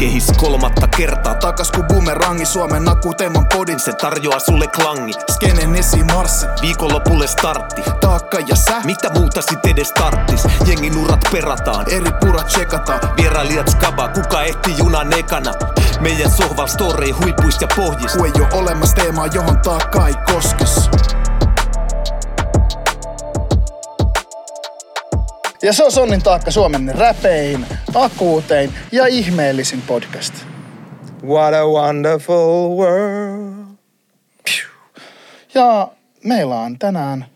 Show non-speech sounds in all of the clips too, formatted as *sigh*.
Kehis kolmatta kertaa. Takas kun bumerangi Suomen naku teeman podin Se tarjoaa sulle klangi. Skenen esimarssi Viikonlopulle startti. Taakka ja sä Mitä muuta sit edes tarttis? Jengin urat perataan Eri purat tsekataan Vierailijat skaba Kuka ehti junan ekana? Meidän sohval story huipuista ja pohjista Kun ei oo olemassa teemaa johon taakka ei koskes Ja se on Sonnin taakka Suomen räpein, akuutein ja ihmeellisin podcast. What a wonderful world. Ja meillä on tänään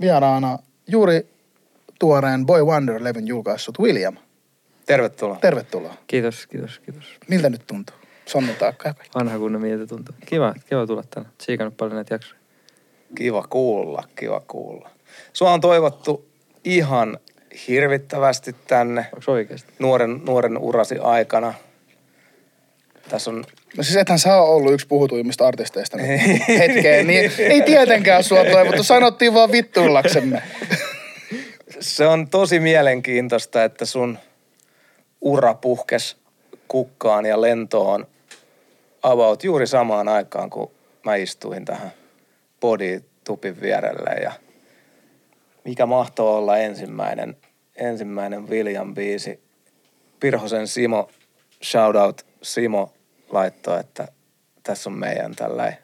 vieraana juuri tuoreen Boy Wonder-levyn julkaissut William. Tervetuloa. Tervetuloa. Kiitos, kiitos, kiitos. Miltä nyt tuntuu? Sonnin taakka ja kaikki. Vanha kunnon mieltä tuntuu. Kiva, kiva tulla tänne. Tsiikannut paljon näitä jaksoja. Kiva kuulla, kiva kuulla. Sua on toivottu ihan hirvittävästi tänne Onko oikeasti? nuoren, nuoren urasi aikana. Tässä on, No siis ethän sä ole ollut yksi puhutuimmista artisteista *laughs* hetkeen, niin ei tietenkään sua toivottu. Sanottiin vaan vittuillaksemme. se on tosi mielenkiintoista, että sun ura puhkes kukkaan ja lentoon about juuri samaan aikaan, kun mä istuin tähän body tupin vierelle ja mikä mahtoo olla ensimmäinen, ensimmäinen William biisi. Pirhosen Simo, shout out Simo laittoi, että tässä on meidän tällainen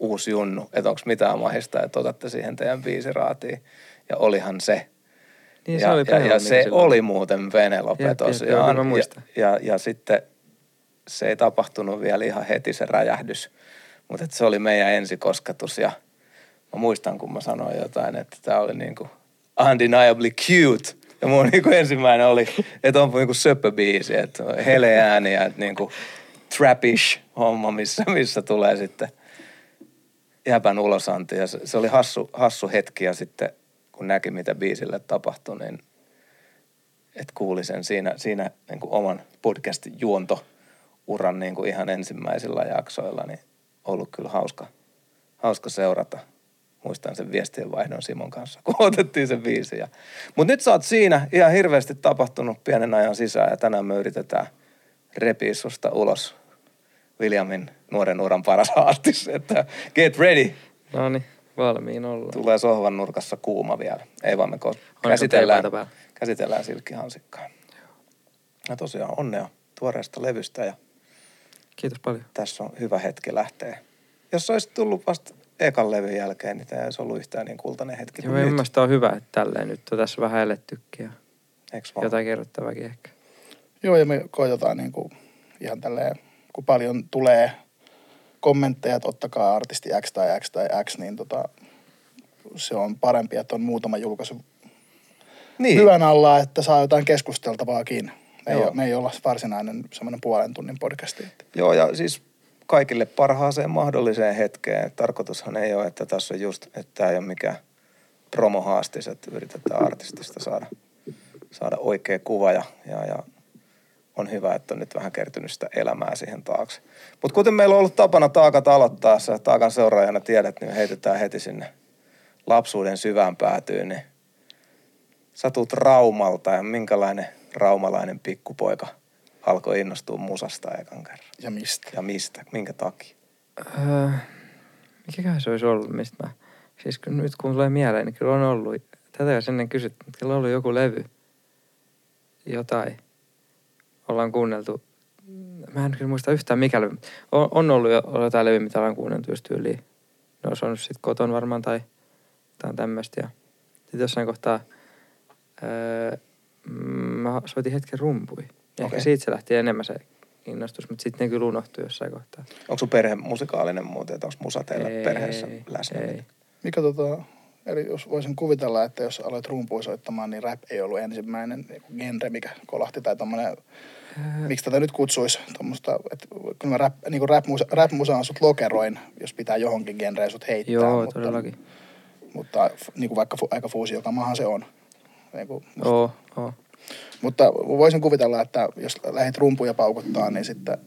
uusi junnu, että onko mitään mahista, että otatte siihen teidän biisiraatiin. Ja olihan se. Niin ja, se oli ja, ja se silloin. oli muuten Penelope Jep, jep, tosiaan. mä muistan. ja, ja, ja sitten se ei tapahtunut vielä ihan heti se räjähdys, mutta se oli meidän ensikosketus ja mä muistan, kun mä sanoin jotain, että tämä oli niinku undeniably cute. Ja mun *laughs* niinku ensimmäinen oli, että onpa niinku söppöbiisi, että on hele ääni ja että niinku trapish homma, missä, missä tulee sitten jäpän ulosanti. Ja se, se oli hassu, hassu hetki ja sitten kun näki, mitä biisille tapahtui, niin että kuuli sen siinä, siinä niin kuin oman podcastin juontouran niin kuin ihan ensimmäisillä jaksoilla, niin ollut kyllä hauska, hauska seurata. Muistan sen viestien vaihdon Simon kanssa, *laughs* kun otettiin se biisi. Ja... Mutta nyt sä oot siinä ihan hirveästi tapahtunut pienen ajan sisään ja tänään me yritetään repiä susta ulos Williamin nuoren uran paras artisti, että get ready. No niin, valmiin ollaan. Tulee sohvan nurkassa kuuma vielä. Ei vaan me ko- käsitellään, käsitellään silkkihansikkaa. Ja tosiaan onnea tuoreesta levystä ja Kiitos paljon. tässä on hyvä hetki lähteä. Jos olisi tullut vasta ekan levyn jälkeen, niin tämä ei olisi ollut yhtään niin kultainen hetki Joo, kuin nyt. mielestä on hyvä, että tälleen nyt on tässä vähän elettykin ja Eiks vaan? jotain kerrottavaakin ehkä. Joo, ja me koitetaan niin kuin ihan tälleen, kun paljon tulee kommentteja, että ottakaa artisti X tai X tai X, niin tota, se on parempi, että on muutama julkaisu Niin, vyön alla, että saa jotain keskusteltavaakin. Me ei, ole, me ei olla varsinainen semmoinen puolen tunnin podcasti. Joo, ja siis kaikille parhaaseen mahdolliseen hetkeen. Tarkoitushan ei ole, että tässä on just, että tämä ei ole mikään promohaastis, että yritetään artistista saada, saada oikea kuva ja, ja, ja on hyvä, että on nyt vähän kertynyt sitä elämää siihen taakse. Mutta kuten meillä on ollut tapana taakat aloittaa, sä taakan seuraajana tiedät, niin heitetään heti sinne lapsuuden syvään päätyyn, niin sä tuut Raumalta ja minkälainen raumalainen pikkupoika alkoi innostua musasta ekan kerran? Ja mistä? Ja mistä? Minkä takia? Öö, mikäköhän se olisi ollut, mistä mä... Siis kun, nyt kun tulee mieleen, niin kyllä on ollut... Tätä jos ennen kysytty, mutta kyllä on ollut joku levy. Jotain. Ollaan kuunneltu. Mä en kyllä muista yhtään mikä levy. On, on ollut jo jotain levy, mitä ollaan kuunneltu just tyyliin. No se on nyt sitten koton varmaan tai jotain tämmöistä. Ja sitten jossain kohtaa öö, mä soitin hetken rumpui. Ehkä siitä se lähti enemmän se innostus, mutta sitten ne kyllä unohtui jossain kohtaa. Onko sun perhe musikaalinen muuten, että onko musa teillä Ei, perheessä läsnä? Ei. Mikä tota, eli jos voisin kuvitella, että jos aloit rumpuja soittamaan, niin rap ei ollut ensimmäinen niinku genre, mikä kolahti tai tommonen, miksi tätä nyt kutsuisi, tommoista, että kyllä mä rap, niinku rap, rap musaan sut lokeroin, jos pitää johonkin genreen sut heittää. Joo, mutta, todellakin. Mutta f- niinku vaikka fu, aika fuusiokamahan se on. Niinku, Oo, oo. Mutta voisin kuvitella, että jos lähdit rumpuja paukuttaa, niin sitten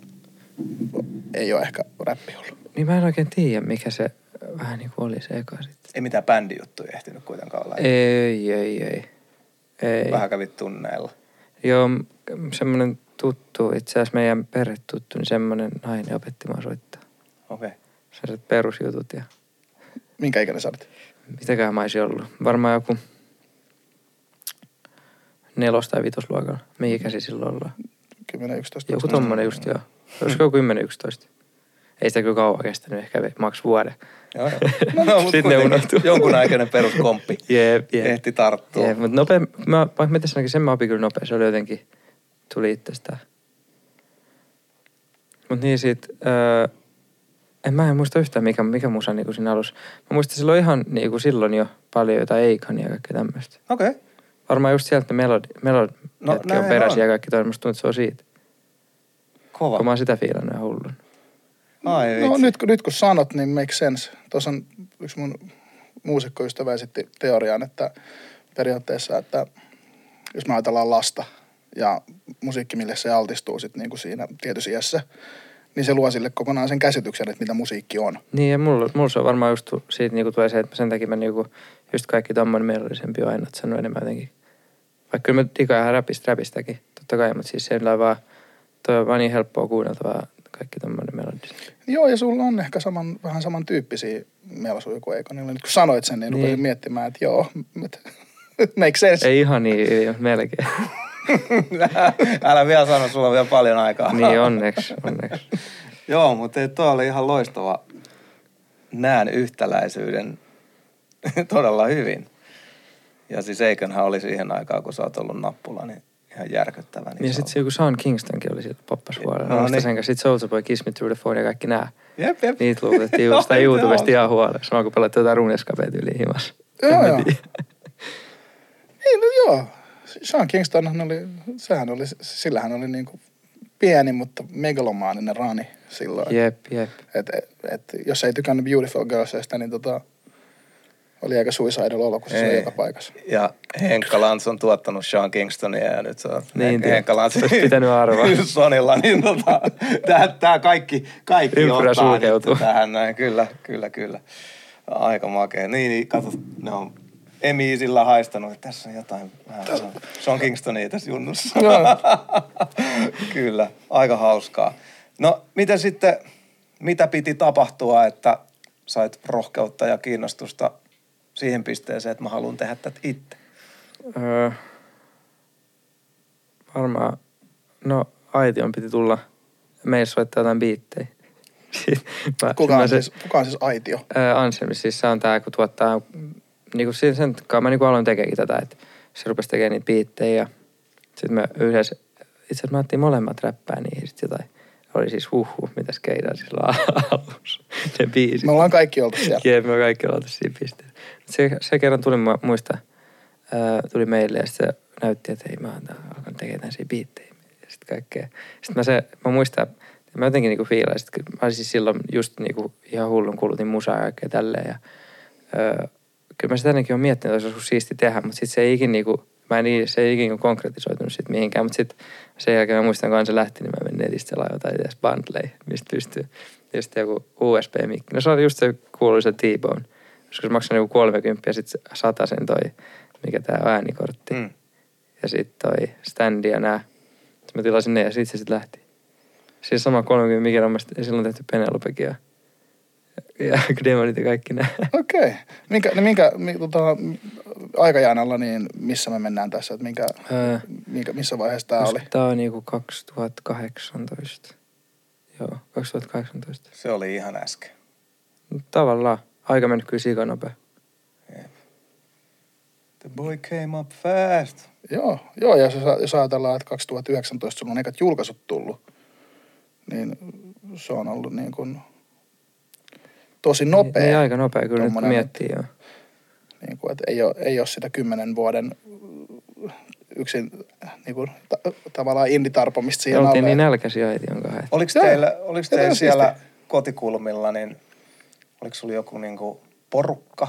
ei ole ehkä räppi ollut. Niin mä en oikein tiedä, mikä se vähän niin kuin oli se eka sitten. Ei mitään bändijuttuja ehtinyt kuitenkaan olla. Ei, ei, ei. Ei. Vähän kävit tunneilla. Joo, semmonen tuttu, itse asiassa meidän perhetuttu, niin semmoinen nainen opetti mua soittaa. Okei. Okay. Sellaiset perusjutut ja Minkä ikäinen sä olit? mitäkään mä olisin ollut. Varmaan joku nelos- tai vitosluokalla. Mihin ikäisiä silloin ollaan? 10, 11. Joku tommonen just joo. Olisiko joku 10-11? Ei sitä kyllä kauan kestänyt, ehkä maks vuoden. Joo, joo. No, *laughs* mutta Sitten ne unohtuu. jonkunaikainen peruskomppi *laughs* Jep, jep. ehti tarttua. Jep, mutta nopea, mä, vaikka mä tässä sen mä opin kyllä nopea, se oli jotenkin, tuli itsestään. Mut niin sit, öö, en mä en muista yhtään mikä, mikä musa niinku siinä alussa. Mä muistan silloin ihan niinku silloin jo paljon jotain Eikania ja kaikkea tämmöistä. Okei. Okay. Varmaan just sieltä melodi, melodi No, hetki on on. ja kaikki toi, musta tuntuu, että se on siitä. Kova. Kun mä oon sitä fiilannut ja hullun. Ai No nyt, kun- nyt kun sanot, niin make sense. Tuossa on yksi mun muusikkoystävä esitti teorian, että periaatteessa, että jos me ajatellaan lasta ja musiikki, mille se altistuu sit niinku siinä tietyssä iässä, niin se luo sille kokonaan sen käsityksen, että mitä musiikki on. Niin ja mulla, mulla se on varmaan just siitä niinku tulee se, että sen takia mä niinku, just kaikki tommonen melodisempi on aina, että sanoo enemmän jotenkin. Vaikka kyllä mä digaan ihan räpistä, räpistäkin, totta kai, mutta siis sillä vaan, toi on vaan niin helppoa kuunneltavaa kaikki tommonen melodis. Joo, ja sulla on ehkä saman, vähän samantyyppisiä melsuja kuin Eikonilla. Nyt kun sanoit sen, niin, Niin. rupesin miettimään, että joo, et, *laughs* make sense. Ei ihan niin, ei, mutta melkein. *laughs* Älä vielä sano, sulla on vielä paljon aikaa. niin onneksi, onneksi. *laughs* Joo, mutta ei, tuo oli ihan loistava. Näen yhtäläisyyden todella hyvin. Ja siis Eikenhän oli siihen aikaan, kun sä oot ollut nappula, niin ihan järkyttävä. Niin ja sitten se joku Sean Kingstonkin oli siellä poppashuolella. No No, niin. niin. sen kanssa. Sitten Soulja Boy, Kiss Me Through the Phone ja kaikki nää. Jep, jep. Niitä luutettiin just *laughs* ei se YouTubesta ole. ihan huolella. Sama kuin pelattiin jotain runescapea tyyliin himassa. Joo, joo. *laughs* Niin, no joo. Sean Kingston oli, sehän oli, sillähän oli niinku pieni, mutta megalomaaninen rani silloin. Jep, jep. Et, et, et, jos ei tykännyt Beautiful Girlsista, niin tota, oli aika suicidal olo, kun se oli joka paikassa. Ja Henkka Lantz on tuottanut Sean Kingstonia ja nyt se on Niin, Hen- Henkka Lantz olisi pitänyt arvaa. *laughs* Sonilla, niin tota, tää, tää kaikki, kaikki Ympyrä ottaa sulkeutuu. tähän näin. Kyllä, kyllä, kyllä. Aika makea. Niin, niin kato, ne on Emiisillä haistanut, että tässä on jotain vähän Sean- Sean Kingstonia tässä junnussa. Joo. *laughs* Kyllä, aika hauskaa. No, miten sitten, mitä piti tapahtua, että sait rohkeutta ja kiinnostusta siihen pisteeseen, että mä haluan tehdä tätä itse? Öö, varmaan, no Aition piti tulla meille soittaa jotain biittejä. *laughs* Mä- Kuka on, se- siis, kuka on siis Aitio? Ää, Anselmi, siis se on tää, kun tuottaa, niinku sen, sen kanssa mä niinku aloin tekeekin tätä, että se rupesi tekemään niitä biittejä ja sitten me yhdessä, itse asiassa me molemmat räppää niihin sit jotain. Oli siis huhhuh, mitä skeidaa silloin *laughs* alussa, ne biisit. Me ollaan kaikki oltu siellä. Jep, me kaikki ollaan siinä pisteessä. Se, se kerran tuli, mä muista, ää, tuli meille ja sitten se näytti, että hei mä alkanut tekemään tämmöisiä biittejä ja sitten kaikkea. Sitten mä, se, mä muistan, mä jotenkin niinku fiilasin, että mä siis silloin just niinku ihan hullun kulutin musaa ja kaikkea tälleen ja öö, kyllä mä sitä ennenkin olen miettinyt, että olisi siisti tehdä, mutta sitten se ei ikin niinku, mä en, se ei ikin konkretisoitunut sit mihinkään, mutta sitten sen jälkeen mä muistan, kun se lähti, niin mä menin netistä selaa jotain edes bundleja, mistä pystyy. Sitten joku USB-mikki. No se oli just se kuuluisa T-Bone. Koska se maksaa niinku 30 ja sitten sen toi, mikä tää äänikortti. Mm. Ja sitten toi standi ja nää. Sitten mä tilasin ne ja sitten se sitten lähti. Siis sama 30 mikä on ja silloin tehty Penelopekin ja, ja *laughs* Demonit ja kaikki nää. Okei. Okay. Minkä, niin minkä mi, tota, aikajanalla, niin missä me mennään tässä? Että minkä, Öö, minkä, missä vaiheessa tämä oli? Tää on niinku 2018. Joo, 2018. Se oli ihan äsken. Tavallaan. Aika mennyt kyllä sikanopea. The boy came up fast. Joo, joo ja jos, jos ajatellaan, että 2019 sulla on ekat julkaisut tullut, niin se on ollut niin kuin tosi nopea. Niin, aika nopea kyllä nyt miettii joo. Niin kuin, että ei ole, ei ole sitä kymmenen vuoden yksin niin kuin, ta- tavallaan inditarpomista siihen Oltiin alle. niin nälkäisiä äiti on kahden. Oliko teillä, oliko teillä siellä kotikulmilla, niin oliko sulla joku niinku porukka?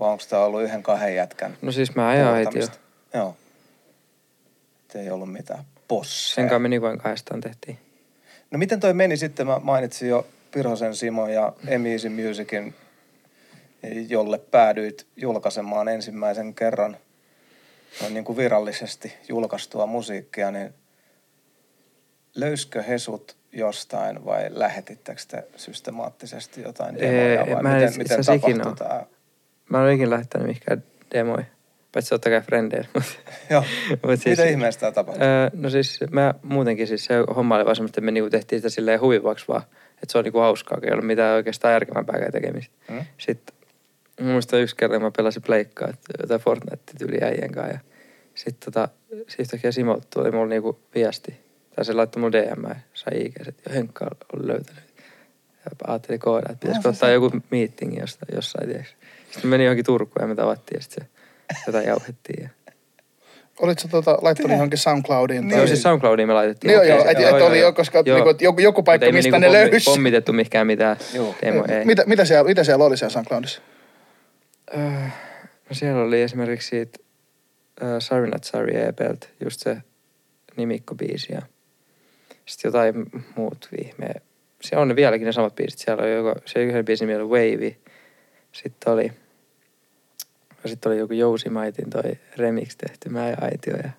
Vai onko tämä ollut yhden kahden jätkän No siis mä ajan äiti jo. Joo. Et ei ollut mitään posseja. Sen kanssa me niin vain kahdestaan tehtiin. No miten toi meni sitten? Mä mainitsin jo Pirhosen Simo ja Easy Musicin, jolle päädyit julkaisemaan ensimmäisen kerran noin niin kuin virallisesti julkaistua musiikkia, niin löyskö Hesut jostain vai lähetittekö te systemaattisesti jotain demoja vai mä en miten, miten tapahtui oo. tämä? Mä en ole ikinä lähettänyt mihinkään demoja. Paitsi totta kai frendeille. mutta- Joo. *laughs* Mut siis- Miten ihmeessä tämä tapahtui? Öö, no siis mä muutenkin siis se homma oli vaan semmoista, että me niinku tehtiin sitä silleen huvivaksi vaan. Että se on niinku hauskaa, ei ollut mitään oikeastaan järkevämpääkään tekemistä. Mm? Sitten mä muistan yksi kerta, mä pelasin pleikkaa, että jotain Fortnite tyyli äijän kanssa. Ja sitten tota, sit yhtäkkiä Simo tuli mulle niinku viesti. Tai se laittoi mulle DM ja sai IG, että Henkka on löytänyt. Ja ajattelin koodaa, että pitäisikö No, se ottaa joku meeting jostain, jossain, tiedätkö. Sitten me meni johonkin Turkuun ja me tavattiin ja sitten se jotain jauhettiin. Ja... Olitko tota, laittanut johonkin SoundCloudiin? Niin. tai- Joo, siis SoundCloudiin me laitettiin. Niin joo, joo, että et oli jo, koska niinku, et joku, joku Mut paikka, ei me mistä niinku ne pommi- löysi. Pommitettu mihinkään mitään Joo. demoja, ei. Mitä, mitä, siellä, mitä siellä oli siellä SoundCloudissa? Öö, no siellä oli esimerkiksi siitä uh, Sorry Not Sorry EPltä just se nimikkobiisi ja sitten jotain muut vihmeä. Siellä on ne vieläkin ne samat biisit. Siellä oli joko, se yhden biisin nimi oli Wavy. Sitten oli, ja sitten oli joku Jousimaitin toi remix tehty, Mä ja Aitio ja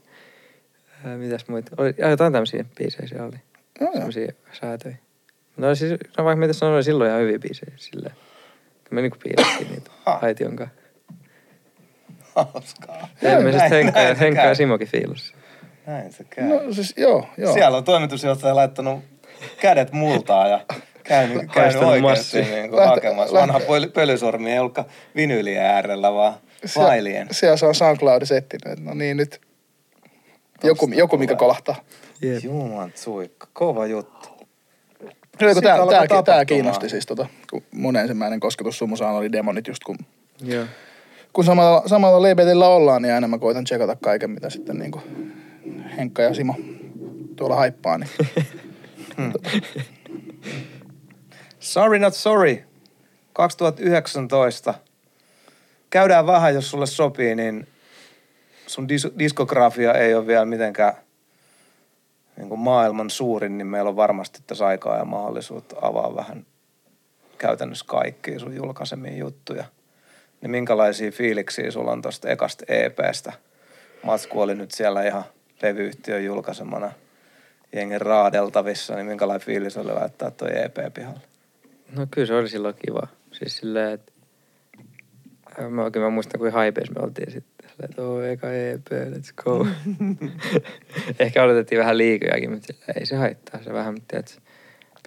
ää, mitäs muita. Oli, ja jotain tämmöisiä biisejä siellä oli. Joo. Semmoisia säätöjä. Oli siis, no vaikka mitä sanoin, oli silloin ihan hyviä biisejä silleen. Me niinku piilettiin niitä. *coughs* Aition kanssa. Hauskaa. Ilmeisesti Näin- Henkka, se Henkka ja Simokin fiilassa. Näin se käy. No siis joo, joo. Siellä on toimitusjohtaja laittanut kädet multaa ja käynyt, käynyt Haistanut oikeasti niin Lähte- hakemassa. lähte- Vanha pöly, pölysormi ei ollutkaan vinyylien äärellä, vaan Siellä- failien. Siellä se on SoundCloudissa etsinyt. No niin, nyt joku, joku mikä kolahtaa. Jep. Juman suikka, kova juttu. Kyllä, kun tää, tää, kiinnosti siis tota, kun mun ensimmäinen kosketus sumusaan oli demonit just kun, Joo. kun samalla, samalla labelillä ollaan, niin aina mä koitan tsekata kaiken, mitä sitten niinku Henkka ja Simo tuolla haippaa, niin Sorry not sorry. 2019. Käydään vähän, jos sulle sopii, niin sun dis- diskografia ei ole vielä mitenkään niin kuin maailman suurin, niin meillä on varmasti tässä aikaa ja mahdollisuutta avaa vähän käytännössä kaikkia sun julkaisemia juttuja. Niin minkälaisia fiiliksiä sulla on tosta ekasta EPstä? Matsku oli nyt siellä ihan levyyhtiön julkaisemana jengen raadeltavissa, niin minkälainen fiilis oli laittaa toi EP pihalle? No kyllä se oli silloin kiva. Siis silleen, että mä oikein mä muistan, kuin haipeissa me oltiin sitten. Silleen, että oo, eka EP, let's go. *laughs* Ehkä odotettiin vähän liikojakin, mutta silleen, ei se haittaa. Se vähän, mutta tiedät,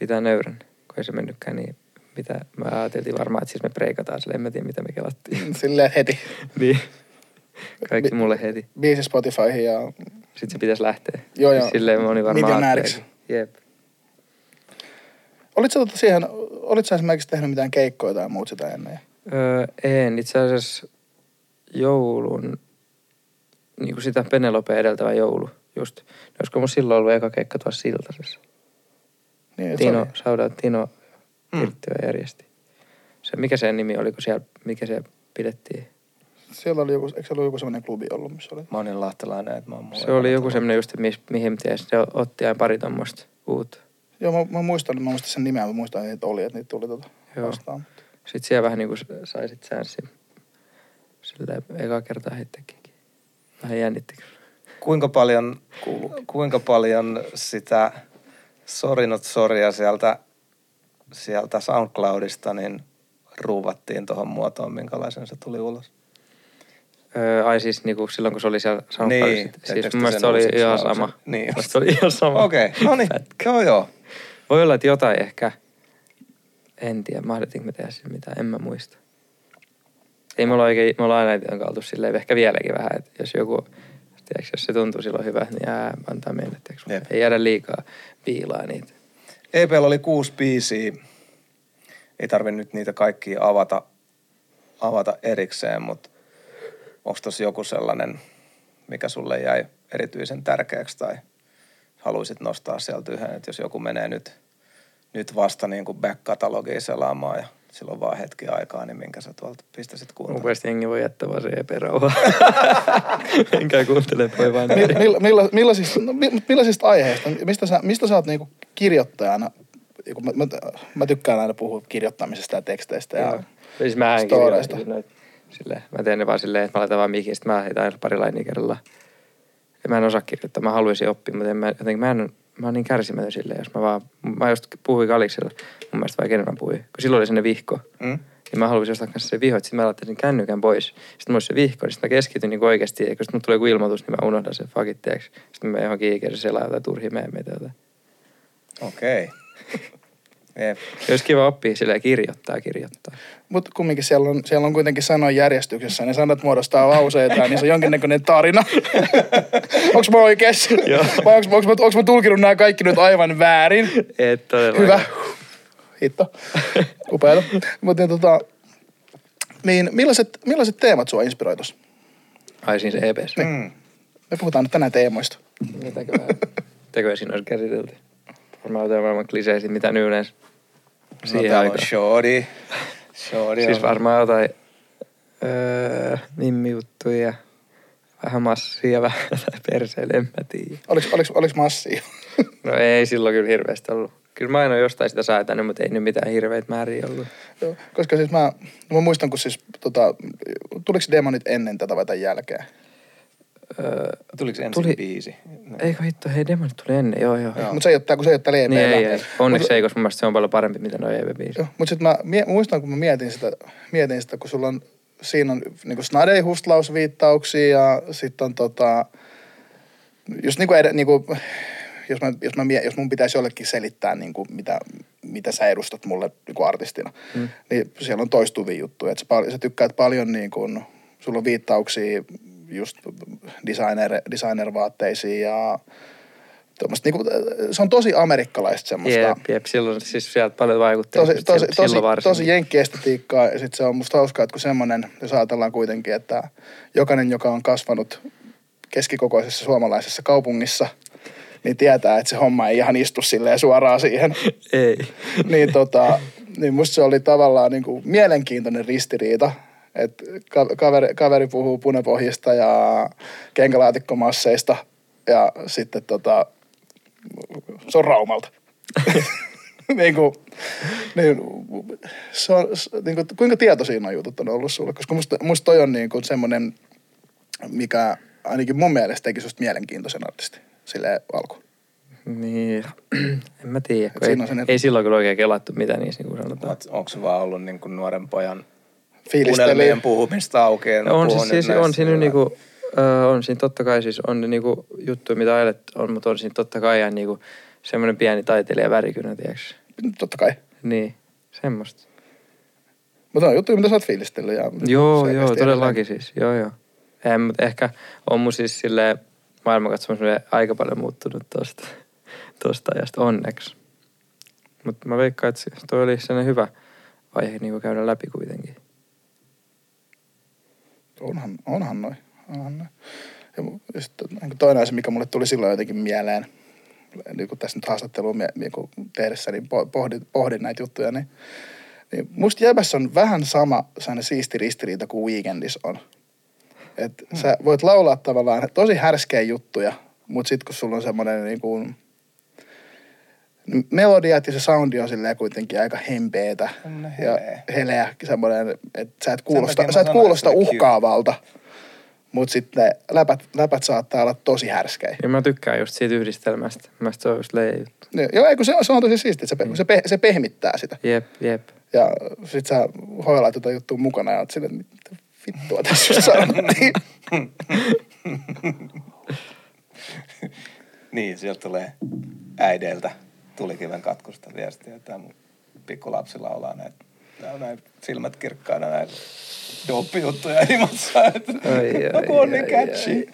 pitää nöyrän, kun ei se mennytkään niin mitä mä ajateltiin varmaan, että siis me preikataan sille, en mä tiedä mitä me kelattiin. silleen heti. niin. Kaikki mulle heti. Biisi Spotifyhin ja Sitten se pitäisi lähteä. Joo, joo. Silleen moni varmaan Miljonääriksi. Jep. Olitko tota siihen, olitko esimerkiksi tehnyt mitään keikkoja tai muut sitä ennen? Öö, en. Itse asiassa joulun, niin kuin sitä Penelope edeltävä joulu, just. Ne Olisiko mun silloin ollut eka keikka tuossa Siltasessa? Niin, se Tino, sauda Tino Mm. Järjesti. Se, mikä sen nimi oli, kun siellä, mikä se pidettiin? Siellä oli joku, eikö se ollut joku semmoinen klubi ollut, missä oli? Mä oon niin lahtelainen, että mä oon Se oli joku semmoinen just, mis, mihin ties, se otti aina pari tommoista uutta. Joo, mä, mä muistan, mä muistan sen nimeä, mä muistan, että niitä oli, että niitä tuli tota Joo. vastaan. Sitten siellä vähän niinku sai sit säänsi silleen eka kertaa heittäkin. Vähän jännitti kyllä. Kuinka paljon, kuinka paljon sitä Sorry Not Sorrya sieltä, sieltä SoundCloudista niin ruuvattiin tuohon muotoon, minkälaisen se tuli ulos? Öö, ai siis niinku silloin, kun se oli siellä SoundCloudissa. Niin, Niin, siis mun mielestä sen se oli ihan sama. niin mielestä Se oli ihan sama. Okei, okay. no niin, joo joo. Voi olla, että jotain ehkä. En tiedä, mahdettiinko me tehdä sillä mitään, en mä muista. Ei me olla oikein, me ollaan aina oltu silleen, ehkä vieläkin vähän, että jos joku, tiedätkö, jos se tuntuu silloin hyvä, niin jää, antaa mennä, tiedätkö, Jep. ei jäädä liikaa piilaa niitä. EPL oli kuusi biisiä. Ei tarvi nyt niitä kaikkia avata, avata erikseen, mutta onko tuossa joku sellainen, mikä sulle jäi erityisen tärkeäksi tai haluaisit nostaa sieltä yhden, että jos joku menee nyt, nyt vasta niin kuin back-katalogiin selaamaan ja silloin vaan hetki aikaa, niin minkä sä tuolta pistäisit Mun kuuntelemaan? mielestä jengi voi jättää vaan se EP-rauhaa. *laughs* Enkä kuuntele, voi vaan Mi- milla, milla, millaisista, no, mi- millaisista aiheista? Mistä sä, mistä sä oot niinku kirjoittajana? Joku- Mä, mä, mä, tykkään aina puhua kirjoittamisesta ja teksteistä. Ja, Joo. Siis mä en Storeista. kirjoita. Silleen, mä teen ne vaan silleen, että mä laitan vaan mikin, sit mä heitän pari lainia kerrallaan. Ja mä en osaa kirjoittaa, mä haluaisin oppia, mutta en mä, jotenkin mä en mä oon niin kärsimätön silleen, jos mä vaan, mä just puhuin Kaliksella, mun mielestä vaikka enemmän puhuin, kun silloin oli sinne vihko. Mm? Ja mä halusin ostaa kanssa se viho, että sitten mä laittaisin kännykän pois. Sitten mulla se vihko, niin sitten mä keskityn niin oikeasti, ja kun sitten tulee joku ilmoitus, niin mä unohdan sen fuckit, tiiäks. Sitten mä johonkin ikinä selaa jotain turhia meemeitä jotain. Okei. *laughs* Jep. Olisi kiva oppia silleen kirjoittaa kirjoittaa. Mutta kumminkin siellä on, siellä on kuitenkin sanoin järjestyksessä, ne sanat muodostaa lauseita, niin se on jonkinnäköinen tarina. *laughs* onks mä oikeassa? Vai onks, onks, mä, onks mä tulkinut nämä kaikki nyt aivan väärin? Et. Hyvä. Hitto. Upeata. Mutta niin, tota, niin millaiset, millaiset teemat sua inspiroi? Ai siinä se EPS. Mm. Me puhutaan nyt tänään teemoista. Mitäkö vähän? Tekö siinä olisi käsitelty? Varmaan jotain maailman kliseisin, mitä nyt yleensä siihen on aikaan. shorty. Shorty Siis on- varmaan jotain öö, mimmijuttuja, vähän massia, *laughs* vähän jotain perseelle, en mä tiedä. Oliks, oliks, oliks massia? *laughs* No ei silloin kyllä hirveästi ollut. Kyllä mä aina jostain sitä säätänyt, mutta ei nyt mitään hirveitä määriä ollut. Joo, Koska siis mä, mä muistan, kun siis tota, tuliko demonit ennen tätä vai tämän jälkeen? Öö, Tuliko se ensin Tuli- biisi? No. eikö hitto, hei Demonit tuli ennen, joo joo. Joo. Mutta se ei ole tää, kun se ei ole täällä Niin ei, ei. Onneksi Mut- ei, koska mun mielestä se on paljon parempi, mitä noi EP-biisit. Mutta sitten mä mie- muistan, kun mä mietin sitä, mietin sitä kun sulla on, siinä on niinku snadei-hustlausviittauksia ja sitten on tota, just niinku, ed- niinku jos, mä, jos, mä, jos mun pitäisi jollekin selittää, niinku, mitä, mitä sä edustat mulle niinku artistina, Mm. niin siellä on toistuvia juttuja. Et sä, sä tykkäät paljon, niinku, sulla on viittauksia just designer, designer-vaatteisiin ja tommoista, niinku, se on tosi amerikkalaista semmoista. Jep, jep, silloin siis sieltä paljon vaikutteita. Tosi, tosi, tosi, tosi jenkkiestetiikkaa ja sitten se on musta hauskaa, että kun semmoinen, jos ajatellaan kuitenkin, että jokainen, joka on kasvanut keskikokoisessa suomalaisessa kaupungissa, niin tietää, että se homma ei ihan istu silleen suoraan siihen. Ei. niin, tota, niin musta se oli tavallaan niin kuin mielenkiintoinen ristiriita, ka- kaveri, kaveri puhuu punapohjista ja kenkälaatikkomasseista ja sitten tota, se on Raumalta. *laughs* niin kuin, niin, se on, niin kuin, kuinka tietoisia nuo jutut on ollut sulle? Koska musta, musta toi on niin kuin semmoinen, mikä ainakin mun mielestä teki susta mielenkiintoisen artisti sille alku. Niin, en mä tiedä. Et Ei, siinä on ei silloin kyllä oikein kelattu mitä niissä, niin kuin sanotaan. Onko se vaan ollut niin kuin nuoren pojan Fiilisteli. puhumista auki? En on, siis, siis, on siinä niinku, ö, on siinä totta kai siis on ne niinku juttuja, mitä ajatet on, mutta on siinä totta kai ihan niinku semmoinen pieni taiteilija värikynä, tiiäks? Totta kai. Niin, semmoista. Mutta on juttuja, mitä sä oot fiilistellyt. Ja Joo, joo, todellakin siis, joo, joo. En, mutta ehkä on mun siis silleen maailmankatsomus aika paljon muuttunut tosta, tosta ajasta, onneksi. Mutta mä veikkaan, että se- toi oli sellainen hyvä aihe niin käydä läpi kuitenkin. Onhan, onhan noin. Onhan noi. Ja, ja sitten niin toinen asia, mikä mulle tuli silloin jotenkin mieleen, niin kun tässä nyt haastattelua niin kun tehdessä, niin po- pohdin, pohdin näitä juttuja, niin, niin musta Jäbässä on vähän sama sellainen siisti ristiriita kuin Weekendis on. Et Hmm. sä voit laulaa tavallaan tosi härskejä juttuja, mutta sitten kun sulla on semmoinen niin kuin, melodiat ja se soundi on silleen kuitenkin aika hempeetä Semmonen ja heleä. semmoinen, että sä et kuulosta, sä et kuulosta uhkaavalta, mutta sitten läpät, läpät saattaa olla tosi härskejä. Ja mä tykkään just siitä yhdistelmästä. Mä se on just leija juttu. Niin, Joo, ei, kun se, on- se on tosi siistiä, että se, pe- se, pe- se pehmittää sitä. Jep, jep. Ja sit sä hoilaat jotain juttua mukana ja oot silleen, että mitä vittua tässä just sanottiin. *laughs* Niin, sieltä tulee äideiltä tulikiven katkusta viestiä, että mun pikkulapsi laulaa näitä, tää on näitä silmät kirkkaana näitä doppi-juttuja *laughs* himossa. Että, no kun on niin catchy.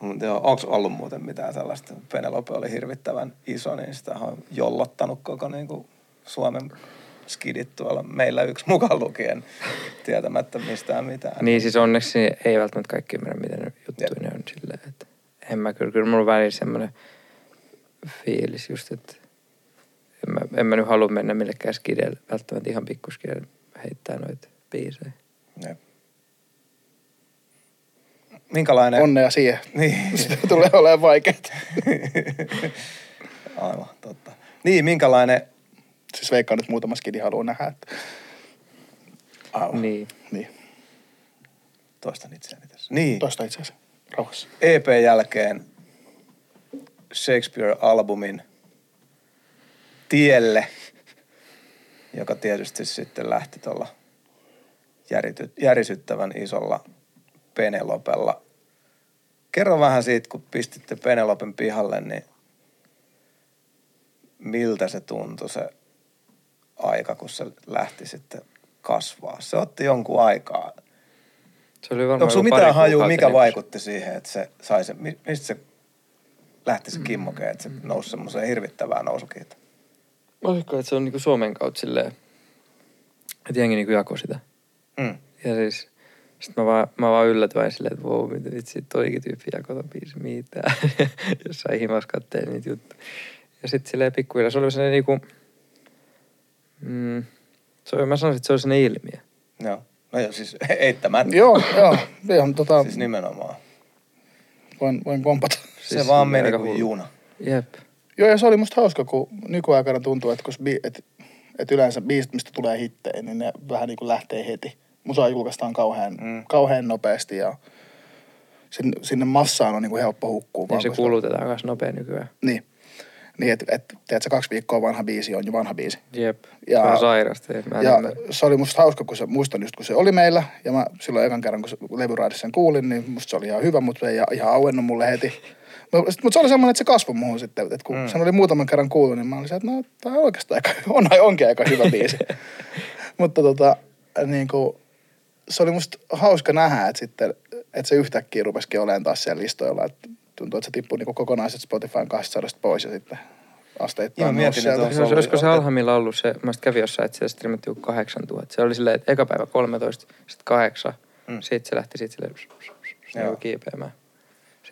Mutta joo, onko ollut muuten mitään sellaista? Penelope oli hirvittävän iso, niin sitä on jollottanut koko niin kuin Suomen skidit tuolla meillä yksi mukaan lukien tietämättä mistään mitään. Niin siis onneksi ei välttämättä kaikki ymmärrä, miten juttuja ne on silleen, että en mä kyllä, kyllä mulla on välillä semmoinen fiilis just, että en mä, en mä nyt halua mennä millekään skidelle, välttämättä ihan pikkuskidelle heittää noita biisejä. Jep. Minkälainen... Onnea siihen. *laughs* Niin, *laughs* Sitten tulee olemaan vaikeaa. *laughs* aivan, totta. Niin, minkälainen... Siis veikkaan nyt muutama skidi haluaa nähdä. Että, Aivan, Niin. niin, toistan itseäni tässä. Niin, toista itse asiassa. Rauhassa. EP jälkeen Shakespeare-albumin tielle, joka tietysti sitten lähti tuolla järity- järisyttävän isolla Penelopella. Kerro vähän siitä, kun pistitte Penelopen pihalle, niin miltä se tuntui se aika, kun se lähti sitten kasvaa. Se otti jonkun aikaa. Se oli varmaan Onko sulla pari mitään hajua, mikä vaikutti siihen, että se sai se, mi- mistä se lähti se kimmoke, että se nousi semmoiseen hirvittävään nousukiitoon? Olisiko, että se on niinku Suomen kautta silleen, että jengi niinku jakoi sitä. Mm. Ja siis, sit mä vaan, mä vaan yllätyin silleen, että wow, mitä vitsi, toikin tyyppi jakoi ton biisin mitään. *laughs* Jossain himas katteen niitä juttuja. Ja sit silleen pikkuhiljaa, se oli sellainen niinku, mm, se oli, mä sanoisin, että se oli sellainen ilmiö. Joo. No joo, siis *laughs* eittämättä. Joo, joo. Ihan, tota, Siis nimenomaan. voin, voin kompata. Se Siis vaan silleen meni kuin hullu. juna. Jep. Joo, ja se oli musta hauska, kun nykyaikana tuntuu, että, kun bi- et, et yleensä biisit, mistä tulee hittejä, niin ne vähän niin kuin lähtee heti. Musaa julkaistaan kauhean, Mm. kauhean nopeasti ja sinne, sinne massaan on niin kuin helppo hukkua. Ja vaan, se koska- kulutetaan myös nopea nykyään. Niin. Niin, että et, tiedätkö, kaksi viikkoa vanha biisi on jo vanha biisi. Jep. Ja- Ja, Vähän sairasta. Mä en Ja ymmärrä. se oli musta hauska, kun se, muistan just kun se oli meillä. Ja mä silloin ekan kerran, kun se levyraadissa sen kuulin, niin musta se oli ihan hyvä, mutta se ei ihan auennut mulle heti. Mutta se oli semmoinen, että se kasvoi muuhun sitten. Että kun Mm. sen oli muutaman kerran kuullut, niin mä olin se, että no, tää on oikeastaan aika, *laughs* on, onkin aika hyvä biisi. *laughs* mutta tota, niin kuin, se oli musta hauska nähdä, että sitten, että se yhtäkkiä rupesikin olemaan taas siellä listoilla. Että tuntuu, että se tippui niin kokonaiset Spotifyn 200 pois ja sitten asteittain Joo, mietin, että sieltä. on- Se, oli- olisiko se alhaimmilla ollut se, mä sitten kävin jossain, että se striimattiin joku 8000. Se oli silleen, että eka päivä 13, sitten 8, Mm. sitten se lähti sitten silleen niin kiipeämään.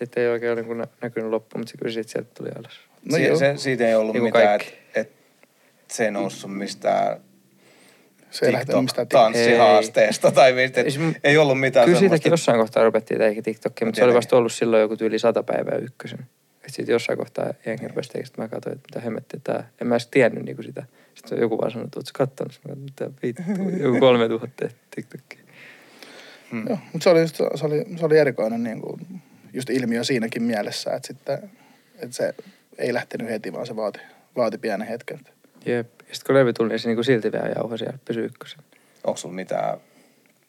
Sitten ei oikein niin nä- näkynyt loppu, mutta se kyllä sitten sieltä tuli alas. No joo. se, siitä ei ollut Niin kuin mitään, että et, se ei noussut mistään Se ei lähtenyt mistään tik- TikTok-tanssihaasteesta tai mistä. Ei se Ei ollut mitään Kyllä semmoista. siitäkin jossain kohtaa rupettiin teikin TikTokia, mutta se oli Tietenkin. vasta ollut silloin joku tyyli sata päivää ykkösen. Että sitten jossain kohtaa jengi rupesi tekemään, sitten mä katsoin, että mitä hemmettiä tää. En mä edes tiennyt niinku sitä. Sitten joku vaan sanoi, että ootko kattonut? Sitten mä katsoin, mitä vittu, joku *laughs* kolme tuhatta TikTokia. Mm. Joo, mutta se oli, just, se oli, se oli erikoinen niin kuin, just ilmiö siinäkin mielessä, että, sitten, että se ei lähtenyt heti, vaan se vaati, vaati pienen hetken. Jep. Ja sitten kun levy tuli, niin se niinku silti vielä jauhoi siellä, pysyi ykkösen. Onko sulla mitään,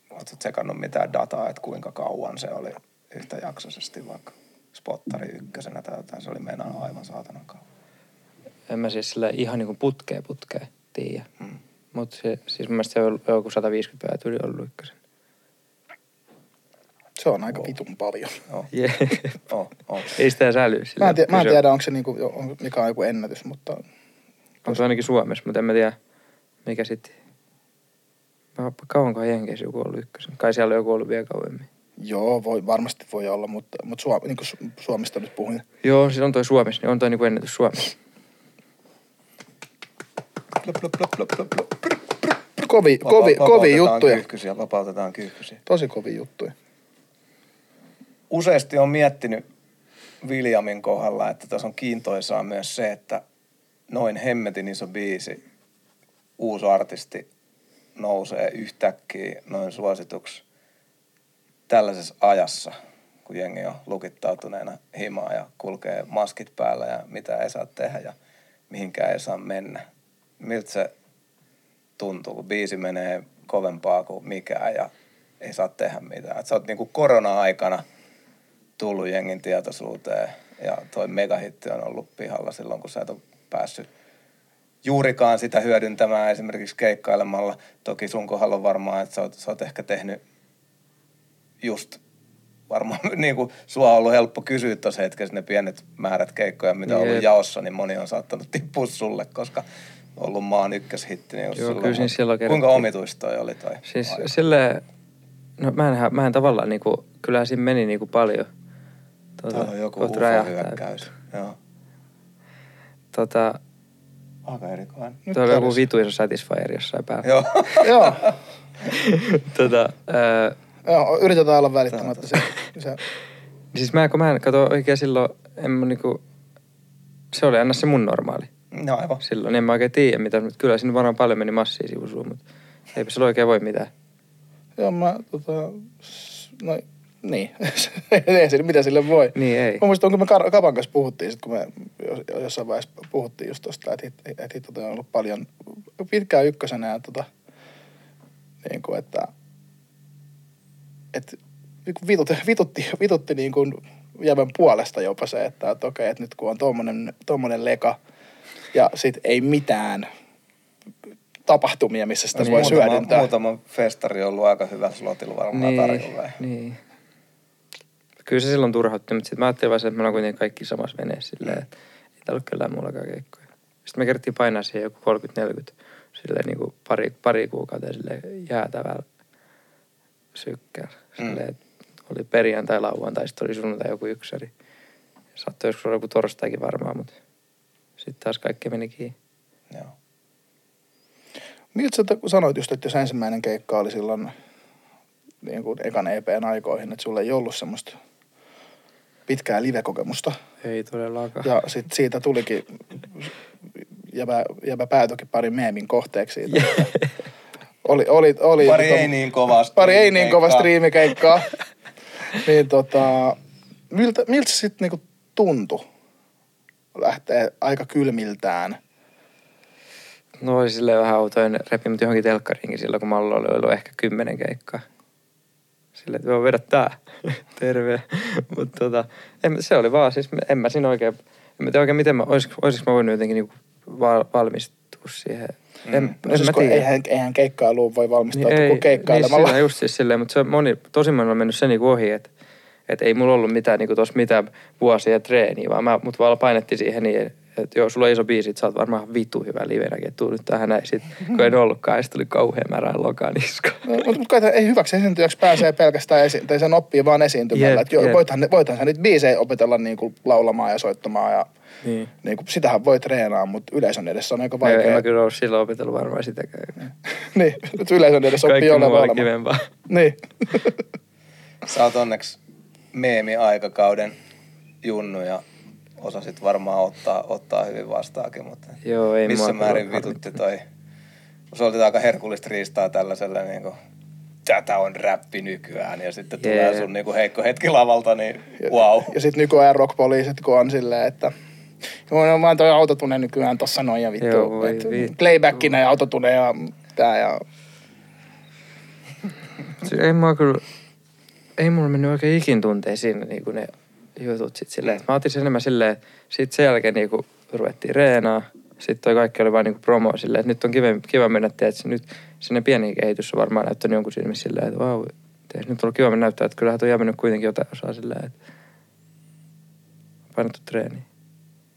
ootko tsekannut mitään dataa, että kuinka kauan se oli yhtäjaksoisesti vaikka spottari ykkösenä tai jotain, se oli meinaa aivan saatanan kauan. En mä siis sillä ihan niinku putkeen putkeen tiedä. Mm. Mutta se, siis mun mielestä se on joku 150 päivää tuli ollut ykkösen. Se on aika vitun paljon. Joo, Jep. oh, oh. Ei sitä älyä sillä. Mä en, tiedä, mä en tiedä, onko se niinku, on- mikä on joku ennätys, mutta On se ainakin Suomessa, mutta en mä tiedä, mikä sitten... Kauankohan Jenkeissä joku ollut ykkösen? Kai siellä on joku ollut vielä kauemmin. joo, voi, varmasti voi olla, mutta, mutta Suom, niin kuin Suomesta nyt puhuin. Joo, siis on toi Suomessa, niin on toi niinku ennätys Suomessa. Kovi, kovi, kovi vapautetaan juttuja. Kyyhkysiä, vapautetaan kyyhkysiä. Tosi kovi juttuja. Useasti on miettinyt Williamin kohdalla, että tässä on kiintoisaa myös se, että noin hemmetin iso biisi, uusi artisti nousee yhtäkkiä noin suosituksi tällaisessa ajassa, kun jengi on lukittautuneena himaa ja kulkee maskit päällä ja mitä ei saa tehdä ja mihinkään ei saa mennä. Miltä se tuntuu, kun biisi menee kovempaa kuin mikään ja ei saa tehdä mitään. Et sä oot niinku korona-aikana tullut jengin tietoisuuteen ja toi megahitti on ollut pihalla silloin, kun sä et ole päässyt juurikaan sitä hyödyntämään esimerkiksi keikkailemalla. Toki sun kohdalla on varmaan, että sä oot, sä oot ehkä tehnyt just varmaan *laughs* niin kuin sua on ollut helppo kysyä tuossa hetkessä ne pienet määrät keikkoja, mitä on ollut jaossa, niin moni on saattanut tippua sulle, koska on ollut maan ykköshitti. Niin Joo, kyllä siinä silloin Kuinka omituista toi oli toi? Siis aika? silleen, no mä en, mä en tavallaan niinku, kyllä siinä meni niinku paljon. Tota, Täällä on joku. UFO-hyökkäys. Joo. Tota, Aika erikoinen. Nyt tuolla on joku kävis. vitu iso Satisfyer jossain päällä. Joo. *laughs* Joo, tota, ää, joo, yritetään olla välittämättä se. se *laughs* siis mä, kun mä en kato oikein silloin, en mä niinku, se oli aina se mun normaali. No aivan. Silloin en mä oikein tiedä mitä, mutta kyllä siinä varmaan paljon meni massia sivusuun, mutta eipä sillä oikein voi mitään. Joo, mä tota, no, Niin, *laughs* ei sille, mitä sille voi. Niin ei. Mä muistan, kun me Kapan kanssa puhuttiin, sit kun me jos- jossain vaiheessa puhuttiin just tosta, että, hit- että hitto toi on ollut paljon pitkään ykkösenä ja tota, niin kuin, että, että niin vitut, vitutti, vitutti niin kuin jävän puolesta jopa se, että, että okei, että nyt kun on tommonen, tommonen leka ja sit ei mitään tapahtumia, missä sitä Olisi voi muutama, hyödyntää. muutama festari on ollut aika hyvä slotilla varmaan Niin, tarjolla. niin. Kyllä se silloin turhautti, mutta sitten mä ajattelin vaan, se, että me ollaan kuitenkin kaikki samassa veneessä silleen, että ei täällä ole kellään muullakaan keikkoja. Sitten me kerttiin painaa siihen joku 30-40 silleen niin kuin pari, pari kuukautta silleen jäätävällä sykkäällä. Silleen, että oli perjantai, lauantai, sitten oli sunnuntai joku yksäri. Saattoi joskus olla joku torstaikin varmaan, mutta sitten taas kaikki meni kiinni. Joo. Miltä sä sanoit just, että jos ensimmäinen keikka oli silloin niin kuin ekan EPn aikoihin, että sulla ei ollut semmoista pitkää live-kokemusta. Ei todellakaan. Ja sit siitä tulikin, jäbä, jäbä päätyikin pari meemin kohteeksi siitä. Oli, oli, oli, Pari tota- ei niin kovaa pari ei niin kova striimikeikkaa. *laughs* niin tota, miltä, miltä se sitten niinku tuntui? Lähtee aika kylmiltään. No oli silleen vähän autoin repi mut johonkin telkkariinkin silloin, kun Mallo oli ollut ehkä kymmenen keikkaa. Silleen, että voi vedä tää. *laughs* Terve. Mutta tota, en, se oli vaan siis, en mä siinä oikein, en mä tiedä oikein miten mä, olis, olisiko mä voinut jotenkin niinku val, valmistua siihen. En, No en siis mä tiedä. eihän, eihän keikkailuun voi valmistautua niin ei, kuin keikkailemalla. Niin, just siis silleen, mutta se on moni, tosi moni on mennyt se niinku ohi, että et ei mulla ollut mitään niinku tossa mitään vuosia treeniä, vaan mä, mut vaan painettiin siihen niin, että joo, sulla on iso biisi, että sä oot varmaan vitu hyvä livenäkin, että tuu nyt tähän näin. Sit, kun en ollutkaan, ja sit tuli kauhean märää lokaan. No, mutta mut kai ei hyväksi esiintyjäksi pääsee pelkästään esi- tai sen oppii vaan esiintymällä. Jep, Että joo, jep. voithan, voithan sä nyt biisejä opetella niin kuin laulamaan ja soittamaan ja Niin. niin kuin, sitähän voi treenaa, mutta yleisön edessä on aika Vaikea. Vaikea. mä kyllä ole silloin opetellut varmaan sitäkään. *laughs* niin, nyt yleisön edessä oppii Kaikki muu olemaan. oli olemaan. kivempaa. Niin. Sä oot onneksi meemi-aikakauden junnu ja osasit varmaan ottaa, ottaa hyvin vastaakin, mutta Joo, ei missä määrin vitutti toi. Se oli aika herkullista riistaa tällaisella niin kuin, tätä on räppi nykyään ja sitten tulee Jee. sun niin kuin heikko hetki lavalta, niin wow. Ja sitten nykyään rockpoliisit, kun on silleen, että Joo, no vaan toi autotune nykyään tossa noin ja vittu. Joo, voi vittu. Playbackina ja autotune ja tää ja... Se ei mua kyllä, ei mulla mennyt oikein ikin tunteen siinä niin kuin ne jutut sit silleen. että Mä otin sen enemmän silleen, että sit sen jälkeen niin kuin ruvettiin reenaa. Sitten toi kaikki oli vaan niin promo silleen, että nyt on kiva, kiva mennä, että nyt sinne pieni kehitys on varmaan näyttänyt jonkun silmissä silleen, että vau, wow, nyt on ollut kiva mennä näyttää, että kyllähän toi jäänyt kuitenkin jotain osaa silleen, että painettu treeni.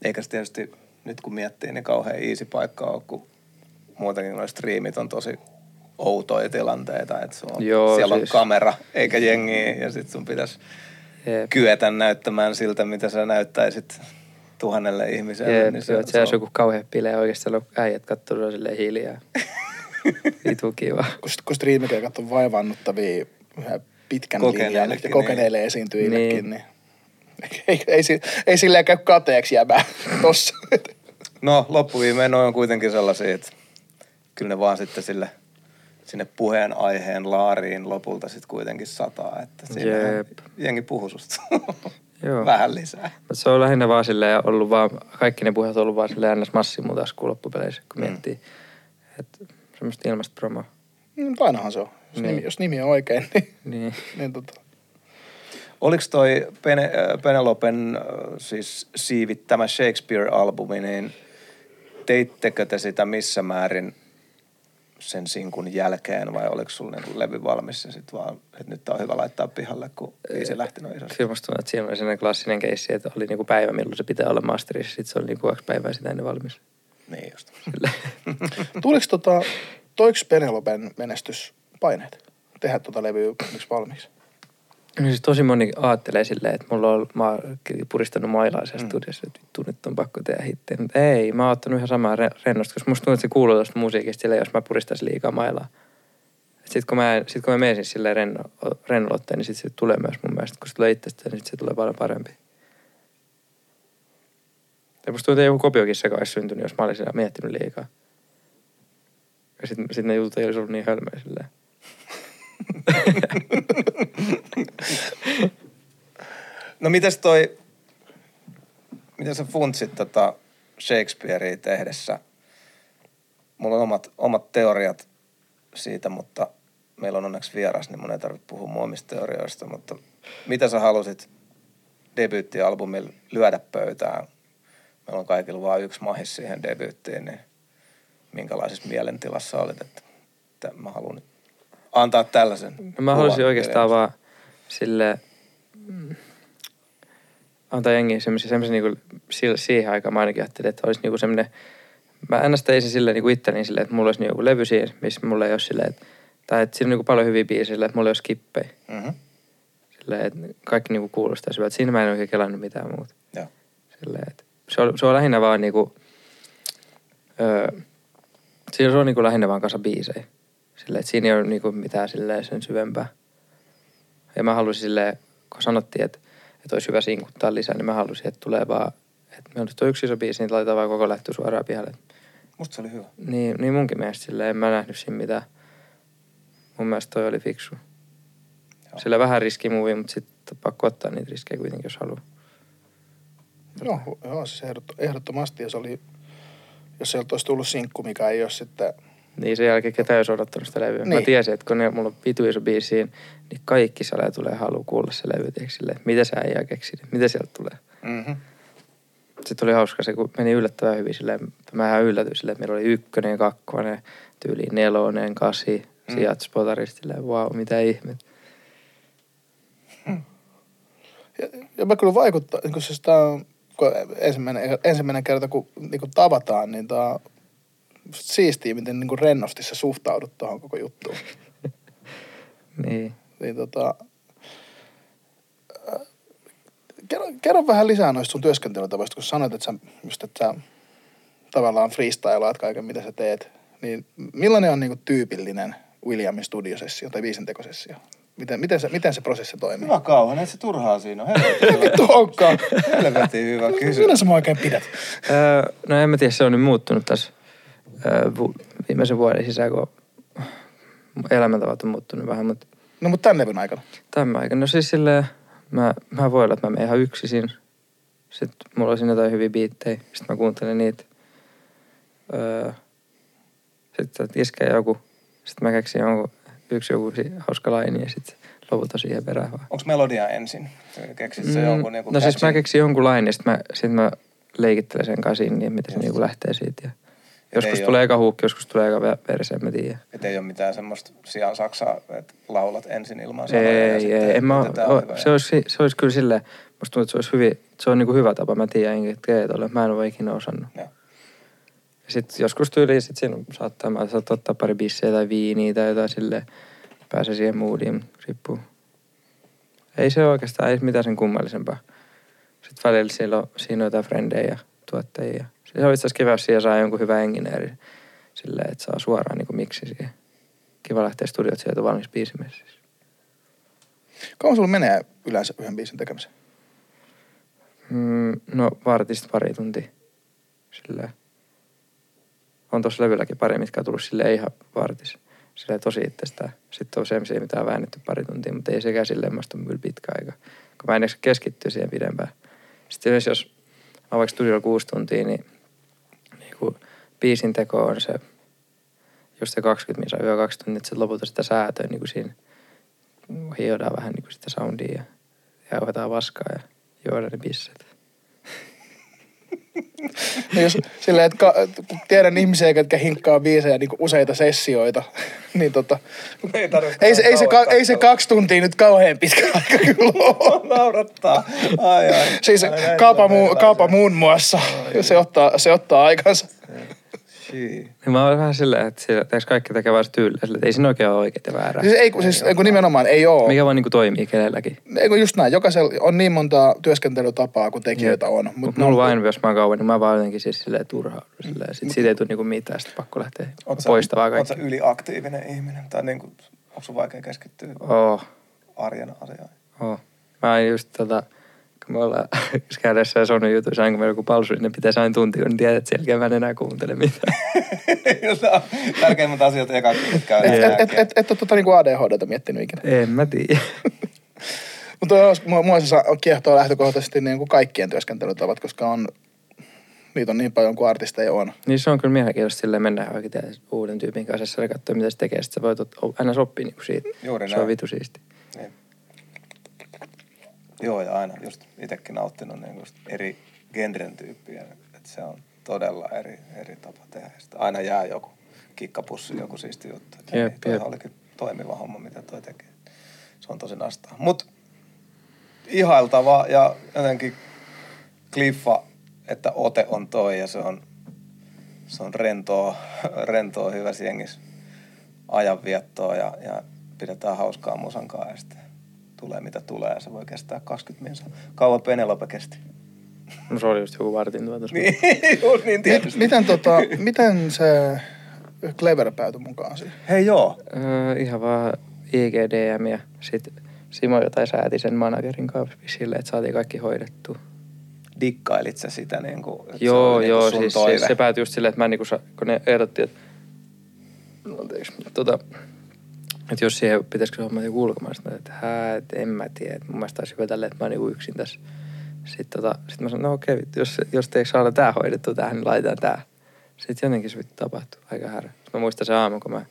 Eikä se tietysti nyt kun miettii, niin kauhean easy paikka on, kun muutenkin nuo striimit on tosi outoja tilanteita, että se on, Joo, siellä siis- on kamera eikä jengiä ja sitten sun pitäisi Jep. kyetä näyttämään siltä, mitä sä näyttäisit tuhannelle ihmiselle. Jep, niin se, se, se on joku kauhean oikeasti, siellä on äijät katsoo sua silleen hiljaa. *laughs* Vitu kiva. Kun, kun striimikeikat on vaivannuttavia yhä pitkän linjan ja kokeneille esiintyjillekin, Niin. niin, *laughs* ei, ei, ei, ei silleen käy kateeksi jäbää *laughs* tossa. No, loppuviimein noin on kuitenkin sellaisia, että kyllä ne vaan sitten sille, sinne puheenaiheen laariin lopulta sitten kuitenkin sataa, että siinä Jep. jengi puhuu susta *laughs* Joo. vähän lisää. Mutta se on lähinnä vaan silleen ollut vaan, kaikki ne puheet on ollut vaan silleen ns. massimutaskuun loppupeleissä, kun Mm. miettii. Että semmoista ilmasta promoa. Mm, ainahan se on. Jos, Niin. nimi, jos nimi on oikein, niin, Niin. niin tota, Oliko toi Pene, äh, Penelopen äh, siis siivittämä Shakespeare-albumi, niin teittekö te sitä missä määrin sen sinkun jälkeen vai oliko sulla niinku levy valmis ja sit vaan, että nyt tää on hyvä laittaa pihalle, kun biisi lähti noin isosti? Kyllä musta tuntuu, että siinä oli sellainen klassinen keissi, että oli niinku päivä, milloin se pitää olla masterissa. Sitten se oli niinku kaksi päivää sitä ennen valmis. Niin just. *laughs* tuliko tota, toiks Penelopen menestys-paineet tehdä tota levyä miksi valmiiksi? No siis tosi moni ajattelee silleen, että mulla on, mä oon puristanut mailaa siellä Mm. studiossa, että vittu nyt on pakko tehdä hittejä. Mutta ei, mä oon ottanut ihan samaa re- rennosta, koska musta tuntuu, että se kuuluu tuosta musiikista silleen, jos mä puristaisin liikaa mailaa. Sitten kun mä, sit kun mä menen siis silleen renno, rennolotteen, niin sit se tulee myös mun mielestä, kun se tulee itsestään, niin sit se tulee paljon parempi. Ja musta tuntuu, että joku kopiokissa olisi syntynyt, jos mä olisin miettinyt liikaa. Ja sitten sit ne jutut ei olisi ollut niin hölmöä silleen. *laughs* No mites toi, miten sä funtsit tota Shakespearea tehdessä? Mulla on omat, omat teoriat siitä, mutta meillä on onneksi vieras, niin mun ei tarvitse puhua mun omista teorioista, mutta mitä sä halusit debyyttialbumilla lyödä pöytään? Meillä on kaikilla vain yksi mahis siihen debyyttiin, niin minkälaisessa mielentilassa olit, että, että mä haluan nyt antaa tällaisen No mä halusin oikeastaan vaan sille mm, antaa jengiä semmoisia, semmoisia niinku, sille- siihen aikaan mä ainakin ajattelin, että olisi niinku semmoinen, mä sen silleen niinku itteni silleen, että mulla olisi niinku levy siinä, missä mulla ei ole silleen, että, tai että siinä on niinku paljon hyviä biisejä silleen, että mulla ei ole skippejä. Mhm. Silleen, että kaikki niinku kuulostaa hyvältä. Siinä mä en oikein kelannut mitään muuta. Joo. Silleen, että se on, se on lähinnä vaan niinku, öö, siinä se on niinku lähinnä vaan kasa biisejä. Silleen, että siinä ei ole niinku mitään silleen sen syvempää. Ja mä halusin silleen, kun sanottiin, että, että olisi hyvä sinkuttaa lisää, niin mä halusin, että tulee vaan, että me on nyt yksi iso biisi, niin laitetaan vaan koko lähtö suoraan pihalle. Musta se oli hyvä. Niin, niin munkin mielestä silleen, en mä nähnyt siinä mitään. Mun mielestä toi oli fiksu. Joo. Sillä vähän riski movie, mutta sitten pakko ottaa niitä riskejä kuitenkin, jos haluaa. Joo, joo siis ehdotto, ehdottomasti. Ja se oli, jos sieltä olisi tullut sinkku, mikä ei ole sitten... Niin sen jälkeen ketään ei olisi odottanut sitä levyä. Niin. Mä Niin. tiesin, että kun ne, mulla on vitu iso biisi siinä, niin kaikki salee tulee halu kuulla se levy. silleen, että mitä sä äijä keksit, mitä sieltä tulee. Mm-hmm. Sitten oli hauska se, kun meni yllättävän hyvin silleen, mä ihan yllätyin silleen, että meillä oli ykkönen, kakkonen, tyyli nelonen, kasi, Mm. sijat spotarista, silleen, wow, mitä ihmettä. Ja, ja mä kyllä vaikuttaa, niin kun siis tää on, kun ensimmäinen, ensimmäinen kerta, kun niin kun tavataan, niin tää siistiä, miten niin kun rennosti sä suhtaudut tuohon koko juttuun. *laughs* Niin. Niin tota, äh, kerro, kerro vähän lisää noista sun työskentelytavoista, kun sanoit, että sä, just, että sä tavallaan freestylaat kaiken, mitä sä teet. Niin millainen on niinku tyypillinen Williamin studiosessio tai biisintekosessio? Miten, miten, se, miten se prosessi toimii? Hyvä kauhan, et se turhaa siinä on. *laughs* Vittu onkaan. helvetin hyvä kysymys. Millä sä mua oikein pidät? Öö, no en mä tiedä, se on nyt muuttunut tässä viimeisen vuoden sisään, kun elämäntavat on muuttunut vähän, mutta No mutta tämän levyn aikana. tämän aikana. No siis silleen, mä, mä voin olla, että mä menen ihan yksin. Sitten mulla on siinä jotain hyviä biittejä. Sitten mä kuuntelen niitä. Öö, sitten iskee joku. Sitten mä keksin jonkun, yksi joku hauska laini ja sitten lopulta siihen perään vaan. Onko melodia ensin? Keksit se jonkun niinku no siis mä keksin jonkun lain ja sitten mä, sit mä leikittelen sen kasin niin, miten se niinku lähtee siitä. Ja joskus ei tulee oo- eka huukki, joskus tulee eka ve- verse, en mä tiedä. Et ei ole mitään semmoista sijaan saksaa, että laulat ensin ilman sanoja ja Ei, sitten ei, en mä, o, se, olisi, se olisi kyllä silleen, musta tuntuu, että se olisi hyvin, se on niinku hyvä tapa, mä tiedän, että keet ole, mä en ole ikinä osannut. Ja sit joskus tyyliin, sit siinä saattaa, mä saat ottaa pari bissejä tai viiniä tai jotain silleen, pääsee siihen moodiin, riippuu. Ei se oikeastaan, ei mitään sen kummallisempaa. Sitten välillä siellä on, siinä on jotain frendejä ja tuottajia. Se on itse asiassa kiva, jos siihen saa jonkun hyvän engineeri silleen, että saa suoraan niinku miksi siihen. Kiva lähteä studiot sieltä valmis biisi messissä. Kauan sulla menee yleensä yhden biisin tekemiseen? Mm, no vartista pari tuntia. Silleen. On tossa levylläkin pari, mitkä on tullut sille ihan vartis. Silleen tosi itsestään. Sitten on semmoisia, mitä on väännetty pari tuntia, mutta ei sekään silleen musta kyllä pitkä aika. Kun mä en keskittyä siihen pidempään. Sitten myös jos mä vaikka studiolla kuusi tuntia, niin, niin kuin biisin teko on se just se 20 minuuttia, yö 20 tuntia, että sitten lopulta sitä säätöä niin kuin siinä hioidaan vähän niin kuin sitä soundia ja jauhetaan vaskaa ja juodaan ne bisset. No jos silleen, että ka, kun tiedän ihmisiä, jotka hinkkaa biisejä niin useita sessioita, *laughs* niin tota, Ei, ei se, ei, se, ka, ei se kaksi tuntia nyt kauhean pitkä *laughs* aika kyllä ole. *laughs* Naurattaa. Ai, ai. Siis Ai, kaapa, muu, kaapa se. muun muassa, se ottaa, se ottaa aikansa. Niin mä oon vähän silleen, että siellä, teeks kaikki tekee vaan tyyliä, silleen, että ei siinä oikein ole oikeet ja väärää. Siis ei, kun- siis, ei, kun nimenomaan ei oo. Mikä vaan niinku toimii kenelläkin. Ei kun just näin, jokaisella on niin monta työskentelytapaa kuin tekijöitä on. Mutta mulla vain, jos mä oon kauan, niin mä vaan jotenkin siis silleen turhaudun. Silleen. Sit siitä ei tule niinku mitään, sit pakko lähteä Oot poistamaan kaikki. sä yliaktiivinen ihminen? Tai niinku, onko sun vaikea keskittyä Oo, arjen asioihin? oo. Mä oon just tota, kun me ollaan käydessä ja Sony jutuissa, aina kun meillä on joku palsu, niin ne pitäisi aina tuntia, kun ne tiedät, että selkeä mä en enää kuuntele mitään. *laughs* No, Tärkeimmät asiat eka käydään Et, et, et, et, et ole tota niinku ADHDta miettinyt ikinä. En mä tiedä. *laughs* Mutta mua, mua se saa- kiehtoo lähtökohtaisesti niin kuin kaikkien työskentelytavat, koska on, niitä on niin paljon kuin artisteja on. Niin se on kyllä mielenkiintoista silleen mennä oikein uuden tyypin kanssa ja katsoa mitä se tekee. Sitten sä voit aina oppia niinku siitä. Juuri se on vitu siisti. Joo, ja aina just itsekin nauttinut niin just eri genren tyyppiä. Että se on todella eri, eri tapa tehdä. Sitten aina jää joku kikkapussi, joku siisti juttu. Että Jep, jep, olikin toimiva homma, mitä toi tekee. Se on tosi nastaa. Mut ihailtava ja jotenkin kliffa, että ote on toi ja se on, se on rentoa, *laughs* rentoa hyvässä jengissä ajanviettoa ja, ja pidetään hauskaa musankaa ja sitten tulee mitä tulee ja se voi kestää 20 minsa. Kauan Penelope kesti. No se oli just joku vartin tuotos. Niin, *laughs* just niin Mit, tietysti. miten, tota, miten se Clever päätyi mukaan siihen? Hei joo, Öö, ihan vaan IGDM ja sitten Simo jotain sääti sen managerin kanssa sille, että saatiin kaikki hoidettua. dikkailit sä sitä niin kuin, että se joo, joo, niinku sun siis, toive. siis, se päätyi just silleen, että mä niinku, sa- kun ne ehdotti, että, anteeksi, tota, että jos siihen pitäisikö homma joku mä että hää, et en mä tiedä, että mun mielestä olisi hyvä tälleen, että mä oon niinku yksin tässä. Sitten tota, sit mä sanoin, no okei, vittu, jos, jos te eikö saada tää hoidettua tähän, niin laitetaan tää. Sitten jotenkin se vittu tapahtui aika härä. Mä muistan se aamu, kun mä,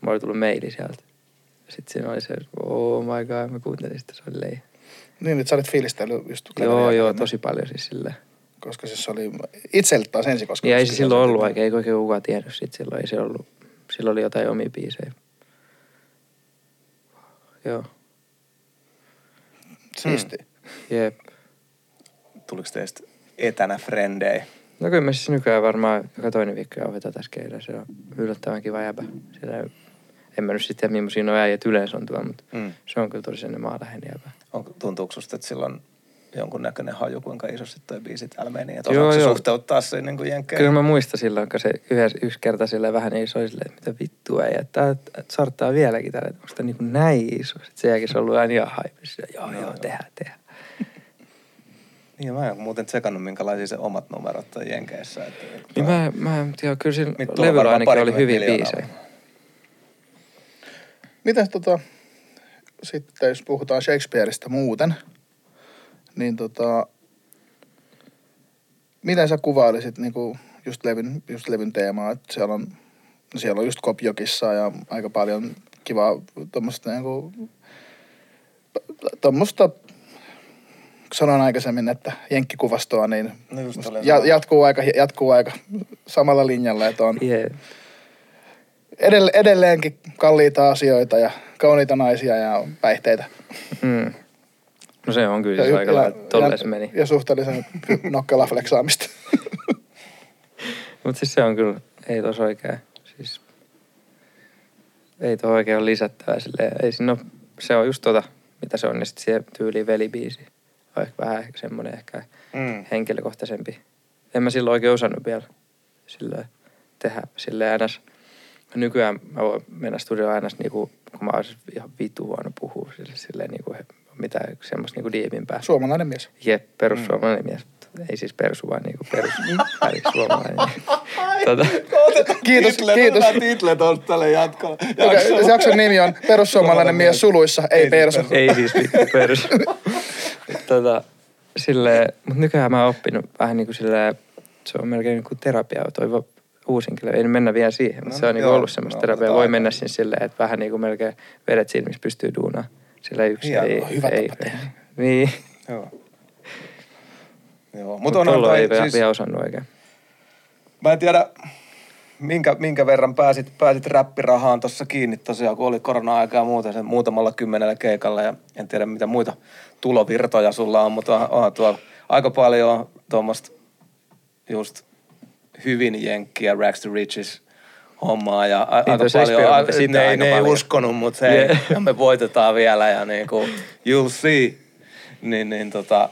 mä oli tullut maili sieltä. Sitten siinä oli se, oh my god, mä kuuntelin sitä, se oli leija. Niin, että sä olit fiilistellyt just Joo, joo, tosi paljon siis silleen. Koska siis se oli itselle taas ensin, koska... Ja ei se silloin ollut oikein, ei oikein kukaan tiennyt sit silloin, ei se ollut, silloin oli jotain omia biisejä. Joo, Siisti. jep. Tuliko teistä etänä frendei? No kyllä me siis nykyään varmaan joka toinen viikko jauhetaan tässä keillä, se on yllättävän kiva jäbä. Siellä ei- en mä nyt sitten tiedä, millaisia nuo äijät yleensä on tuolla, mutta Mm. se on kyllä tosi sellainen maaläheinen jäbä. On, tuntuuko susta, että sillä on jonkunnäköinen haju, kuinka isosti toi biisi täällä meni? Että Joo, joo. suhteuttaa sen niin kuin jenkkeen? Kyllä mä muistan silloin, kun se yhdessä, yksi kerta sille vähän niin iso, silleen, että mitä vittua ei, että sarttaa vieläkin tällä, että onko tämä niin näin iso. Sitten sen jälkeen se on ollut aina ihan haipissa. Joo, joo, tehdään, tehdään. *laughs* Niin, mä en muuten tsekannut, minkälaisia se omat numerot on jenkeissä. Että, että Niin mä, mä en tiedä, kyllä tulee levyllä ainakin oli hyviä miljoonaa. biisejä. Miten tota, sitten jos puhutaan Shakespeareista muuten, niin tota, miten sä kuvailisit niinku just levyn, just levyn teemaa, että siellä on, siellä on just Kopjokissa ja aika paljon kivaa tuommoista niinku, tuommoista, sanoin aikaisemmin, että jenkkikuvastoa, niin No ja, jatkuu, aika, jatkuu aika samalla linjalla, että on Yeah. edelle, edelleenkin kalliita asioita ja kauniita naisia ja päihteitä. Mm. No se on kyllä siis aika lailla, tolleen se meni. Ja suhteellisen nokkela fleksaamista. *laughs* Mutta siis se on kyllä, ei tos oikein, siis ei tuo oikein ole lisättävää silleen. Ei siinä ole, se on just tota, mitä se on, ja sitten siihen tyyliin velibiisi. On ehkä vähän ehkä semmoinen ehkä Mm. henkilökohtaisempi. En mä silloin oikein osannut vielä silleen tehdä silleen ns. Nykyään mä voin mennä studioon ns. Niinku, kun mä olisin ihan vitu huono puhua sille, silleen niinku, mitä semmoista niinku diivimpää. Suomalainen mies. Jep, perussuomalainen mies. Ei siis persu, vaan niinku perus, *laughs* väli suomalainen. tota, *laughs* Kiitos, Titlet, kiitos. otetaan Titlet on tälle jatkolle. Joka, se jakson nimi on Perussuomalainen mies suluissa, ei Ei persu. siis ei siis vittu persu. *laughs* tota, silleen, mutta nykyään mä oon oppinut vähän niinku silleen, se on melkein niinku terapia, toi va- uusinkin, ei mennä vielä siihen, mutta No, se on niinku joo, ollut semmoista no, terapiaa. Voi mennä sinne silleen, että vähän niinku melkein vedet silmissä pystyy duunaan. Sillä yksi ei, hyvä ei, tapa tehdä. Niin, Joo. Joo, mutta on ei toi, vielä, siis, vielä osannut oikein. mä en tiedä, minkä, minkä verran pääsit, pääsit räppirahaan tuossa kiinni tosiaan, kun oli korona-aika ja muuta, sen muutamalla kymmenellä keikalla ja en tiedä mitä muita tulovirtoja sulla on, mutta onhan tuolla aika paljon tuommoista just hyvin jenkkiä, Rags to Riches hommaa ja a, aika Niin, Shakespeare paljon, on a, sitä ne, ei- aika ne ei paljon. uskonut, mutta hei, Yeah. ja me voitetaan vielä ja niinku, you'll see, niin, niin tota,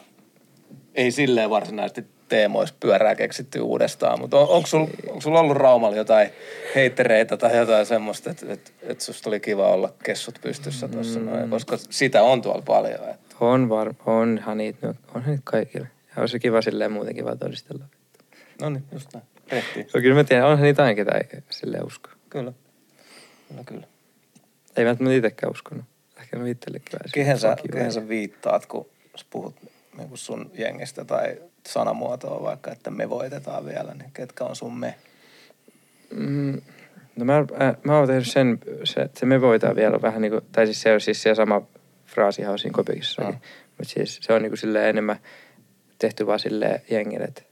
ei silleen varsinaisesti teemoissa pyörää keksitty uudestaan, mutta on, onko sulla sul ollut Raumalla jotain heittereitä tai jotain semmoista, että et, et susta oli kiva olla kessut pystyssä tuossa Mm. noin, koska sitä on tuolla paljon. Et. On var, onhan niitä, onhan niitä kaikille. Ja olisi kiva silleen muutenkin vaan todistella. No niin, just näin. Tehtiin. No kyllä mä tiedän, onhan niitä aina ketä ei silleen usko. Kyllä. Kyllä, kyllä. Ei välttämättä itsekään uskonut. Ehkä mä itsellekin vähän. Kehen sä, kehen sä viittaat, kun sä puhut niin kuin sun jengistä tai sanamuotoa vaikka, että me voitetaan vielä, niin ketkä on sun me? Mm, no mä, äh, mä oon tehnyt sen, se, että se me voitaan vielä vähän niinku, tai siis se on siis se sama fraasihan on siinä kopiikissakin. Ah. Mutta siis se on niinku silleen enemmän tehty vaan silleen jengille, että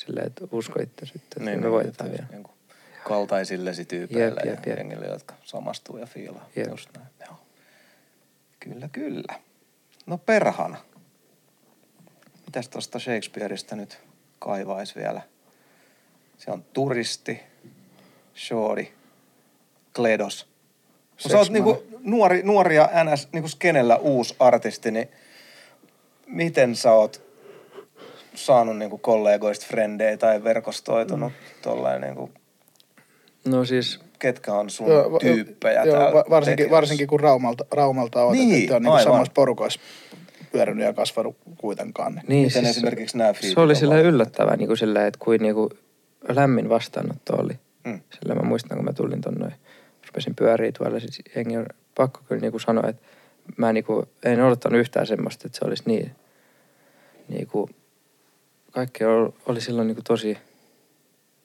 silleen, että usko itse sitten, että me voitetaan vielä. Niin kuin kaltaisillesi tyypeille Jep, jep, ja jengille, jotka samastuu ja fiilaa. Jep. Just näin. Joo. Kyllä, kyllä. No perhana. Mitäs tuosta Shakespeareista nyt kaivaisi vielä? Se on turisti, shorty, kledos. Kun sä oot niinku nuori, nuori ja NS niinku skenellä uusi artisti, niin miten sä oot saanut niinku kollegoista frendejä tai verkostoitunut mm. tollain niinku, No siis, ketkä on sun Joo, tyyppejä joo, täällä va- varsinkin, varsinkin kun Raumalta, Raumalta on, Niin, että on niin samassa porukoissa pyörinyt ja kasvanut kuitenkaan. Niin. niin Miten siis, esimerkiksi nämä Se oli vaikuttanut? yllättävää, niin kuin silleen, että kuin niinku lämmin vastaanotto oli. Mm. Sillä mä muistan, kun mä tulin tonne, rupesin pyöriä tuolla, sit jengi on pakko kyllä niinku sanoa, että mä niinku, en odottanut yhtään semmoista, että se olisi niin, niinku, kaikki oli, silloin niinku tosi,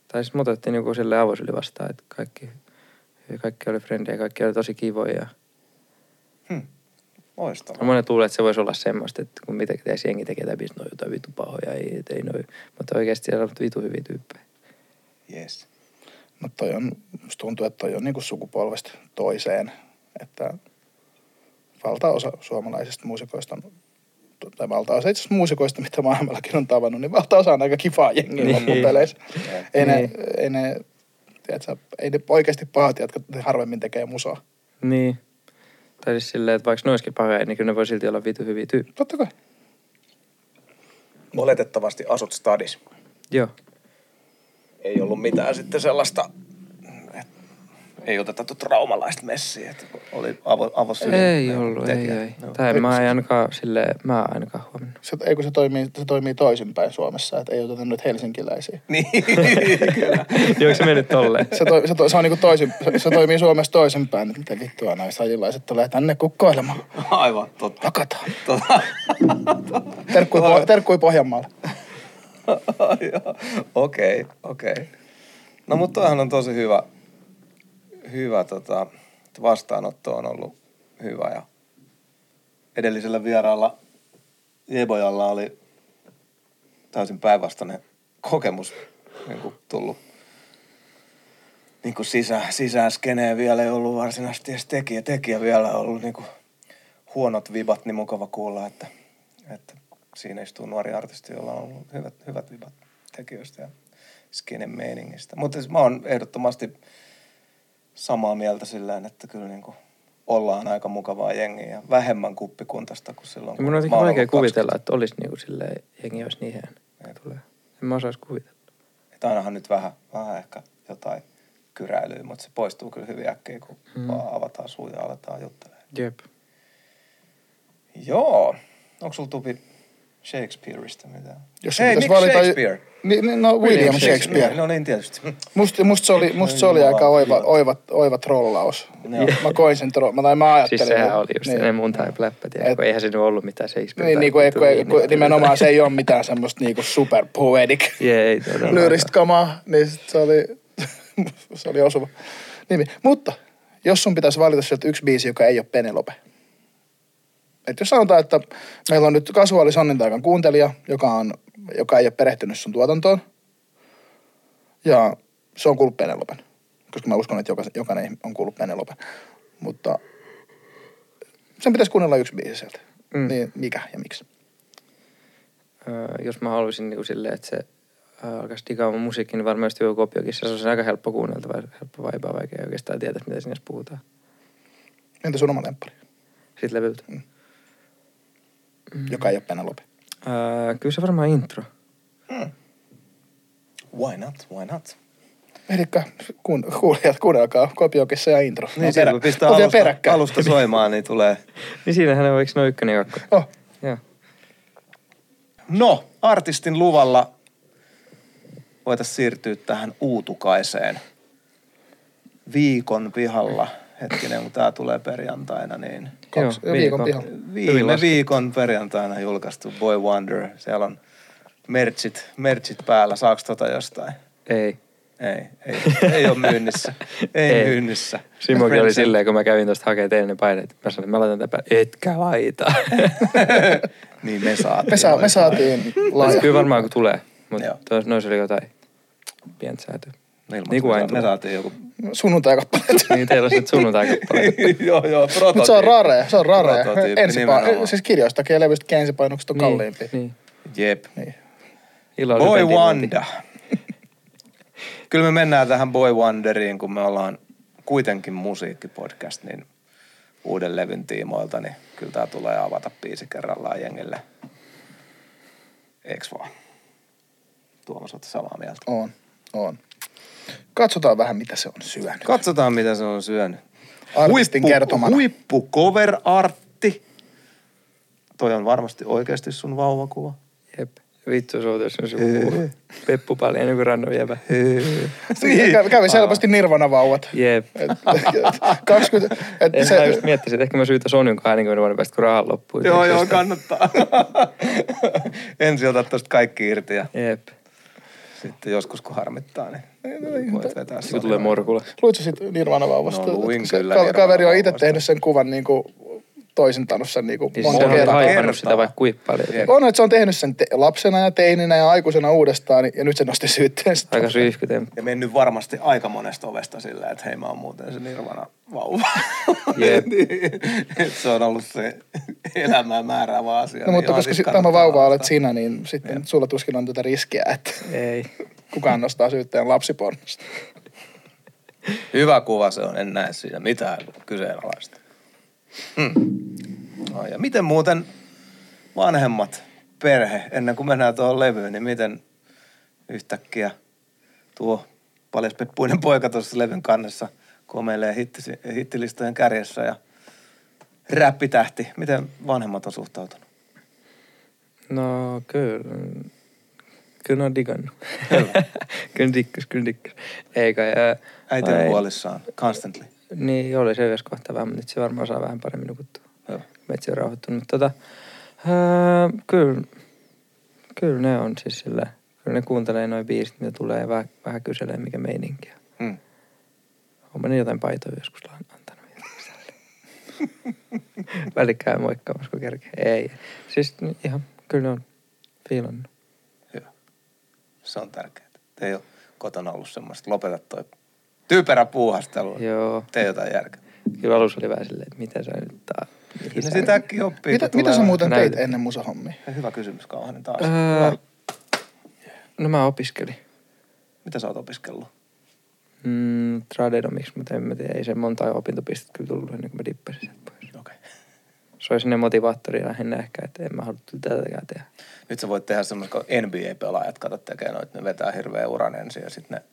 tai siis mut otettiin niinku silleen avosyli vastaan, että kaikki, kaikki oli frendejä, kaikki oli tosi kivoja. Hmm. Loistavaa. No monet luulee, että se voisi olla semmoista, että kun mitä teisi jengi tekee läpi, no jotain vitu pahoja, ei, ei noi. Mutta oikeasti siellä on vitu hyviä tyyppejä. Yes. Mutta toi on, musta tuntuu, että toi on niinku sukupolvesta toiseen. Että valtaosa suomalaisista muusikoista on tai valtaosa itse asiassa muusikoista, mitä maailmallakin on tavannut, niin valtaosa on aika kivaa jengiä Niin. loppupeleissä. Ei, ne, Niin. ei, ne, tiedätkö, ei ne oikeasti pahat, jotka harvemmin tekee musaa. Niin. Tai siis silleen, että vaikka ne olisikin pahoja, niin kyllä ne voi silti olla vitu hyviä tyyppejä. Totta kai. Oletettavasti asut stadis. Joo. Ei ollut mitään sitten sellaista, ei oteta tuota raumalaista messiä, että oli avo, avosylin Ei ollut, ei, ei. Tai mä en ainakaan silleen, mä en ainakaan huomannut. Se, ei kun se toimii, se toimii toisinpäin Suomessa, että ei oteta nyt helsinkiläisiä. *laughs* Niin, kyllä. *laughs* Joo, se mennyt tolleen? Se, to, se, to, se, on niinku toisin, se, se toimii Suomessa toisinpäin, että mitä vittua näistä ajilaiset tulee tänne kukkoilemaan. Aivan, totta. Hakataan. Tota, Terkkui, po, terkkui Pohjanmaalle. *laughs* Okei, okei. No mutta toihan on tosi hyvä, hyvä tota, vastaanotto on ollut hyvä ja edellisellä vieraalla Jebojalla oli täysin päinvastainen kokemus niin kuin tullut niin kuin sisä, sisään skeneen vielä ei ollut varsinaisesti edes tekijä, tekijä vielä on ollut niin kuin huonot vibat, niin mukava kuulla, että, että siinä istuu nuori artisti, jolla on ollut hyvät, hyvät vibat tekijöistä ja skenen meiningistä. Mutta siis mä oon ehdottomasti samaa mieltä sillä että kyllä niin kuin ollaan aika mukavaa jengiä ja vähemmän kuppikuntaista kuin silloin. Mun on jotenkin vaikea kuvitella, että olisi niinku silleen, jengi olisi niin. Tulee. En mä osaisi kuvitella. Että ainahan nyt vähän, vähän ehkä jotain kyräilyä, mutta se poistuu kyllä hyvin äkkiä, kun Mm. mm. vaan avataan suu ja aletaan juttelemaan. Jep. Joo. Onko sulla tupi Shakespeareista mitään? Jos Hei, pitäisi Nick valita- Shakespeare. Niin, niin, no William Shakespeare. No niin, tietysti. Musta, musta se oli, musta se oli Jumala, aika oiva, oiva, oiva trollaus. Joo. Mä koin sen tro... mä, tai mä ajattelin. Siis sehän oli just niin. niin. mun tai pläppä, tiedä, Et- eihän se nyt ollut mitään Shakespeare. Niin, niin, ei, kun, ei, kun nimenomaan se ei ole mitään semmoista niinku super poetic *laughs* Ei, todellakaan. lyyristä kamaa, niin sit se oli, *laughs* se oli osuva nimi. Mutta jos sun pitäisi valita sieltä yksi biisi, joka ei ole Penelope. Et jos sanotaan, että meillä on nyt kasuaali Sonnintaikan kuuntelija, joka, on, joka ei ole perehtynyt sun tuotantoon. Ja se on kuullut Penelopen. Koska mä uskon, että jokainen, jokainen on kuullut Penelopen. Mutta sen pitäisi kuunnella yksi biisi sieltä. Mm. Niin mikä ja miksi? Öö, jos mä haluaisin niin silleen, että se öö, alkaisi digaamaan musiikki, niin varmaan just joku kopiokin. Se olisi aika helppo kuunneltava, helppo vaipaa, vaikka ei oikeastaan tietä, mitä sinne puhutaan. Entä sun oma lemppari, Sitten levyltä. mm. Joka ei ole Penelope? Öö, kyllä se varmaan intro. Why not? Why not? Elikkä kuun, kuulijat, kuunnelkaa Kopiokissa ja intro. Niin, sitten kun pistää alusta, peräkkäin. alusta soimaan, niin tulee... Niin siinähän on, eikö ne ole ykkönen ja kakkonen? Oh, Joo. No, artistin luvalla voitaisiin siirtyä tähän uutukaiseen. Viikon pihalla, hetkinen, kun tämä tulee perjantaina, niin Kaksi, Joo, viikon viikon. pihalla. viime viikon perjantaina julkaistu Boy Wonder. Siellä on merchit, merchit päällä. Saaks tota jostain? Ei. Ei, ei, ei ole myynnissä. *laughs* Ei, Ei. myynnissä. Simokin oli silleen, kun mä kävin tuosta hakemaan teille ne paineet. Mä sanoin, että mä laitan tätä päälle. Etkä laita. *laughs* Niin me saatiin. Me, saa, me saatiin laaja. Kyllä varmaan kun tulee. Mutta noissa oli jotain pientä säätöä. Ilman, Niin kuin me, aina me saatiin joku... Sunnuntai-kappaleet. *laughs* Niin teillä on sitten sunnuntai-kappale. joo, joo, prototyyppi. Mutta se on rare, se on rare. Ensipa- siis kirjoistakin ja levystäkin ensipainokset on kalliimpi. Niin. Jep. Niin. Boy Wonder. *laughs* Kyllä me mennään tähän Boy Wonderiin, kun me ollaan kuitenkin musiikkipodcast, niin uuden levyn tiimoilta, niin kyllä tää tulee avata biisi kerrallaan jengille. Eiks vaan? Tuomas, ootte samaa mieltä. On, on. Katsotaan vähän, mitä se on syönyt. Katsotaan, mitä se on syönyt. Artistin kertomana. Huippu cover artti. Toi on varmasti oikeasti sun vauvakuva. Jep. Vittu, se on tässä se joku peppu paljon joku random jäbä. Niin. Kävi, kävi selvästi Nirvana-vauvat. Jep. Et, et, 20, et En se, mä just miettisin, että ehkä mä syytän Sonjun 20 vuoden päästä, kun rahan loppuu. Joo, joo, kannattaa. *laughs* Ensin otat tosta kaikki irti ja Jep. Sitten joskus kun harmittaa, niin voit vetää Sitten tulee morkula. luitko sit Nirvana-vauvasta? No, luin kyllä ka- Kaveri on itse tehnyt sen kuvan niinku toisintanut sen niinku Niin monta se on kertaa. haipannut sitä vaikka kuinka paljon. Jep. On, että se on tehnyt sen te- lapsena ja teininä ja aikuisena uudestaan, ja nyt se nosti syytteen. sitä. Aika syyhkytemppu. Ja mennyt varmasti aika monesta ovesta sillä, että hei mä oon muuten se Nirvana vauva. *laughs* Jep. *laughs* Et se on ollut se elämää määräävä asia. No, mutta ihan koska siis tämä vauva olet sinä, niin sitten sulla tuskin on tätä riskiä, että Ei. kukaan nostaa syytteen lapsipornosta. Hyvä kuva se on, en näe siinä mitään kyseenalaista. No, ja miten muuten vanhemmat perhe, ennen kuin mennään tuohon levyyn, niin miten yhtäkkiä tuo paljaspeppuinen poika tuossa levyn kannessa komeilee hittisi, hittilistojen kärjessä ja räppitähti. Miten vanhemmat on suhtautunut? No kyllä. Kyllä on digannut. kyllä dikkas, *laughs* kyllä dikkas. Eikä. Ja, Äiti on huolissaan, constantly. Niin, oli se yhdessä kohtaa vähän, mutta nyt se varmaan saa vähän paremmin nukuttua. Joo. Metsi on rauhoittunut. Tota, öö, kyllä, kyllä ne on siis sillä, kyllä ne kuuntelee noin biisit, mitä tulee ja vähän, vähän kyselee, mikä meininki on. Hmm. Olen niin jotain paitoja joskus antanut. Välikään moikkaamassa, kun kerkee. Ei. Siis ihan, kyllä ne on fiilannut. Hyvä. Se on tärkeää. Te ei ole kotona ollut semmoista. Lopeta toi typerä puuhastelu. Joo. Tee jotain järkeä. Kyllä alussa oli vähän silleen, että mitä sä nyt taas... Kyllä sä- sitä äkkiä oppii. Mitä, mitä sä muuten näin. teit ennen musahommia? Hyvä kysymys, Kauhanen taas. Öö, Hyvä. no mä opiskelin. Mitä sä oot opiskellut? Mm, tradenomiksi, mutta en mä tiedä, ei se monta opintopistettä kyllä tullut ennen kuin mä dippasin sieltä pois. Okei. Okay. Se olisi ne motivaattori lähinnä ehkä, että en mä halua tätäkään tehdä. Nyt sä voit tehdä semmoista, kun NBA-pelaajat kato tekee noita, ne vetää hirveän uran ensin ja sitten ne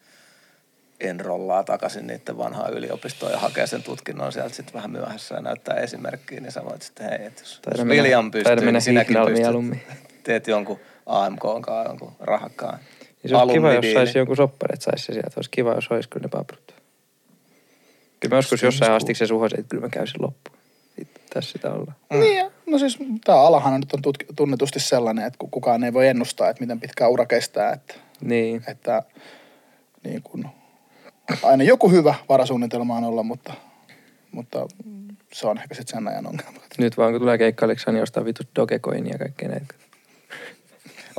enrollaa takaisin niiden vanhaan yliopistoon ja hakee sen tutkinnon sieltä sitten vähän myöhässä ja näyttää esimerkkiä, niin sä voit sitten, hei, että jos, Taida mennä- William pystyy, niin sinäkin pystyt. *laughs* Teet jonkun AMK kanssa, jonkun rahakkaan. Ja se olisi kiva, jos saisi jonkun soppari, että saisi se sieltä. Olisi kiva, jos olisi kyllä ne paprut. Kyllä mä joskus Se jossain astiksi suhosin, että kyllä mä käyn loppuun. Sitten tässä sitä ollaan. Mm. Niin, no siis tämä alahan nyt on tutk- tunnetusti sellainen, että ku- kukaan ei voi ennustaa, että miten pitkä ura kestää, että, Niin. että niin kun, aina joku hyvä varasuunnitelma on olla, mutta, mutta se on ehkä sitten sen ajan ongelma. Nyt vaan kun tulee keikkailijaksi, niin ostaa vitut Dogecoinia ja kaikkea näitä.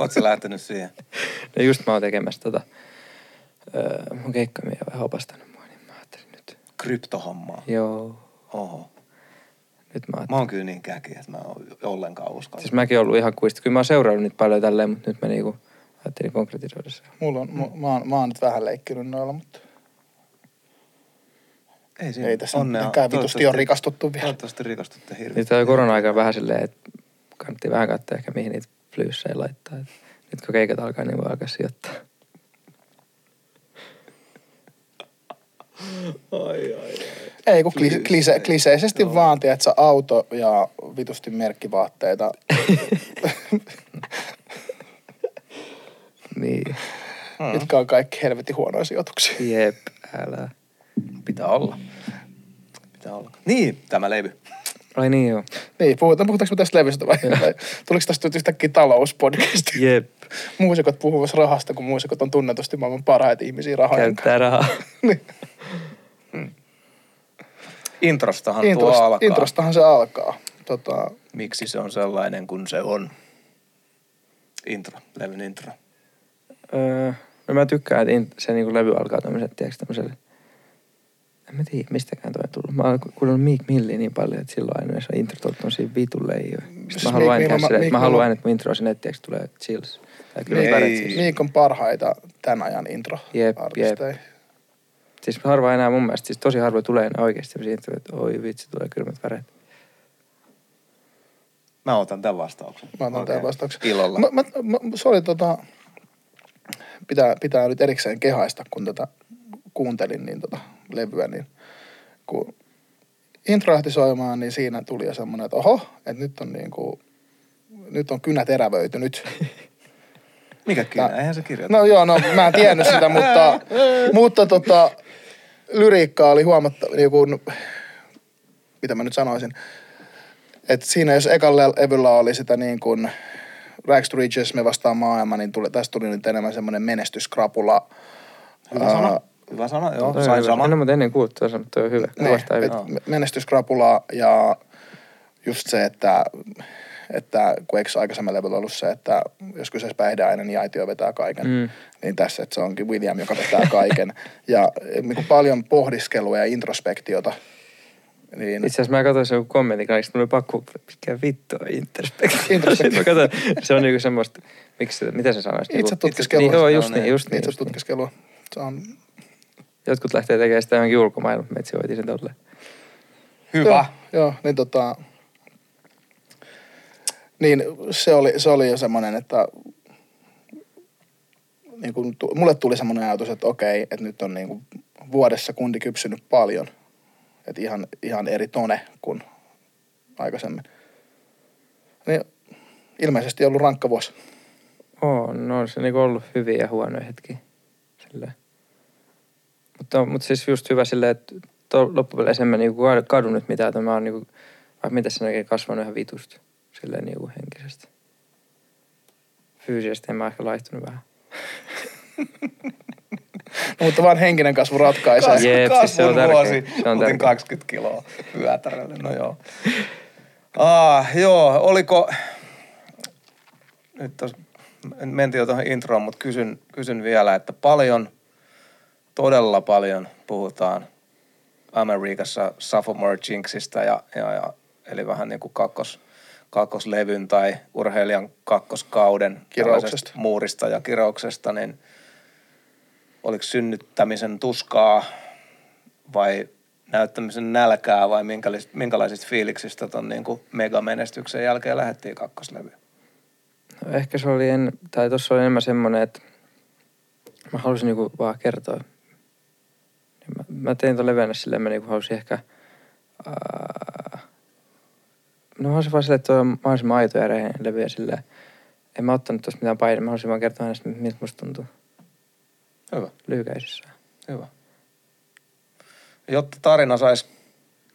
Sä lähtenyt siihen? Ja just mä oon tekemässä tota, öö, mun keikkamia vähän opastanut mua, niin mä ajattelin nyt. Kryptohommaa. Joo, Oho. nyt mä Mä oon kyllä niin käki, että mä oon ollenkaan uskalla. Siis mäkin ollut ihan kuisti. Kyllä mä oon seurannut niitä paljon tälleen, mutta nyt mä niinku ajattelin konkretisoida se. Mulla on, mm. mä, oon, mä oon nyt vähän leikkinyt noilla, mutta ei, siinä ei tässä onnea. mitenkään vitusti on rikastuttu vielä. Toivottavasti rikastutte hirveästi. Nyt on korona-aika vähän silleen, että kannatti vähän katsoa ehkä mihin niitä flyysseja laittaa. Et nyt kun keikat alkaa, niin voi alkaa sijoittaa. Ei, kun klise, klise, kliseisesti vaan, tiedät sä, auto ja vitusti merkkivaatteita. *laughs* Niin. mitkä on kaikki helvetin huonoja sijoituksia. Jep, älä. Pitää olla. Pitää olla. Niin, tämä levy. Ai niin joo. Niin, puhutaan, puhutaanko me tästä levystä vai? vai tuliko tästä nyt yhtäkkiä talouspodcast? Jep, Muusikot puhuvat rahasta, kun muusikot on tunnetusti maailman parhaita ihmisiä kanssa. käyttää rahaa. *laughs* Introstahan tuo Introst, alkaa. introstahan se alkaa. Tota, Miksi se on sellainen kuin se on? Intro, levyn intro. Öö, no mä tykkään, että in- se niinku levy alkaa tämmöiset, tiedätkö, tämmöiselle... En mä tiedä, mistäkään toi on tullut. Mä oon kuunnellut Meek Milliä niin paljon, että silloin aina se intro on tosi vitun leijoja. Sitten Siis mä haluan Meek aina tehdä silleen, että Meek mä haluan aina, että mun intro sinne, tiedätkö, tulee chills. Tai kyllä siis. Viikon parhaita tämän ajan intro Jep, artisteja. Siis harva enää mun mielestä, siis tosi harva tulee enää oikeasti sellaisia introja, että oi vitsi, tulee kylmät väreet. Mä otan tämän vastauksen. Mä otan Okei. tämän vastauksen. Ilolla. Mä, mä, mä, se oli tota, pitää, pitää nyt erikseen kehaista, kun tätä kuuntelin niin tota levyä, niin kun intro lähti soimaan, niin siinä tuli jo semmoinen, että oho, että nyt on niin kuin, nyt on kynä terävöitynyt. *laughs* Mikä kyllä? Tää- Eihän se kirjoita. No joo, no mä en tiennyt sitä, mutta, *laughs* mutta tota, lyriikka oli huomattava, niin kuin, mitä mä nyt sanoisin, että siinä jos ekalla levyllä oli sitä niin kuin Rags to Riches, me vastaan maailma, niin tuli, tästä tuli nyt enemmän semmoinen menestyskrapula. Hyvä sana. Hyvä sana, joo. Toi on Sain hyvä. saman. En ole muuten ennen kuullut tuossa, mutta toi on hyvä. Niin, Kuulostaa et hyvin. menestyskrapula ja just se, että, että kun eikö aikaisemmin levyllä ollut se, että jos kyseessä päihdeaine, niin aitio vetää kaiken. Mm. Niin tässä, että se onkin William, joka vetää kaiken. ja niin kuin paljon pohdiskelua ja introspektiota. Niin, Itse asiassa mä katsoin sen kommentin kanssa, mulla oli pakko, mikä vittu on. Interspect. *laughs* mä katsoin, se on niinku semmoista, miksi, mitä se sanoisi? Itse Niinku- tutkiskelua. Niin, joo, just No niin, niin. just niin. niitä Just niin. tutkiskelua. Se on, Jotkut lähtee tekemään sitä johonkin ulkomailla, metsi hoiti sen tolleen. Hyvä. Joo, joo niin tota... Niin se oli, se oli jo semmoinen, että niin kun, tu- mulle tuli semmoinen ajatus, että okei, että nyt on niin kuin vuodessa kundi kypsynyt paljon. Että ihan, ihan eri tone kuin aikaisemmin. Niin ilmeisesti ollut rankka vuosi. Oo, no on se niinku ollut hyviä ja huonoja hetkiä. Silleen. Mutta, mutta siis just hyvä silleen, että to, loppupeleissä en mä niinku kadu- nyt mitään, että mä oon niinku, vaikka mitä sen oikein kasvanut ihan vitusta. Silleen niinku henkisesti. Fyysisesti en mä ehkä laihtunut vähän. *laughs* No, mutta vaan henkinen kasvu ratkaisee. Kas, Jep, siis se on tärkeä. vuosi. Se on tärkeä. 20 kiloa vyötärölle, no joo. Ah, joo, oliko... Nyt tos, mentiin jo tuohon introon, mutta kysyn, kysyn vielä, että paljon, todella paljon puhutaan Amerikassa sophomore jinxistä ja, ja, ja eli vähän niin kuin kakkos, kakkoslevyn tai urheilijan kakkoskauden Kirouksesta. muurista ja kirouksesta, niin oliko synnyttämisen tuskaa vai näyttämisen nälkää vai minkälaisista, minkälaisista fiiliksistä ton niin kuin megamenestyksen jälkeen lähdettiin kakkoslevyyn? No ehkä se oli, en, tai tuossa oli enemmän semmoinen, että mä halusin niinku vaan kertoa. Niin Mä, mä tein ton levennä silleen, mä niinku halusin ehkä, ää, no halusin vaan silleen, että on mahdollisimman aito ja rehellinen levy ja silleen, en mä ottanut tosta mitään paineita, mä halusin vaan kertoa hänestä, miltä musta tuntuu Hyvä, lyhykäisessä. hyvä. Jotta tarina saisi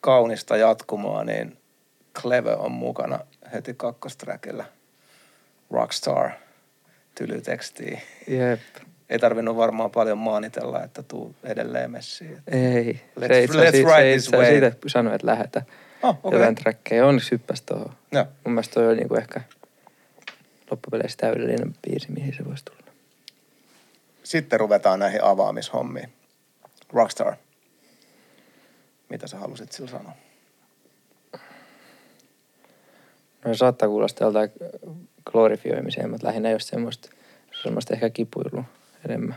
kaunista jatkumoa, niin Cleve on mukana heti kakkostrackillä. Rockstar, tylytekstiä. Jep, Ei tarvinnut varmaan paljon maanitella, että tuu edelleen messiin. ei. Let's- se itse asiassa- this wave. siitä sanoi, että lähetä Oh, okay. jotain trackeja. Onneksi hyppäsi tuohon. Joo. Mun mielestä toi on niinku ehkä loppupeleissä täydellinen biisi, mihin se voisi tulla. Sitten ruvetaan näihin avaamishommiin. Rockstar. Mitä sä halusit sillä sanoa? No se saattaa kuulostaa joltain glorifioimiseen, mutta lähinnä just semmoista, semmoista ehkä kipuilua enemmän.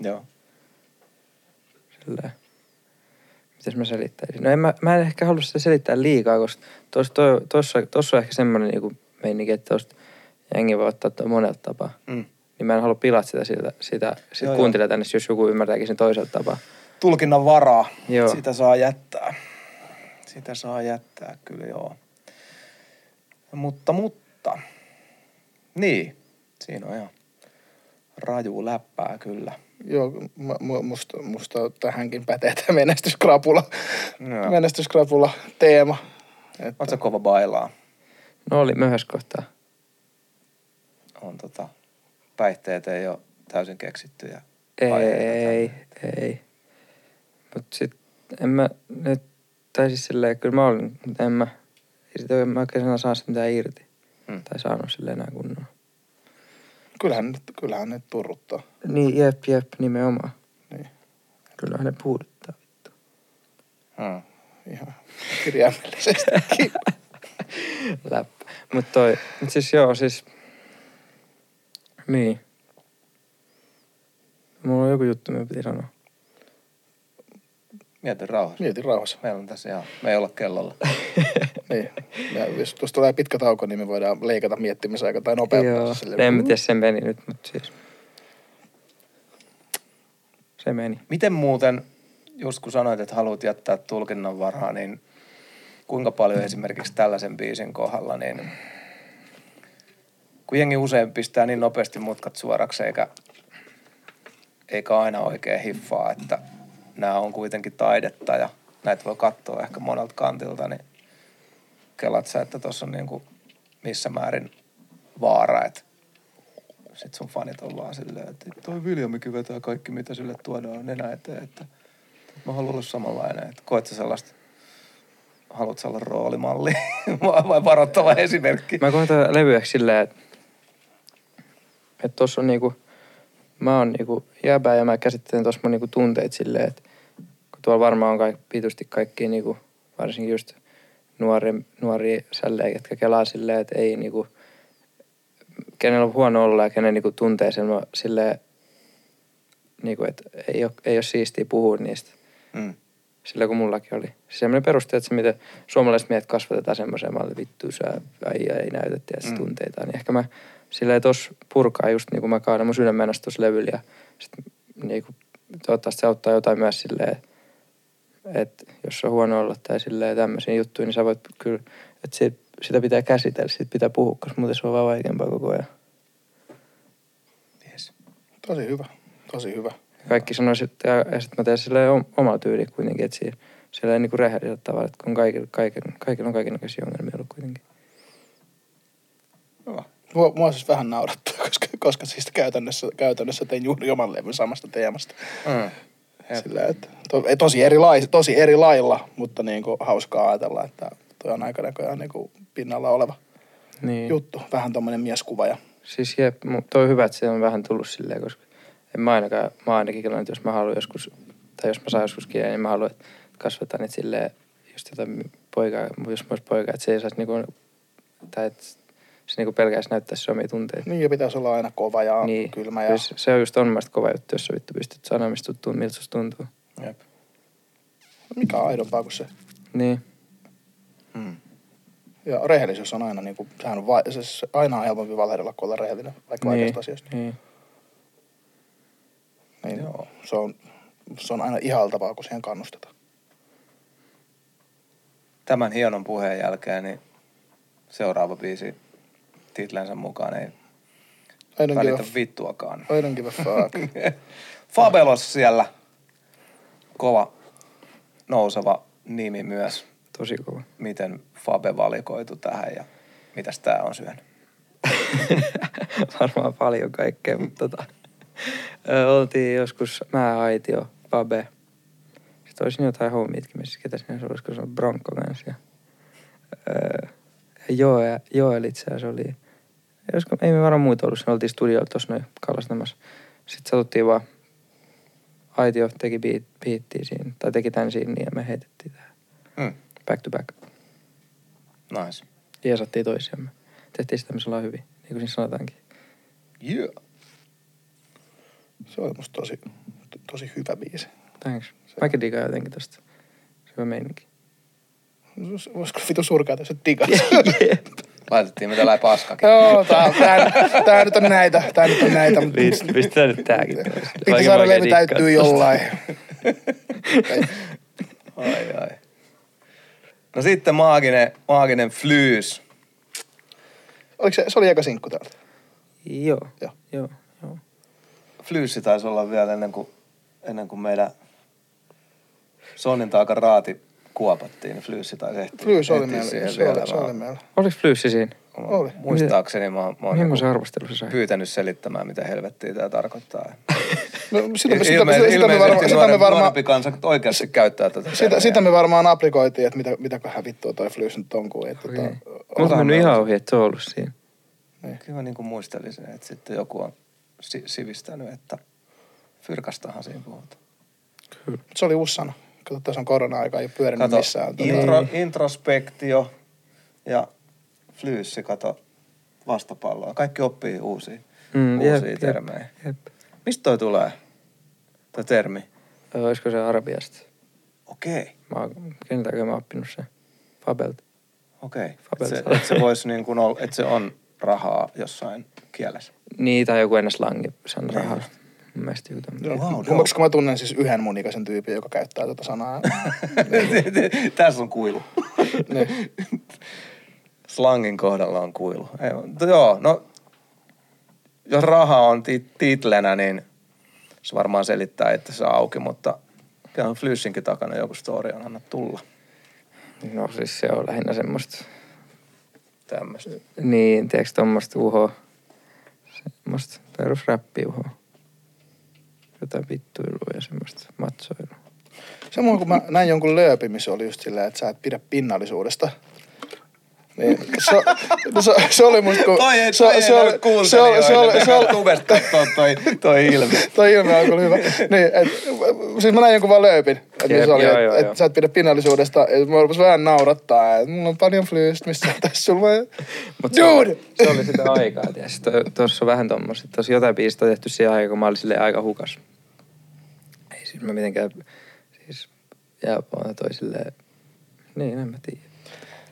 Joo. Silleen. Mitäs mä selittäisin? No en mä, mä en ehkä halua sitä selittää liikaa, koska tuossa, to, tossa, tossa on ehkä semmoinen niinku meininki, että tosta jengi voi ottaa toi monelta tapaa. Mm. Niin mä en halua pilata sitä, sitä, sitä sit Joo, joo. kuuntelijaa tänne, jos joku ymmärtääkin sen toiselta tapaa. Tulkinnan varaa. Joo. Sitä saa jättää. Sitä saa jättää, kyllä joo. Mutta, mutta. Niin. Siinä on ihan raju läppää kyllä. Joo, mu- mu- musta, musta tähänkin pätee tämä menestyskrapula, Joo. menestyskrapula teema. Että, sä kova bailaa? No oli myös kohtaa. On tota, päihteet ei ole täysin keksittyjä. Ei, aiheita ei, ei. Mut sit en mä nyt, tai siis silleen, kyllä mä olin, mutta en mä, ei sitä mä oikein enää saa sitä mitään irti. Hmm. Tai saanut silleen enää kunnolla. Kyllähän, ne- kyllähän ne turruttaa. Niin, jep, jep, nimenomaan. Niin. Kyllähän ne puuduttaa vittu. Hmm. Ihan kirjaimellisesti. *laughs* Läppä. Mut toi, mut siis joo, siis, niin. Mulla on joku juttu, mitä piti sanoa. Mieti rauhassa. Mietin rauhassa. Meillä on tässä ihan, me ei olla kellolla. *laughs* Niin. Ja jos tuosta tulee pitkä tauko, niin me voidaan leikata miettimisaika tai nopeuttaa. Joo, se en mä tiedä, sen meni nyt, mutta siis. Se meni. Miten muuten, just kun sanoit, että haluat jättää tulkinnan varaa, niin kuinka paljon esimerkiksi tällaisen biisin kohdalla, niin kun jengi usein pistää niin nopeasti mutkat suoraksi, eikä, eikä aina oikein hiffaa, että nämä on kuitenkin taidetta ja näitä voi katsoa ehkä monelta kantilta, niin kelat sä, että tuossa on niin kuin missä määrin vaara, että sit sun fanit on vaan silleen, että toi Viljamikin vetää kaikki, mitä sille tuodaan nenä eteen, että mä haluan olla samanlainen. Että koet sä sellaista, haluat olla roolimalli *laughs* vai varoittava esimerkki? Mä koen tätä levyäksi silleen, että että tossa on niinku, mä oon niinku jäbä ja mä käsittelen tossa mun niinku tunteet silleen, että kun tuolla varmaan on kaik, pitusti kaikki niinku, varsinkin just nuori, nuori sälleen, ketkä kelaa silleen, että ei niinku, kenellä on huono olla ja kenen niinku tuntee sen silleen, niinku, että ei ole, ei ole siistiä puhua niistä Mm. sillä kun mullakin oli. Se semmoinen peruste, että se miten suomalaiset miehet kasvatetaan semmoiseen malliin, vittu sä äijä ei näytä tiedä Mm. mm. tunteita. Niin ehkä mä silleen tos purkaa just niin kuin mä kaadan mun sydämen tuossa levyllä ja sit niin kuin, toivottavasti se auttaa jotain myös silleen, että jos on huono olla tai silleen tämmöisiä juttuja, niin sä voit kyllä, että sit, sitä pitää käsitellä, siitä pitää puhua, koska muuten se on vaan vaikeampaa koko ajan. Yes. Tosi hyvä. Tosi hyvä. Kaikki sanoisivat, ja, ja sitten mä teen silleen om- omalla tyyli kuitenkin, että siinä, silleen niin kuin rehellisellä tavalla, että kun kaikilla, kaikilla, kaikilla on kaikenlaisia ongelmia ollut kuitenkin. Mua, mua siis vähän naurattaa, *laughs* koska, koska siis käytännössä, käytännössä tein juuri oman levyn samasta teemasta. Mm. Sillä, että, to, tosi, eri lai, tosi eri lailla, mutta niin kuin hauskaa ajatella, että toi on aika näköjään niin kuin pinnalla oleva Niin. juttu. Vähän tommonen mieskuva ja Siis jep, toi on hyvä, että se on vähän tullut silleen, koska en mä ainakaan, mä ainakin kyllä, että jos mä haluan joskus, tai jos mä saan joskus kielen, niin mä haluan, että kasvataan niitä silleen, just jotain poikaa, jos mä olisi poika, että se ei saisi niinku, tai että se niinku pelkäisi näyttää se omia tunteita. niin ja pitäisi olla aina kova ja niin, kylmä. Ja, kyllä se- se on just on kova juttu, jos sä vittu pystyt sanoa, mistä tuntuu, miltä susta tuntuu. Jep. mikä on aidompaa kuin se. Niin, Mm. Ja rehellisyys on aina, niin kuin, sehän on va- se, se, aina on helpompi valehdella kuin olla rehellinen, vaikka niin, vaikeasta asioista. niin. Niin, Joo. se, on, se on aina ihaltavaa, kun siihen kannustetaan. Tämän hienon puheen jälkeen, niin seuraava biisi titlensä mukaan ei I don't, give välitä a, vittuakaan. I don't give a fuck. *laughs* Fabelos siellä. Kova nouseva nimi myös. Tosi kova. Miten Fabe valikoitu tähän ja mitäs tää on syönyt? *laughs* Varmaan paljon kaikkea, mutta tota, ö, oltiin joskus mä, Aitio, Babe. Sitten olisi jotain homiitkin, missä ketä sinne se olisiko se on Bronco kanssa. Ja, öö, Joe, Joel itse asiassa oli. Josko, ei me varmaan muita ollut, siinä oltiin studiolla tuossa noin kallastamassa. Sitten satuttiin vaan, Aitio teki beat, beattiä siinä, tai teki tän siinä niin ja me heitettiin tähän Mm. back to back. Nice. Jeesattiin toisiamme. Tehtiin sitä, missä ollaan hyvin, niin kuin siinä sanotaankin. Yeah. Se on musta tosi, to- tosi hyvä biisi. Thanks. Mäkin digaan jotenkin tosta. Se on hyvä meininki. Olisiko vitu surkeata, jos *laughs* et digas? *laughs* Laitettiin me tällä paskakin. Joo, tää, tää, tää, nyt on näitä, tää nyt on näitä. mutta Pistetään nyt tääkin. Piti saada levy täyttyy jollain. Ai ai. No sitten maaginen, maaginen flyys. Oliko se, se oli eka sinkku täältä? Joo. Joo. Joo. Joo. Flyyssi taisi olla vielä ennen kuin, ennen kuin meidän Sonnin taakan raati kuopattiin, niin Flyyssi taisi ehtiä, Flyys oli meillä. Se oli, vielä. se oli meillä. Oliko Flyyssi siinä? Oli. Muistaakseni mä, oon- mä oon Millaisen niinku arvostelun se sai? pyytänyt selittämään, mitä helvettiä tämä tarkoittaa. No, sitä, sitä, Ilme- sitä, sitä, me ilmeisesti varmaan, sitä, me varmaan, nuorempi kansa oikeasti käyttää tätä sitä, termiä. sitä me varmaan aprikoitiin, että mitä, mitäköhän vittua toi Flyys nyt on, kun ei tota. Mulla on mennyt ihan ohi, että se on ollut siinä. Kyllä mä niin kuin muistelisin, että sitten joku on si- sivistänyt, että fyrkastahan siinä puhutaan. se oli uusi sana. Kato, tässä on korona-aika, ei pyörinyt Kato, missään. Tota, intro, introspektio ja flyyssi, kato vastapalloa. Kaikki oppii uusia, Mm, uusia jep, jep, termejä. Jep. Mistä toi tulee, toi termi? Olisiko se arabiasta? Okei, Mä oon, keneltäkö mä oon oppinut sen? Fabelta. okei. Että Fabel se, et se voisi niin kuin olla, että se on rahaa jossain kielessä. Niin, tai joku ennen slangi sana Niin rahaa. Mun mielestä joku tämmönen. Joo, Wow, wow, koska mä tunnen siis yhden mun ikäisen tyypin, joka käyttää tätä sanaa. *laughs* Tässä on kuilu. *laughs* niin. Slangin kohdalla on kuilu. Ei, mutta joo, no jos raha on ti- titlenä, niin se varmaan selittää, että se auki, mutta kyllä on Flyssinkin takana joku story on anna tulla. No siis se on lähinnä semmoista, Tämmöistä. niin, tiedätkö tommoista uhoa. Semmoista perusräppiuhoa. Jotain vittuilua ja semmoista matsoilua. Samoin kun mä näin jonkun lööpin, missä oli just silleen, että sä et pidä pinnallisuudesta. Niin, se, se, se, oli musta kun... Toi ei, se, toi ei se, oli, se, oli, se, oli, se, oli, Tubesta kattoo toi, toi ilme. toi ilme on kyllä hyvä. Niin, et, siis mä näin jonkun vaan lööpin. Että Jep, se oli, että joo. et sä et pidä pinnallisuudesta. Ja mä rupesin vähän naurattaa. että mulla on paljon flyystä, missä tässä sulla vaan... Mut Dude! Se, se oli sitä aikaa, tiiäks. To- Tuossa on vähän tommoista. Tuossa jotain biisistä on tehty siihen aikaan, kun mä olin silleen aika hukas. Ei siis mä mitenkään, siis, ja on toi silleen, niin en mä tiedä.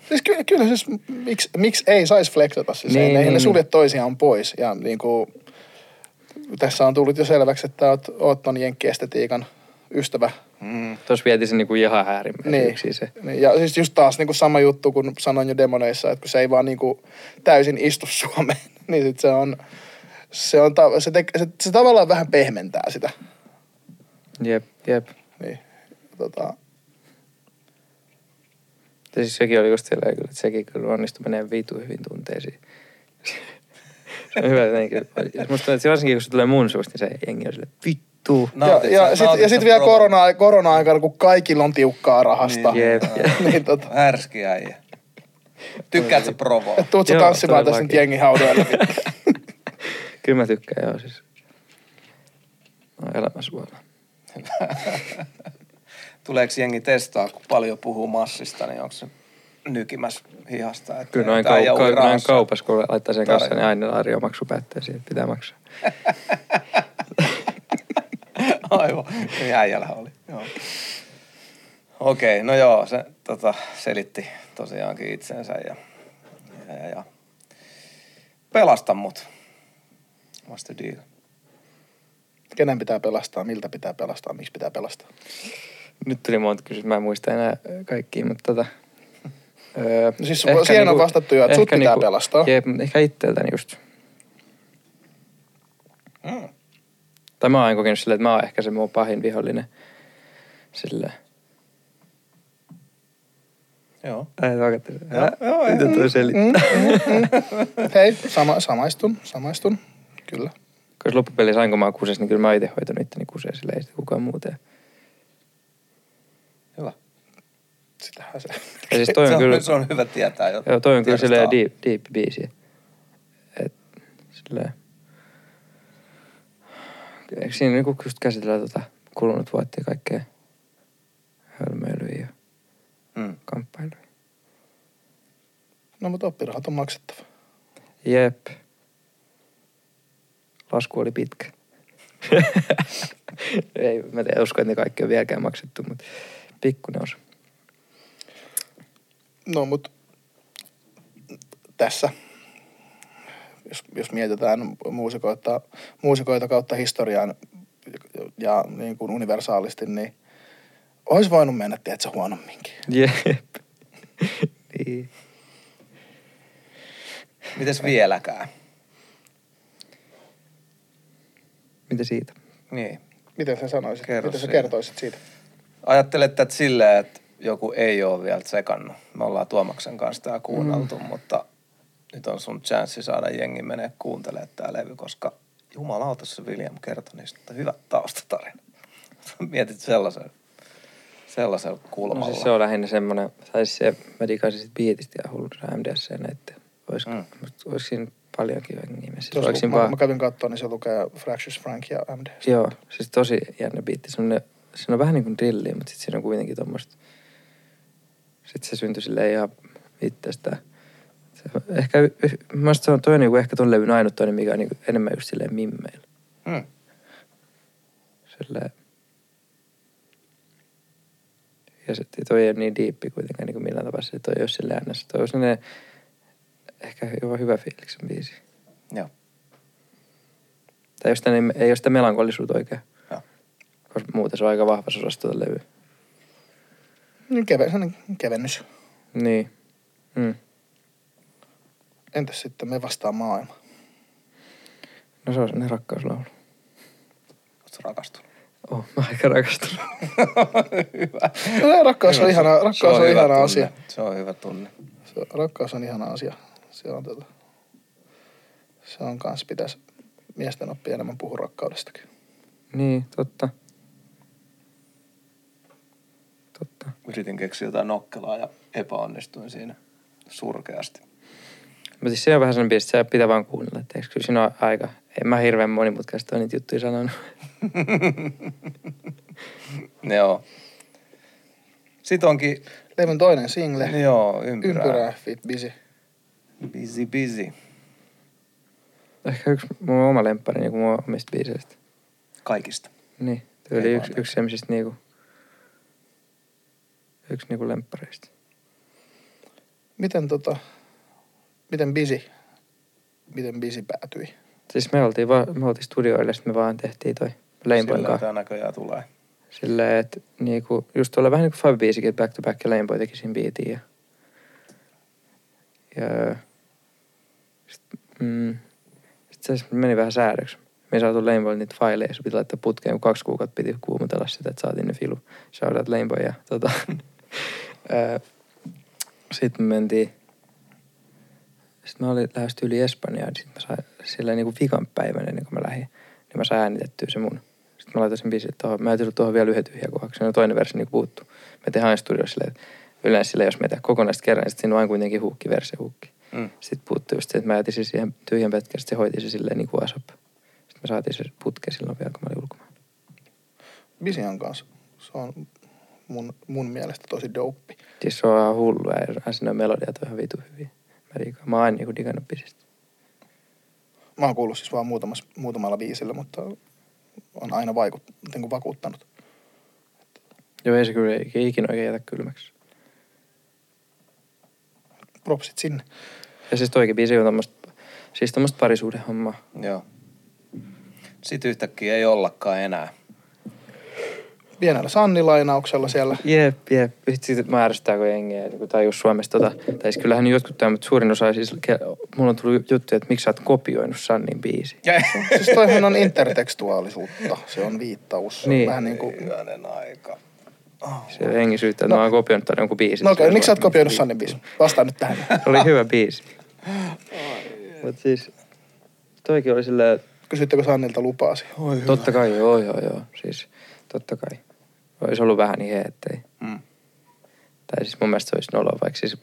Siis kyllä, kyllä siis, miksi, miksi ei saisi flexata siis Niin, niin, Eihän niin, ne sulje niin. toisiaan pois. Ja niin kuin, tässä on tullut jo selväksi, että oot, oot ton jenkkiestetiikan ystävä. Mm. Tuossa vietiin se niinku ihan äärimmäiseksi Niin. se. niin. Ja siis just taas niin kuin sama juttu, kun sanoin jo demoneissa, että kun se ei vaan niin kuin täysin istu Suomeen, *laughs* niin sit se on, se, on se, te- se, se tavallaan vähän pehmentää sitä. Jep, jep. Niin, tota, Ja siis sekin oli just silleen kyllä, että sekin kyllä onnistui menee vitu hyvin tunteisiin. se on hyvä jotenkin. Musta tuntuu, että se varsinkin kun se tulee mun suusta, niin se jengi on silleen, vittu. ja, Nautit ja, sit, ja sitten vielä promo- korona, korona-aikana, kun kaikilla on tiukkaa rahasta. Niin, Jep, jep. *laughs* niin tota, Härski äijä. Tykkäätkö provoa? että tuut sä Joo, tanssimaan tässä nyt jengi haudoilla. *laughs* Kyllä mä tykkään, joo siis. No elämä suola. *laughs* Tuleeko jengi testaa, kun paljon puhuu massista, niin onko se nykimäs hihasta? Että Kyllä noin, kau- joui ka- noin kaupassa, kun laittaa sen kanssa, niin aina arjomaksu päättää että pitää maksaa. *laughs* Aivan, niin äijällä oli. Joo. Okei, no joo, se tota, selitti tosiaankin itsensä ja, ja, ja, ja. pelasta mut. What's the deal? Kenen pitää pelastaa, miltä pitää pelastaa, miksi pitää pelastaa. Nyt tuli monta kysymystä, mä en muista enää kaikkia, mutta tota... Öö, *laughs* No siis siihen on vastattu jo, että sut pitää pelastaa. Jep, mutta ehkä itseltäni just. Mm. Tai mä oon aina kokenut silleen, että mä oon ehkä se mun pahin vihollinen. Silleen. Joo. Ai, vakatte. Joo, joo, Mitä toi selittää? Hei, sama, samaistun, samaistun. Kyllä. Koska loppupelissä aina kun mä kuses, niin kyllä mä itse hoitanut itteni kuseen, sillä ei sitä kukaan muu tee. Hyvä. Sitähän se. Ja siis toi *laughs* se, on on, kyllä, se on hyvä tietää. Jo, joo, toi on kyllä silleen deep, deep biisi. Et silleen. Eikö siinä niinku just käsitellä tota kulunut vuotta ja kaikkea hölmöilyä ja Mm. kamppailuja. No mutta oppirahat on maksettava. Jep. Lasku oli pitkä. *laughs* ei, mä en usko, että ne kaikki on vieläkään maksettu, mutta pikkuinen osa. No mutta tässä, jos, jos mietitään muusikoita, muusikoita kautta historiaan ja, ja niin kuin universaalisti, niin olisi voinut mennä, tiedätkö, huonomminkin. Jep. *laughs* niin. Mites vieläkään? Mitä siitä? Niin. Miten sä sanoisit? Kerro Miten sä siitä. kertoisit siitä? Ajattelet tätä silleen, että joku ei ole vielä tsekannut. Me ollaan Tuomaksen kanssa tää kuunneltu, mm. mutta nyt on sun chanssi saada jengi menee kuuntelemaan tää levy, koska jumalauta se William kertoi niistä hyvät taustatarina. *laughs* Mietit sellaisen, sellaisen kulmalla. No siis se on lähinnä semmoinen, tai siis se, mä digasin sit biitistä ja hullu se MDS että olisiko, Mm. mm. olisiko siinä paljonkin. Siis Tuossa, oliko kun siinä mä, vaan, mä kävin katsoa, niin se lukee Fractious Frank ja MD. Joo, siis tosi jännä biitti. Semmoinen, siinä on vähän niin kuin drilliä, mutta sitten siinä on kuitenkin tuommoista. Sitten se syntyi silleen ihan itsestään. Se, ehkä, mä se on toi niinku ehkä ton levyn ainut toinen, mikä on niinku enemmän just silleen mimmeillä. Mm. Silleen. Ja sitten toi ei ole niin diippi kuitenkaan niin kuin millään tapaa. Se toi ei ole silleen ns. Toi on sellainen ehkä jopa hyvä fiiliksen biisi. Joo. Tai jos niin, ei ole sitä melankolisuutta oikein. Joo. Koska muuten se on aika vahva osa tuota levyä. Niin keve, kevennys. Niin. Mm. Entäs sitten me vastaan maailma? No se on sellainen rakkauslaulu. Oletko rakastunut? Oh, mä aika rakastunut. *laughs* No, rakkaus on, ihana, rakkaus Se on, hyvä ihana tunne. asia. Se on hyvä tunne. Se, rakkaus on ihana asia. Se on, tota, se on kans pitäisi miesten oppia enemmän puhua rakkaudestakin. niin, totta. Totta. Yritin keksiä jotain nokkelaa ja epäonnistuin siinä surkeasti. Mutta siis se on vähän sellainen että se pitää vaan kuunnella. Että eikö kyllä siinä on aika, en mä hirveän monimutkaista ole niitä juttuja sanonut. *laughs* Joo. Sitten onkin, Levyn toinen single. joo, ympyrää. Ympyrää, fit busy. Busy, busy. Ehkä yksi mun oma lemppari niin mun omista biiseistä. Kaikista. Niin, tuo oli yksi, yksi semmoisista niinku, yksi niinku lemppareista. Miten tota, miten busy, miten busy päätyi? Siis me oltiin, vaan, me oltiin studioille, sitten me vaan tehtiin toi Sillä kanssa. tämä näköjään tulee. Silleen, että niinku, just tuolla vähän niin kuin Five biisikin, Back to Back ja Lameboy teki siinä biitin. Ja, ja sit, mm, sit se meni vähän säädöksi. Me ei saatu Lameboylta niitä faileja, se piti laittaa putkeen, kun kaksi kuukautta piti kuumotella sitä, että saatiin ne filu. Shout out Lameboy ja tota, *laughs* sitten me mentiin, sitten mä olin lähes yli Espanjaan, sitten mä sain silleen niin kuin vikan päivänä ennen kuin mä lähdin, niin mä sain äänitettyä se mun. Sitten mä laitoin sen biisin tuohon, mä ajattelin tuohon vielä yhden tyhjän kohdaksi, se on toinen versio niin puuttu. Me tehdään studiossa silleen, yleensä silleen, jos me tehdään kokonaista kerran, niin sitten siinä on aina kuitenkin huukki, versio huukki. Mm. Sitten puuttuu just se, että mä jätin sen siihen tyhjän pätkän, sitten se hoiti se silleen niin kuin ASAP. Sitten me saatiin se putke silloin vielä, kun mä olin ulkomailla. Busy on kanssa, se on mun, mun mielestä tosi dope. Siis se on ihan hullu ja siinä on melodiat on ihan vitu hyviä. Mä, digaan. mä oon aina niinku digannut biisistä. Mä oon kuullut siis vaan muutamassa, muutamalla biisillä, mutta on aina vaikut, niin vakuuttanut. Joo, ei se kyllä ei, ei ikinä oikein jätä kylmäksi. Propsit sinne. Ja siis toikin biisi on tommoista, siis tommoista parisuuden hommaa. Joo. Sitten yhtäkkiä ei ollakaan enää. Pienellä Sanni-lainauksella siellä. Jep, jep. Sitten mä ärsyttää, kun jengiä niin tai just Suomessa tota, tai siis kyllähän jotkut tämä, mutta suurin osa siis, mulla on tullut juttuja, että miksi sä oot kopioinut Sannin biisi. Siis toihan on intertekstuaalisuutta. Se on viittaus. Se on Niin. Vähän niin kuin... Hyvänen aika. Se jengi syyttää, että No. mä oon kopioinut tämän jonkun biisin. No okei, Se miksi sä oot kopioinut Sannin biisin? Vastaa nyt tähän. Se *laughs* oli hyvä biisi. Mutta siis, toikin oli silleen, Kysyttekö Sannilta lupaa siihen? Oi totta kai, joo, joo, joo. Siis, totta kai. Olisi ollut vähän niin he, ettei. Mm. Tai siis mun mielestä se olisi noloa, vaikka siis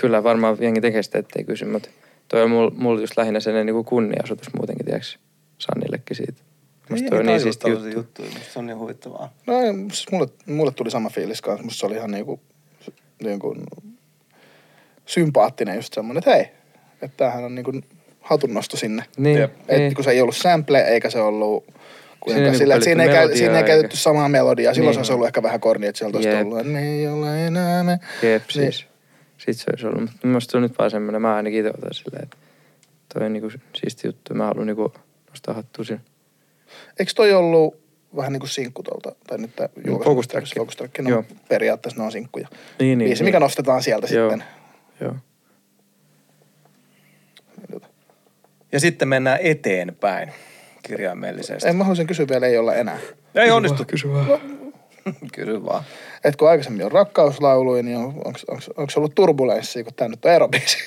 kyllä varmaan jengi tekee sitä, ettei kysy, mutta toi on mulla mul just lähinnä sellainen niin kunnia-asutus muutenkin, tiedäks, Sannillekin siitä. Musta toi on niin siisti juttu. juttuja. Musta se on niin huvittavaa. No ei, siis mulle, mulle tuli sama fiilis kanssa. Musta se oli ihan niinku, niinku sympaattinen just semmonen, että hei, että tämähän on niinku hatunnosto sinne. Niin, Jep. Että niin. kun se ei ollut sample, eikä se ollut kuinka niinku sillä, että siinä ei, käy, siinä ei käytetty eikä- samaa melodiaa. Silloin Niin. se olisi ollut ehkä vähän korni, että sieltä olisi tullut, me ei ole enää me. Jep, Niin. siis. Sit se olisi ollut. Mutta mielestä se on nyt vaan semmoinen, mä ainakin itse otan silleen, että toi on niinku siisti juttu. Mä haluan niinku nostaa hattua sille. Eikö toi ollut vähän niin kuin sinkku tuolta, tai nyt tämä Focus Track. Focus no, Joo. periaatteessa ne on sinkkuja. Niin, niin. Biisi, niin. mikä nostetaan sieltä Joo. sitten. Joo. Ja sitten mennään eteenpäin. kirjaimellisesti. En mä haluaisin kysyä vielä, ei olla enää. Ei onnistu. Kysy vaan. *laughs* Kysy vaan. Et kun aikaisemmin on rakkauslauluja, niin on, onks, onks, onks ollut turbulenssia, kun tää nyt on erobiisi?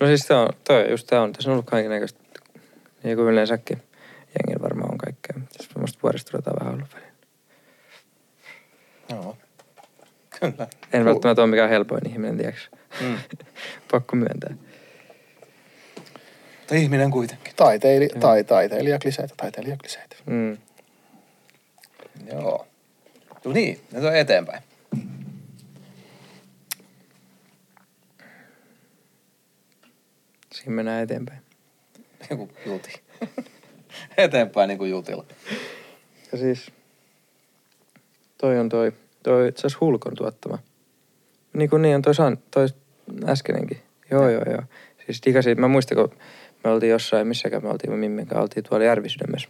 No siis tää on, toi just tää on. Tässä on ollut kaikenlaista, niin kuin yleensäkin. Jengillä varmaan on kaikkea. Tässä on musta vuoristorataa vähän ollut välillä. Joo. Kyllä. En välttämättä ole mikään helpoin ihminen, tiedäks. Mm. *laughs* Pakko myöntää. Mutta ihminen kuitenkin. Taiteili, tai, taiteilijakliseitä, taiteilijakliseitä. Mm. Joo. No niin, nyt on eteenpäin. Siinä mennään eteenpäin. Joku juti. *laughs* eteenpäin niin kuin jutilla. Ja siis, toi on toi, toi itse asiassa Hulkon tuottama. Niin kuin niin on toi, San, toi äskenenkin. Joo, joo, joo. Siis digasin, mä muistan, kun me oltiin jossain, missäkään me oltiin, me Mimminkaan oltiin tuolla Järvisydämessä.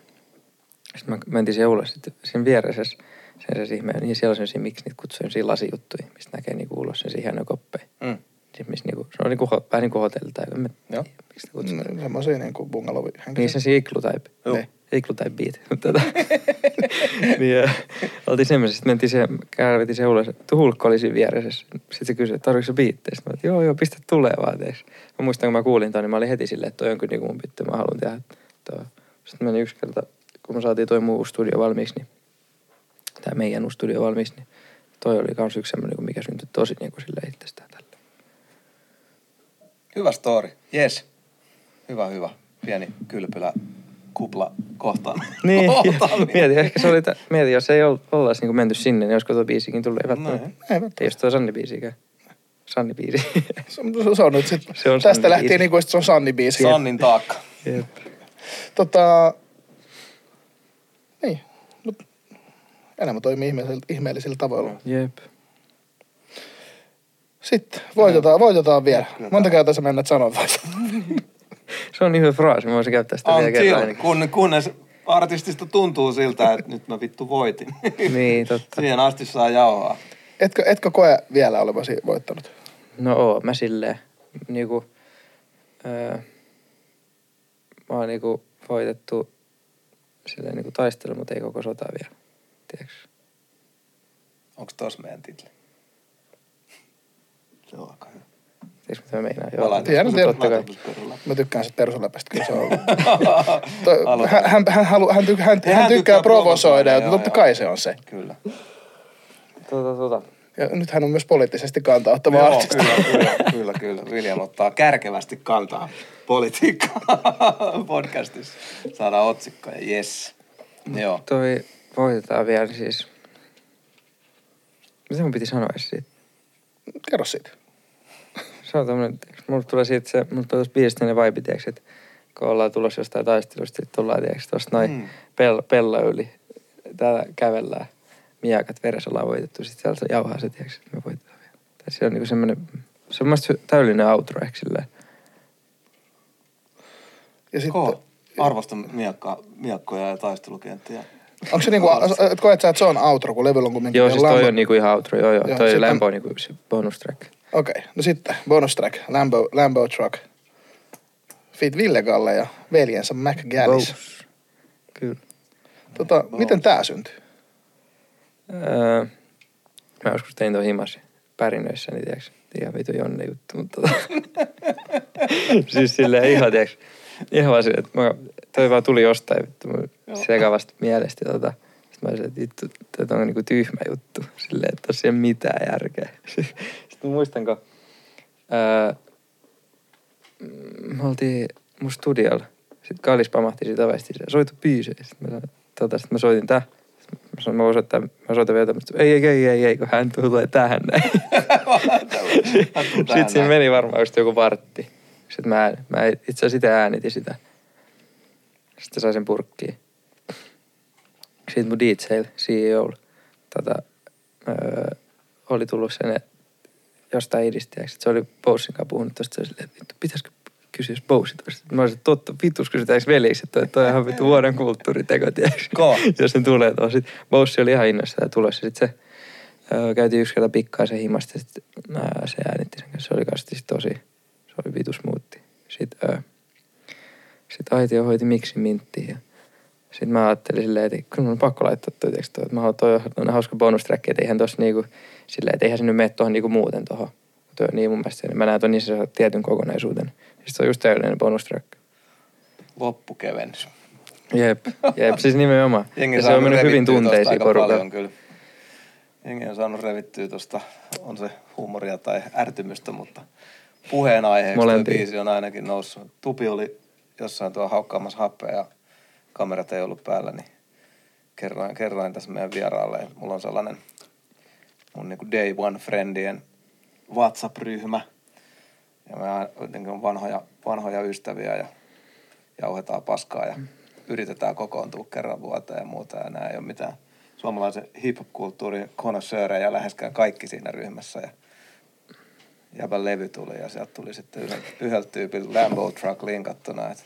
Sitten me mentiin siihen ulos, sitten siinä vieressä sen se ihme, niin siellä on sellaisia, miksi niitä kutsuu sellaisia lasijuttuja, mistä näkee niinku ulos sellaisia hienoja koppeja. Mm. Siis missä niinku, se on niinku, vähän niin kuin hotelli tai en mä Joo. miksi sitä kutsutaan. Mm, Semmoisia niin kuin bungalowi Niin se iglu type. Joo. Ne, iglu type beat. *laughs* Tota, *laughs* niin ja, oltiin semmoisessa, sitten mentiin se, käydettiin se ulos, että Hulkko oli siinä vieressä. Sitten se kysyi, että tarvitsetko se biittejä? Sitten mä että joo, joo, pistä tulee vaan teeksi. Mä muistan, kun mä kuulin ton, niin mä olin heti silleen, että toi on kyllä niin kuin mun bitti, mä haluan tehdä toi. Sitten meni yksi kerta, kun me saatiin toi muu studio valmiiksi, niin tämä meidän uusi studio valmiiksi, niin toi oli kans yksi semmoinen, mikä syntyi tosi niin kuin silleen itsestään. Hyvä story. Yes. Hyvä, hyvä. Pieni kylpylä kupla kohtaan. *laughs* Niin, *laughs* mieti, ehkä se oli, tä- mieti, jos ei ol- ollaisi niin menty sinne, niin olisiko tuo biisikin tullut, ei välttämättä. Näin. Ei. Ei jos tuo Sanni biisikään. Sanni biisi. Se, on- se on nyt sit, Se on tästä lähtien niin kuin, se on Sanni biisi. Sannin taakka. Jep. Tota, niin, mut elämä toimii ihmeellisillä, ihmeellisillä tavoilla. Jep. Sitten voitetaan, voitetaan vielä. Monta kertaa sä mennät sanoa *laughs* Se on niin hyvä fraasi, mä voisin käyttää sitä vielä kerran kun, kunnes artistista tuntuu siltä, että nyt mä vittu voitin. *laughs* Niin, totta. Siihen asti saa jauhaa. Etkö, etkö koe vielä olevasi voittanut? No oo, mä silleen, niinku, öö, mä oon niinku voitettu silleen niinku taistelu, mutta ei koko sota vielä. Tiedätkö? Onko tos meidän titli? Aika hyvä. Tiedätkö mitä mä meinaan? Mä laitan- tiedän, mä tiedän. Mä tykkään sit persuläpästä, kyllä se on ollut. *laughs* Hän, hän, hän, halu, hän, tykkää, hän, Hän tykkää provosoida, ja joo, totta joo. kai se on se. Kyllä. Tota, tota. Ja nyt hän on myös poliittisesti kanta ottava Joo, artisti. kyllä, *laughs* kyllä, kyllä, kyllä. William ottaa kärkevästi kantaa politiikkaa podcastissa. Saadaan otsikkoja, yes. Joo. Toi voitetaan vielä niin siis. Mitä mun piti sanoa siitä? Kerro siitä. Se on tämmönen, tiiäks, mulle tulee siitä se, mulle tulee biisistä ne vibe, tiiäks, että kun ollaan tulossa jostain taistelusta, sitten tullaan, tiiäks, tosta noin Mm. pel, pella yli. Täällä kävellään, miakat veressä ollaan voitettu, sitten sieltä jauhaa se, tiiäks, että me voitetaan vielä. Tai se on niinku semmonen, se on mun mielestä täydellinen outro ehkä silleen. Ja sitten, Koo. Arvostan miakka, miakkoja ja taistelukenttiä. onko se niinku, et koet sä, että se on outro, kun levyllä on kumminkin Joo, siis toi Lambo- on niinku ihan outro, joo joo. Joo, toi on- on niinku se bonus track. Okei, okay. no sitten bonus track, Lambo, Lambo Truck. Feat Ville Galle ja veljensä Mac Gallis. Kyllä. Tota, miten tää syntyi? Öö, mä joskus tein tuon himasi pärinöissä, niin tiiäks, ihan vitu Jonne juttu, mutta tota, *laughs* siis silleen ihan tiiäks, ihan vaan silleen, että mä, toi vaan tuli jostain vittu mun sekavasta mielestä tota. Sitten mä olisin, että vittu, tätä on niinku tyhmä juttu, silleen, että tässä ei ole mitään järkeä. Sitten mä muistan, kun öö, me oltiin mun studiolla, sitten Kallis pamahti siitä ovesta, soitu biisejä. Sitten mä, tota, sit mä soitin tää. Mä sanoin, mä voin soittaa, mä soitan vielä tämmöistä, ei, ei, ei, ei, ei, kun hän tulee tähän näin. Sitten siinä meni varmaan just joku vartti. Sitten mä, mä itse asiassa itse äänitin sitä. Sitten sai sen purkkiin. Sitten mun DJllä, CEO, tota, öö, oli tullut sen jostain idistä. Se oli Bosein kanssa puhunut tosta. Se oli silleen, että pitäisikö kysyä Bose tosta. Mä olisin, että totta, vitus kysytäänkö veliksi, että toi on ihan vittu vuoden kulttuuriteko, tiedätkö? Jos ne tulee tuohon. Sitten Bose oli ihan innossa tulossa. Sitten se öö, käytiin yksi kerta pikkaisen himasta. Sitten ää, se äänitti sen kanssa. Se oli kanssa siis tosi, se oli vitus muutti. Sitten, öö, sitten Aitio hoiti miksi minttiin ja Sitten mä ajattelin silleen, että kyllä mun on pakko laittaa toi teksti. Että mä haluan, toi on hauska bonus track, että eihän tossa niinku, silleen, että eihän se nyt mene tuohon niinku muuten tuohon. Niin mun mielestä, mä näen ton niin tietyn kokonaisuuden. Sitten se on just täydellinen bonus track. Loppukevennys. Jep, jep, siis nimenomaan. *laughs* Jengi ja se on mennyt hyvin tunteisiin porukalla. kyllä. Jengi on saanut revittyä tuosta, on se huumoria tai ärtymystä, mutta puheenaiheeksi tuo biisi on ainakin noussut. Tupi oli jossain tuo haukkaamassa happea ja kamerat ei ollut päällä, niin kerroin, kerroin tässä meidän vieraalle, mulla on sellainen mun niinku day one friendien WhatsApp-ryhmä. Ja me jotenkin on vanhoja, vanhoja ystäviä ja jauhetaan paskaa ja yritetään kokoontua kerran vuoteen ja muuta. Ja nämä ei ole mitään suomalaisen hip-hop-kulttuurin konnoissöörejä läheskään kaikki siinä ryhmässä. Ja jäbän levy tuli ja sieltä tuli sitten yhdeltä, tyypiltä Lambo Truck linkattuna, että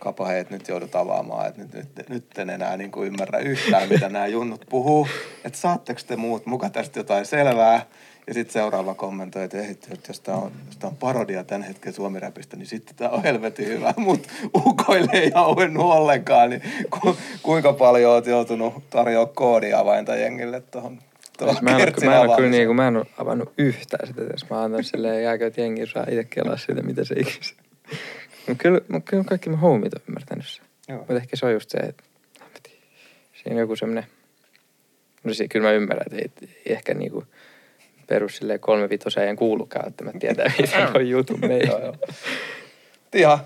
kapa hei, että nyt joudut avaamaan, että nyt, nyt, nyt en enää niin kuin ymmärrä yhtään, mitä nämä junnut puhuu. Että saatteko te muut muka tästä jotain selvää? Ja sitten seuraava kommentoi, että, ei, että jos tämä on, jos tää on parodia tämän hetken suomiräpistä, niin sitten tämä on helvetin hyvä. Mutta ukoille ei auennut ollenkaan, niin ku, kuinka paljon oot joutunut tarjoamaan koodiavainta jengille tuohon Siis mä en, ole, mä en ole kyllä niinku, mä en ole avannut yhtään sitä, jos mä annan silleen jääkö, että jengi saa itse kelaa sitä, mitä se ikinä. Mut kyllä, mut kyllä kaikki mun homit on ymmärtänyt sen. Joo. Mutta ehkä se on just se, että siinä on joku semmonen, no siis kyllä mä ymmärrän, että ei, ei ehkä niinku perus silleen kolmevitoseen ei kuulukaan, että mä tietää, *laughs* mitä on jutun. Joo, joo. Ihan,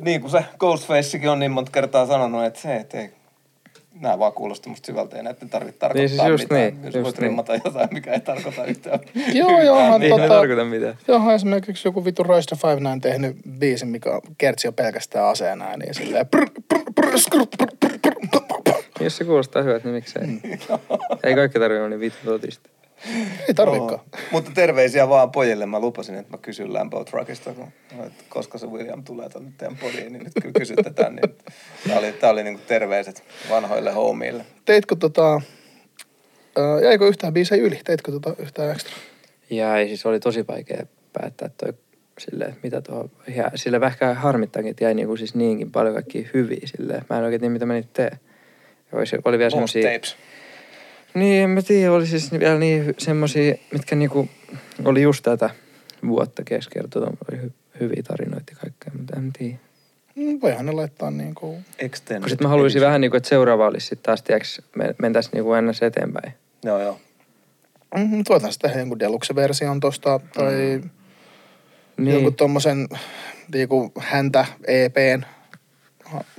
niin kuin se Ghostfacekin on niin monta kertaa sanonut, että se, että ei, nämä vaan kuulostaa musta syvältä ja näitä ei tarvitse tarkoittaa siis just mitään. niin, Jos just voit niin. rimmata jotain, mikä ei tarkoita yhtään. *laughs* Joo, joo. Niin, tota- ei tarkoita mitään. Joo, esimerkiksi joku the Five Nine tehnyt biisin, mikä on kertsi on pelkästään aseena, niin silleen... Prr, prr, prr, skrr, prr, prr, prr, prr, prr. Jos se kuulostaa hyvältä, niin miksei. *laughs* ei kaikki tarvitse olla niin vittu totista. Ei tarvikaan. Joo. Mutta terveisiä vaan pojille. Mä lupasin, että mä kysyn Lambo Truckista, kun, että koska se William tulee tänne teidän podiin, niin nyt kyllä kysytetään. Niin tää oli, tää oli niinku terveiset vanhoille homiille. Teitkö tota... ää, jäikö yhtään biisejä yli? Teitkö tota yhtään ekstra? Ja ei, siis oli tosi vaikea päättää toi että mitä tuohon, ja sille vähän harmittaakin, että jäi niinku siis niinkin paljon kaikkia hyviä silleen. Mä en oikein tiedä, mitä mä niitä teen. Oli, oli vielä tapes. Niin en mä tiedä, oli siis vielä niin semmosia, mitkä niinku oli just tätä vuotta keskertoa, oli hy, hyviä tarinoita ja kaikkea, mutta en tiedä. Mm, Voihan ne laittaa niinku... Extended Kun sit mä haluaisin edition. vähän niinku, että seuraava olisi sit taas, tiiäks, me, mentäis niinku ennäs eteenpäin. Joo, joo. Mm, mut voidaan sitten jonkun deluxe-version tosta, tai mm. Niin, jonkun tommosen niinku häntä EPn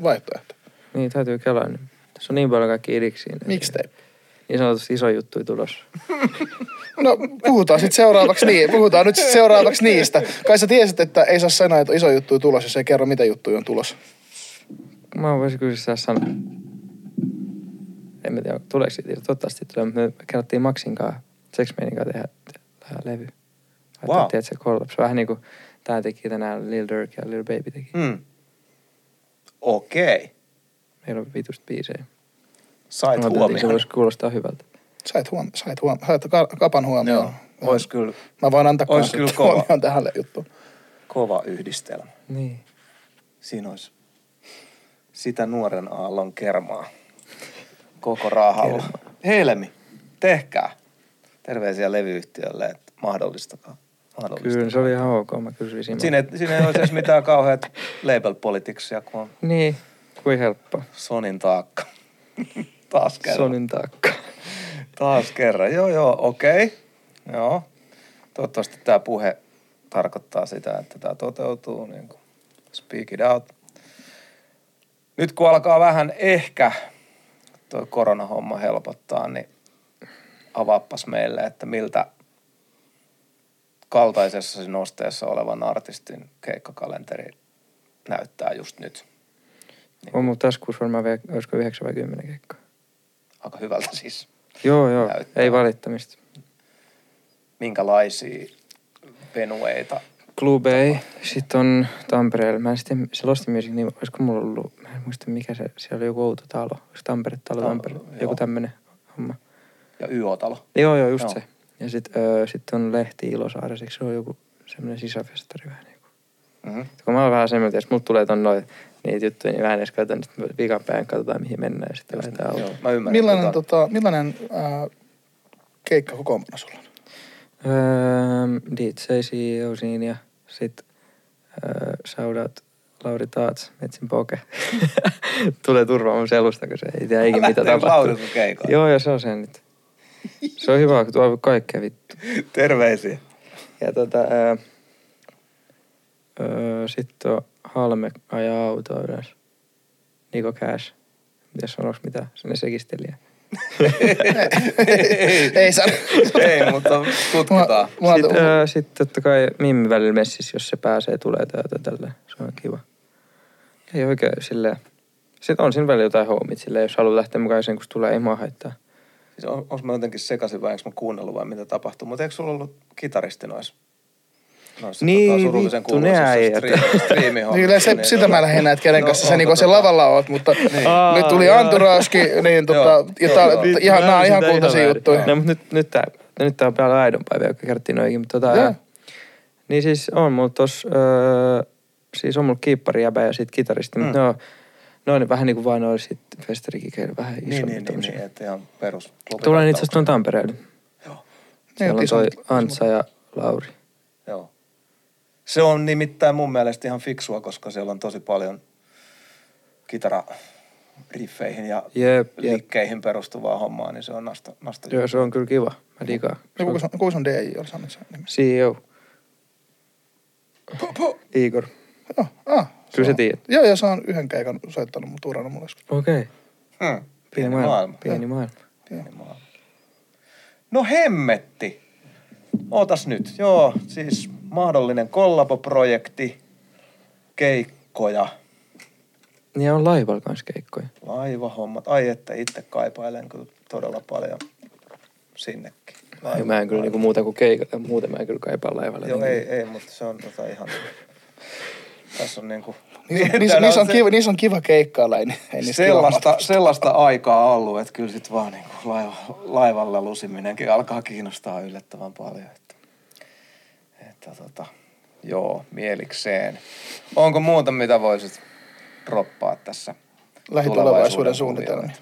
vaihtoehto. niin täytyy kelaa nyt. Tässä on niin paljon kaikki idiksiä. Mixtape. Niin sanotusti iso juttu tulossa. *laughs* No, puhutaan sitten seuraavaksi niin. Puhutaan nyt sit seuraavaksi niistä. Kai sä tiesit, että ei saa sanoa, että iso juttu tulossa, jos ei kerro, mitä juttuja on tulossa. Mä voisin kyllä sitä sanoa. En mä tiedä, tuleeko siitä. Toivottavasti tulee. mutta Me kerrottiin Maxin kanssa, Sex kanssa tehdä, tehdä levy. Wow. Wow. Tiedätkö, kollaps. Vähän niin kuin tää teki tänään Lil Durk ja Lil Baby teki. Hmm. Okei. Meillä on vitusta biisejä. Sait Mä Se huomioon. voisi kuulostaa hyvältä. Sait, huom- sait, huom- sait ka- kapan huomioon. Joo. Ois kyllä Mä voin antaa Ois kans kyllä *laughs* kova. huomioon tähän juttuun. kova yhdistelmä. Niin. Siinä olisi sitä nuoren aallon kermaa koko rahalla. Helmi, tehkää. Terveisiä levyyhtiölle, että mahdollistakaa. mahdollistakaa. Kyllä, se oli ihan ok. Mä kysyisin. Siinä, ei- siinä ei olisi edes mitään kauheat label politicsia, kun on Niin, kuin helppo. Sonin taakka. *laughs* Taas kerran. Sonin taakka. Taas kerran. Joo, joo, okei. Okay. Joo. Toivottavasti tämä puhe tarkoittaa sitä, että tämä toteutuu. Niin kuin speak it out. Nyt kun alkaa vähän ehkä tuo koronahomma helpottaa, niin avaappas meille, että miltä kaltaisessa nosteessa olevan artistin keikkakalenteri näyttää just nyt. On mun taskuus varmaan, olisiko 9 vai 10 keikkaa. Aika hyvältä siis. Joo, joo. Näyttää. Ei valittamista. Minkälaisia venueita Klubei. Sitten on Tampereella. Mä en sitten, se Lost Music, niin olisiko mulla ollut, mä en muista mikä se, siellä oli joku outo talo. Olisiko Tampere-talo, Talo, Tampere, joku tämmönen homma. ja YO-talo. Joo, joo, just Joo. se. Ja sitten öö, sit on Lehti Ilosaari, se on joku semmoinen sisäfestari vähän niin kuin. Mm-hmm. Kun mä oon vähän semmoinen, että mulla tulee ton noin niitä juttuja, niin mä en edes katso, niin sitten viikan päivän katsotaan mihin mennään ja sitten lähdetään Joo, mä ymmärrän. Millainen, tota, tota, millainen ää, keikka kokoonpano sulla on? Öö, DJ CEO siinä ja sit öö, shoutout Lauri Taats, Metsin Poke. *laughs* Tulee turvaamaan selusta, kun se ei tiedä ikinä mitä tapahtuu. Lauri sun keikoille? Joo, ja se on se nyt. Se on hyvä, kun tuo kaikkea vittu. Terveisiä. Ja tota, öö, öö, sitten on Halme ajaa autoa ylös. Niko Cash. Mitäs sanoks mitä? Sinne sekistelijä. *laughs* Ei sano. Ei, mutta tutkitaan. Mua- Sitten, öö, sit totta kai Mimmi välillä messissä, jos se pääsee, tulee täältä tälle. Se on kiva. Ei oikein silleen. Sitten on siinä välillä jotain hommit silleen, jos haluaa lähteä mukaan sen, kun tulee, ei mua haittaa. Siis on, onko mä jotenkin sekaisin vai onko mä kuunnellut vai mitä tapahtuu? Mutta eikö sulla ollut kitaristi noissa? Noissa Niin, tota, surullisen vittu, ne äijät. Niin, se, niin sitä mä lähinnä, että kenen No, kanssa sä onko niinku se tota- lavalla oot, mutta Aa, nyt tuli joo. Anturauski, niin tota, ja joo, tää, ihan, nää on ihan kultaisia juttuja. No, mutta nyt, nyt tää, nyt tää on aidompaa vielä, kun kerrottiin noikin. Mutta tota, niin siis on mulla tos, öö, siis on mulla kiippari jäbä ja sit kitaristi, Mm. mutta ne on, ne on vähän niinku vaan noilla sit festarikikeillä vähän isommin. Niin, niin, niin, niin, että ihan perus. Tulen itse asiassa tuon Tampereelle. Joo. Siellä on iso- toi Antsa ja Lauri. Joo. Se on nimittäin mun mielestä ihan fiksua, koska siellä on tosi paljon kitara riffeihin ja Jep, jep. liikkeihin perustuvaa hommaa, niin se on nasta, nasta Joo, se on kyllä kiva. Mä digaan. No, kuka, sun- kuka sun DJ oli sanonut sen nimen? CEO. Igor. Joo, ah, Kyllä sä on- tiedät. Joo, ja se on yhden keikan soittanut mun tuurannut mulle joskus. Okei. Okay. Hmm. Pieni maailma. Pieni maailma. Pieni maailma. No hemmetti. Ootas nyt. Joo, siis mahdollinen kollaboprojekti, keikkoja, Niin on laivalla kanssa keikkoja. laivahommat. Ai että itse kaipailen kyllä todella paljon sinnekin. Laiva, mä en kyllä niinku muuta kuin keikat ja muuten mä en kyllä kaipaa laivalle. Joo, Niin- ei, ei, mutta se on tota ihan... Tässä on niinku... Niissä, niissä, Täällä niissä, on se- kiva, niissä on kiva keikkailla, ei, ei niissä sellaista, sellaista aikaa ollut, että kyllä sit vaan niinku laiva, laivalla lusiminenkin alkaa kiinnostaa yllättävän paljon. Että, että tota, joo, mielikseen. Onko muuta, mitä voisit droppaa tässä? lähitulevaisuuden tulevaisuuden suunnitelmia.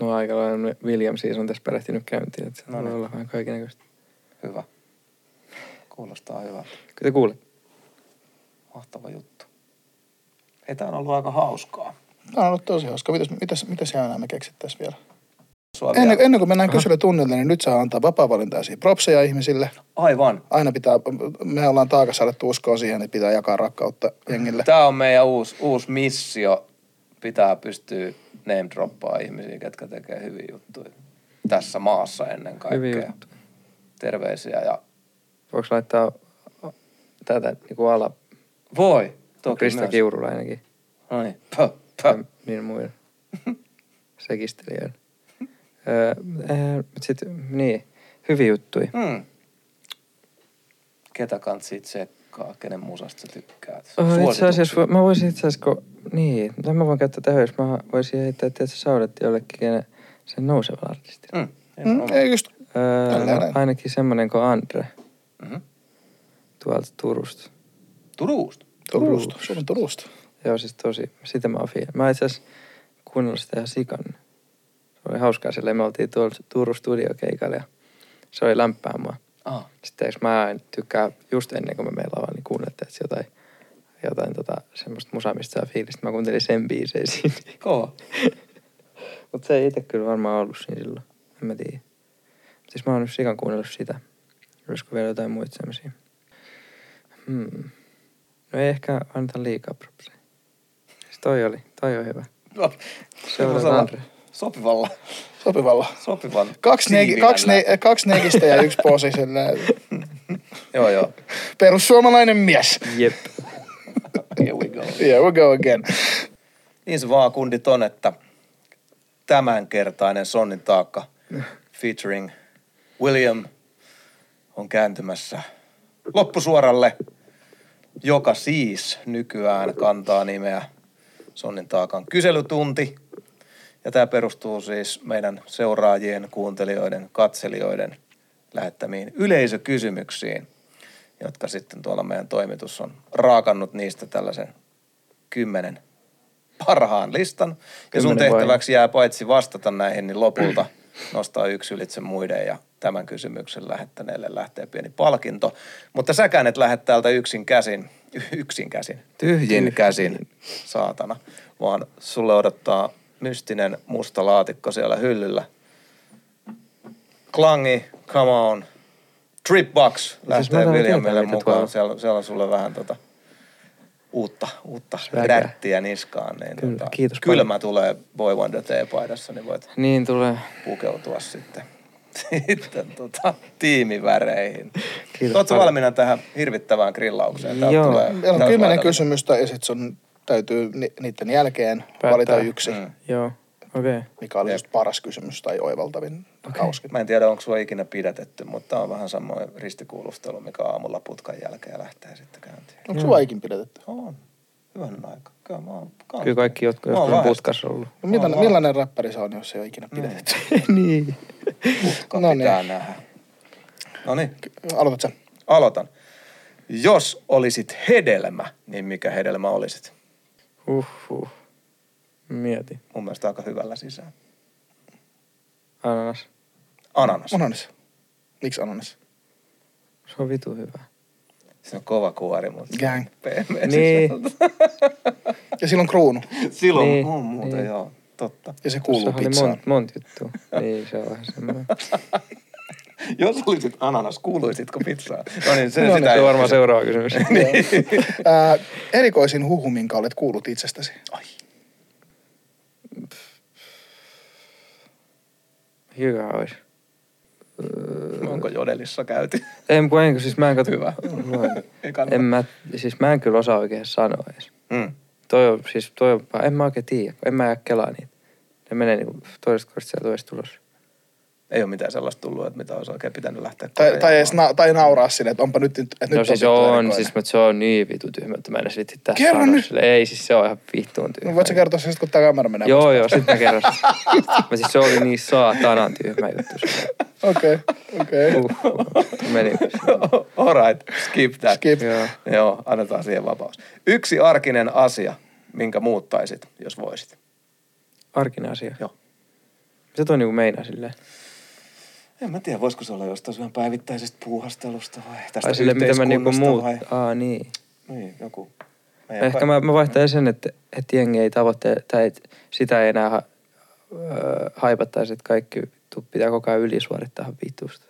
No aika lailla William siis on tässä perehtynyt käyntiin, että se No niin. olla vähän kaikennäköistä. Hyvä. Kuulostaa hyvältä. Kyllä te kuulet. Mahtava juttu. Ei tää on ollut aika hauskaa. Tämä on ollut tosi hauska. Mitäs, mitäs, mitäs jäänää me keksittäisiin vielä? Ennen, vielä- ennen kuin mennään kyselytunnille, niin nyt saa antaa vapaa-valintaisia propseja ihmisille. Aivan. Aina pitää, me ollaan taakassa alettu uskoa siihen, että pitää jakaa rakkautta jengille. Tämä on meidän uusi, uusi missio. Pitää pystyä name droppaa ihmisiä, ketkä tekee hyviä juttuja. Tässä maassa ennen kaikkea. Hyviä juttuja. Terveisiä ja Voiko laittaa tätä niinku ala voi. Toki Krista myös. Kiurulla ainakin. No niin. Pö, pö. Ja niin muilla *laughs* sekistelijöillä. Öö, äh, sit, niin, hyviä juttuja. Hmm. Ketä kantsi tsekkaa, kenen musasta sä tykkäät? Oh, itse asiassa, mä voisin itse asiassa, kun, niin, mä voin käyttää tähän, jos mä voisin heittää, että se saudetti jollekin kenen, sen nousevan artistin. Hmm. Mm, ei just, Öö, no, ainakin semmonen kuin Andre Mm-hmm. tuolta Turusta. Turusta. Turusta, Suomen Turusta. Joo, siis tosi, sitä mä oon fiil- Mä itse asiassa kuunnellut sitä ihan sikan. Se oli hauskaa silleen, me oltiin tuolla Turun studiokeikalla ja se oli lämpää mua. Ah. Sitten eikö mä tykkää just ennen kuin me meillä lavalla, niin kuunneltiin, että jotain, jotain tota, semmoista musaa, mistä saa fiilistä. Mä kuuntelin sen biisejä siinä. Kova. *laughs* Mutta se ei itse kyllä varmaan ollut siinä silloin. En mä tiedä. Siis mä oon nyt sikan kuunnellut sitä. Olisiko vielä jotain muita semmosia? Hmm. No ei ehkä anneta liikaa propseja. Siis toi oli, toi on hyvä. No, Seuraava semmoisella Andre. Sopivalla. Sopivalla. Sopivan Kaksi, siivillällä. kaksi, ne, kaksi negistä ja yksi posi. silleen. *laughs* Joo, joo. Perussuomalainen mies. Jep. Here we go. Here we go again. Niin se vaan kundit on, että tämänkertainen Sonnin taakka featuring William on kääntymässä loppusuoralle, joka siis nykyään kantaa nimeä Sonnin taakan kyselytunti. Ja tämä perustuu siis meidän seuraajien, kuuntelijoiden, katselijoiden lähettämiin yleisökysymyksiin, jotka sitten tuolla meidän toimitus on raakannut niistä tällaisen kymmenen parhaan listan. Ja sun tehtäväksi jää paitsi vastata näihin, niin lopulta nostaa yksi ylitse muiden ja tämän kysymyksen lähettäneelle lähtee pieni palkinto. Mutta säkään et lähde täältä yksin käsin, yksin käsin, tyhjin käsin, saatana, vaan sulle odottaa mystinen musta laatikko siellä hyllyllä. Klangi, come on, Trip Box mä lähtee taidan Williamille mukaan. tuolla- Siellä, siellä on sulle vähän tota uutta, uutta rättiä niskaan. Niin Kyllä, tota, kiitos Kylmä tulee Boy Wonder T-paidassa, niin voit Niin tulee. pukeutua sitten, sitten tota, tiimiväreihin. Oletko valmiina tähän hirvittävään grillaukseen? Täältä Joo. tulee- Meillä on kymmenen kysymystä ja sitten sun täytyy ni- niiden jälkeen Päättää. valita yksi, Mm. Joo, okei. Okay. mikä oli just paras kysymys tai oivaltavin okay. Mä en tiedä, onko sua ikinä pidätetty, mutta tää on vähän samoin ristikuulustelu, mikä aamulla putkan jälkeen lähtee sitten käyntiin. Onko sulla ikin pidätetty? On. Hyvän aika. Kyllä mä oon kans- Kyllä kaikki, oon joskus on ollut. No, millainen, millainen räppäri se on, jos ei ole ikinä pidätetty? *laughs* niin. Putka No niin. pitää nähdä. No niin, Aloitat sä. aloitan. Jos olisit hedelmä, niin mikä hedelmä olisit? Uhuh. Mieti. Mun mielestä aika hyvällä sisään. Ananas. Ananas. Ananas. Miksi ananas? Se on vitu hyvä. Se on kova kuori, mutta Gang. *laughs* Niin. Ja silloin kruunu. Silloin Niin, on muuten, niin. joo. Totta. Ja se kuuluu Tuossahan oli pizzaan. monta mont juttua. *laughs* niin, se on vähän semmoinen. *laughs* Jos olisit ananas, kuuluisitko pizzaa? No niin, se, No niin, sitä Se ei on varmaan seuraava kysymys. Ää, erikoisin huhu, minkä olet kuullut itsestäsi. Ai. Hyvä olisi. Onko jodelissa käyty? En, kun en, siis mä en katso. Hyvä. Kannata. en mä, siis mä en kyllä osaa oikein sanoa edes. Mm. Toi on, siis toi on, en mä oikein tiedä, en mä kelaa niitä. Ne menee niinku toisesta kortista ja toisesta tulos. Ei ole mitään sellaista tullut, että mitä olisi oikein pitänyt lähteä Tai, tai, edes na, tai nauraa silleen, että onpa nyt, että nyt No siis vittu on, erikoinen. siis mutta se on niin vitu tyhmä, että mä en edes vitti tässä Kerro nyt. sille. Ei, siis se on ihan vittuun tyhmä. No voit sä kertoa sen, sit, kun tää kamera menee Joo, joo, sit mä kerron. *laughs* mä siis se oli niin saatanan tyhmä juttu. Okei, okei. Uh, meni. *laughs* All right, skip that. Skip. Joo. Joo, annetaan siihen vapaus. Yksi arkinen asia, minkä muuttaisit, jos voisit. Arkinen asia. Joo. Se toi niinku meinaa silleen. En mä tiedä, voisiko se olla jostain ihan päivittäisestä puuhastelusta vai tästä Tai silleen, mitä mä niinku muut... vai... Aa, niin. Niin, joku. meidän Ehkä päin- mä, mä vaihtaisin sen, että, että jengi ei tavoittele, tai että sitä ei enää ha, öö, haipattaisi, että kaikki pitää koko ajan ylisuorittaa vitusta.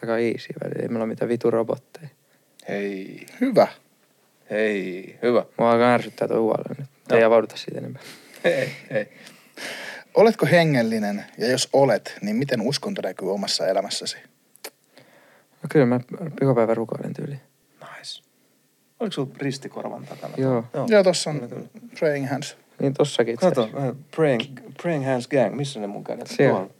Takaa easy välillä, ei meillä ole mitään vitu robotteja. Hei, Hyvä. hei, hyvä. Mua alkaa ärsyttää tuo huolella nyt. Ei Joo. avauduta siitä enempää. Hei, hei. Oletko hengellinen? Ja jos olet, niin miten uskonto näkyy omassa elämässäsi? No kyllä mä joka päivä rukoilen tyyliin. Nice. Oliko sulla ristikorvan takana? Joo. Joo. Joo, tossa on Kyllä, praying hands. Niin tossakin itse Kato, äh, praying, praying Hands Gang, missä ne mun kädet? Siellä. Tuolla.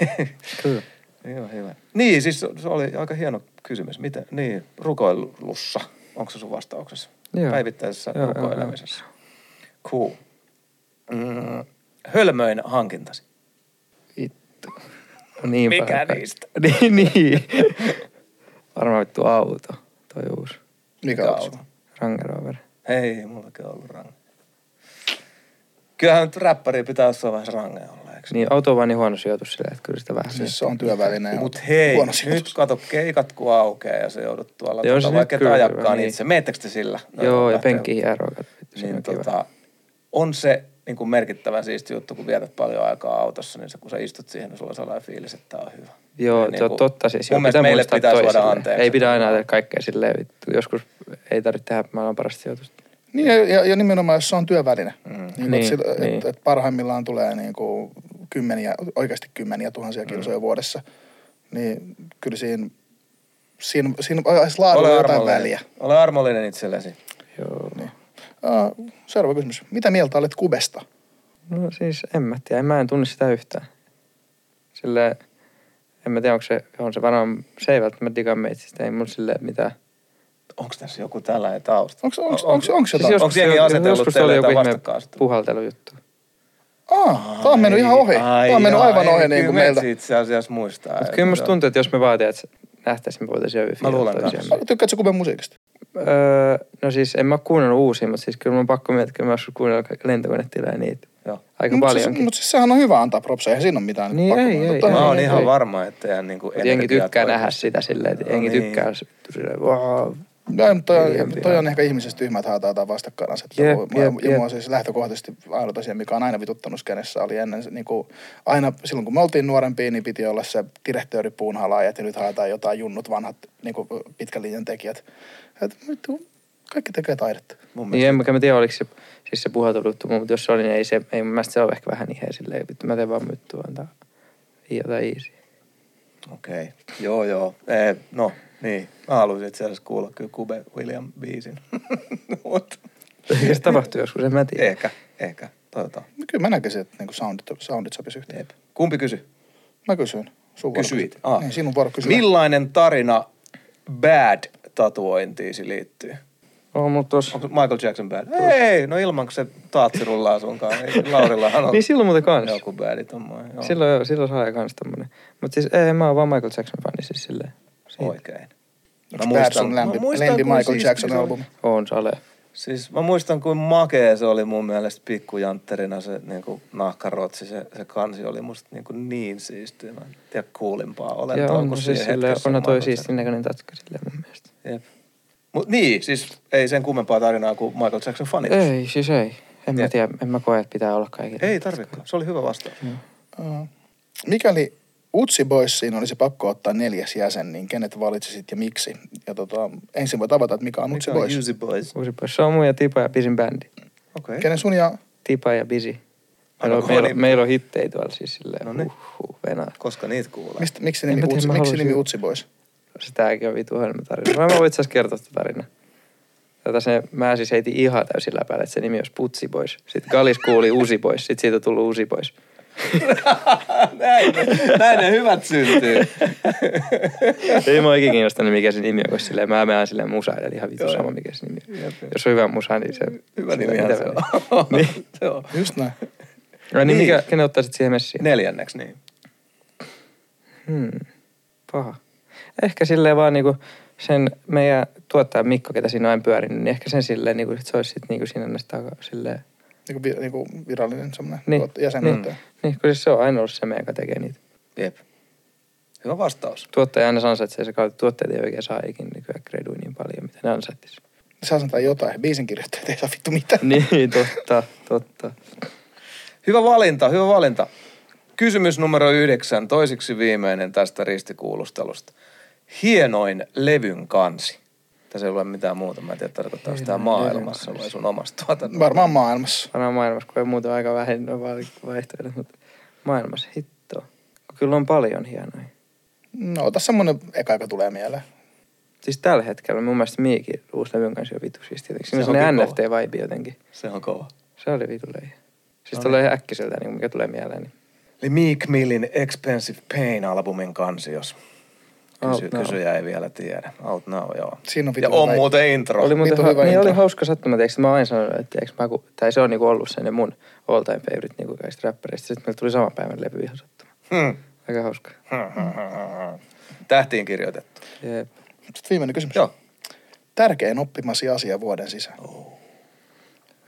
*laughs* Kyllä. Joo, hyvä. Niin, siis se oli aika hieno kysymys. Miten, niin, rukoilussa. Onko se sun vastauksessa? Joo. Päivittäisessä Joo, joo, rukoilemisessa. Cool. Mm, hölmöin hankintasi. Vittu. No niin Mikä päin. niistä? *laughs* niin, niin. Varmaan vittu auto. Toi uusi. Mikä Mikä on auto? Range Rover. Ei, mullakin on ollut range. Kyllähän nyt räppäri pitää jossain vaiheessa range olla, eikö? Niin auto on vaan niin huono sijoitus silleen, että kyllä sitä vähän Siis se on työväline. ja Mut hei, huono nyt kato keikat kun aukeaa ja se joudut tuolla Joo, tota, se vaikka et kyllä ajakkaan niin. itse. Meettekö te sillä? No, Joo, ja penkki se Niin tota, on se niin kuin merkittävän siisti juttu, kun vietät paljon aikaa autossa, niin se, kun sä istut siihen, niin sulla on sellainen fiilis, että tää on hyvä. Joo, Ja to, niinku- totta siis. Mun mielestä pitää meille pitää suoda anteeksi. Ei pidä aina tehdä kaikkea silleen, vittu. Joskus ei tarvitse tehdä maailman parasta sijoitusta. Niin, ja, ja, nimenomaan, jos se on työväline. Mm. Niin, Niin, niin, et, niin. et, et parhaimmillaan tulee niin kuin kymmeniä, oikeasti kymmeniä tuhansia Mm. kilsoja vuodessa. Niin kyllä siinä, siinä, siinä laadulla jotain armollinen. väliä. Ole armollinen itsellesi. Joo. Niin. Uh, seuraava kysymys. Mitä mieltä olet kubesta? No siis en mä tiedä, mä en tunne sitä yhtään. Sille en mä tiedä, onko se, on se varmaan, se ei välttämättä digaa meitsistä, ei mun silleen mitään. Onko tässä joku tällainen tausta? Onko onks, onks, onks Siis jotain? jos- Onko jengi asetellut joskus teille oli joku jotain ihme vastakkainasettelua? puhaltelujuttu. Ah, tämä on mennyt ihan ohi. Tämä on mennyt aivan ohi niin kuin meiltä. itse asiassa muistaa. Mutta kyllä musta tuntuu, että jos me vaatii, että nähtäisiin, me voitaisiin hyvin Mä luulen kanssa. Tykkäätkö kuben musiikista? Öö, no siis en mä oo kuunnellut uusia, mutta siis kyllä mun on pakko miettiä, että mä oon kuunnellut kaikki lentokonetila ja niitä. Joo. Aika Mutta paljonkin. siis, mut siis sehän on hyvä antaa propseja, eihän siinä ole mitään. Niin, pakko ei, ei, Toi- Mä ei, oon ei, ihan ei. varma, että jää niinku Mut jengi tykkää nähdä sitä silleen, että No jengi niin. tykkää silleen, wow. Joo, mutta toi, Liian toi on ehkä ihmisestä tyhmä, että haetaan jotain vastakkainasettelua. Jep, Jep, jep, ja mua siis lähtökohtaisesti ainut asia, mikä on aina vituttanut skenessä, oli ennen se, niin kuin, aina silloin kun me oltiin nuorempia, niin piti olla se direktööri puunhalaajat ja nyt haetaan jotain junnut vanhat niin kuin pitkän linjan tekijät. Et, kaikki tekee taidetta. Mun Niin en mä tiedä, oliko se siis se puhalteluttu, mutta jos se oli, niin ei se, ei mun mielestä se ole ehkä vähän niin silleen, vittu mä teen vaan myttua antaa jotain easy. Okei, okay. joo joo. Eh, no niin, mä haluaisin itse asiassa kuulla kyllä Kube William biisin. *laughs* Mut Ehkä se tapahtuu joskus, en mä tiedä. ehkä, ehkä, toivotaan. No Kyllä mä näkisin, että niin soundit, soundit sopisi yhteen. Jep. Kumpi kysy? Mä kysyin. Sun Kysyit. Ah. Niin, sinun vuoro kysyä. Millainen tarina bad tatuointiisi liittyy? On mut tos... Onko Michael Jackson bad? Ei, no ilman kun se taatsi rullaa sunkaan. Laurillahan on *laughs* Niin silloin muuten kans. joku bad tommoinen. Joo. Silloin joo, silloin saa kans tommonen. Mut siis ei, mä oon vaan Michael Jackson fani siis silleen. Siitä. Oikein. Bad sun lempi, lempi kun Michael siisti Jackson albumi? On sale. Siis mä muistan, kuin makea se oli mun mielestä pikkujantterina se niin kuin nahkarotsi. Se, se kansi oli musta niin, kuin niin siistiä. Mä en tiedä kuulimpaa Ja olentoa on kuin siis siinä silleen, hetkessä on toi siistin näköinen tatka silleen mun mielestä. Jep. Mut niin, siis ei sen kummempaa tarinaa kuin Michael Jackson fanitus. Ei, siis ei. En mä Jep. tiedä, en mä koe, että pitää olla kaikille. Ei tarvikaan. Se oli hyvä vastaus. Uh, mikäli Utsi Boysiin olisi pakko ottaa neljäs jäsen, niin kenet valitsisit ja miksi? Ja tota, ensin voi tavata, että mikä on Utsi Boys. Juicy Boys? Uusi pois. Se on mun ja Tipa ja Bisin bändi. Okei. Kenen sun ja... Tipa ja Bisi. Meillä on, kova meillä, meillä on hittejä tuolla siis silleen. No niin. Uhuh, venää. Koska niitä kuulee. Mistä, miksi nimi, Utsi, miksi nimi Utsi Boys? Se tääkin on vitu hölmö tarina. Mä voin itse asiassa kertoa sitä tarinaa. Tätä se, mä siis heitin ihan täysin läpäälle, että se nimi olisi Putsi Boys. Sitten Galis kuuli Usi Boys. Sitten siitä on tullut Usi Boys. *laughs* näin, ne, näin ne hyvät syntyy. *laughs* Ei mua ikinä kiinnostanut, mikä se nimi on, koska silleen mä menen silleen musaille, eli ihan vitu sama, mikä se nimi on. Jep. Jos on hyvä musa, niin se... Hyvä mitä se on. *laughs* Niin. se on. Just näin. Ai niin, Niin. mikä, kenen ottaisit siihen messiin? Neljänneksi niin. Hmm. Paha. Ehkä silleen vaan niinku sen meidän tuottaja Mikko, ketä siinä on pyörinyt, niin ehkä sen silleen, niinku, että se olisi sitten niinku siinä näistä takaa silleen. Niin kuin, niin kuin virallinen semmoinen Niin. niin. jäsenuuttaja. Niin, kun siis se on aina ollut se meidän, joka tekee niitä. Jep. Hyvä vastaus. Tuottaja aina ansaitsee se kautta, tuotteet ei oikein saa ikinä nykyään gradui niin paljon, mitä ne ansaittis. Saa sanoa jotain. Biisin kirjoittajat ei saa vittu mitään. *laughs* niin, totta, totta. Hyvä valinta, hyvä valinta. Kysymys numero yhdeksän, toisiksi viimeinen tästä ristikuulustelusta. Hienoin levyn kansi. Tässä ei ole mitään muuta. Mä en tiedä, tarkoittaa sitä maailmassa vai sun omasta tuotannosta. Varmaan maailmassa. Varmaan maailmassa, kun ei muuta aika vähän vaihtoehdot, mutta maailmassa hitto. Kyllä on paljon hienoja. No, ota semmoinen eka, joka tulee mieleen. Siis tällä hetkellä mun mielestä Miikin uusi levyn kanssa on vitu siisti jotenkin. Siinä Se on sellainen NFT-vibe jotenkin. Se on kova. Se oli vitu leija. Siis No tulee äkkiseltä, niin mikä tulee mieleen. Niin. Eli Meek Millin Expensive Pain-albumin kansi, jos Out kysy, Now. kysyjä ei vielä tiedä. Out Now, joo. Siinä on Ja on muuten intro. Oli muuten ha- hyvä niin intro. oli hauska sattuma, tiiäks, mä aina sanonut, että mä, kun, tai se on niinku ollut sen mun all time favorite niinku kaikista räppäreistä. Sitten meillä tuli saman päivän levy ihan sattuma. Hmm. Aika hauska. *laughs* Tähtiin kirjoitettu. Jep. Sitten viimeinen kysymys. Joo. Tärkein oppimasi asia vuoden sisään.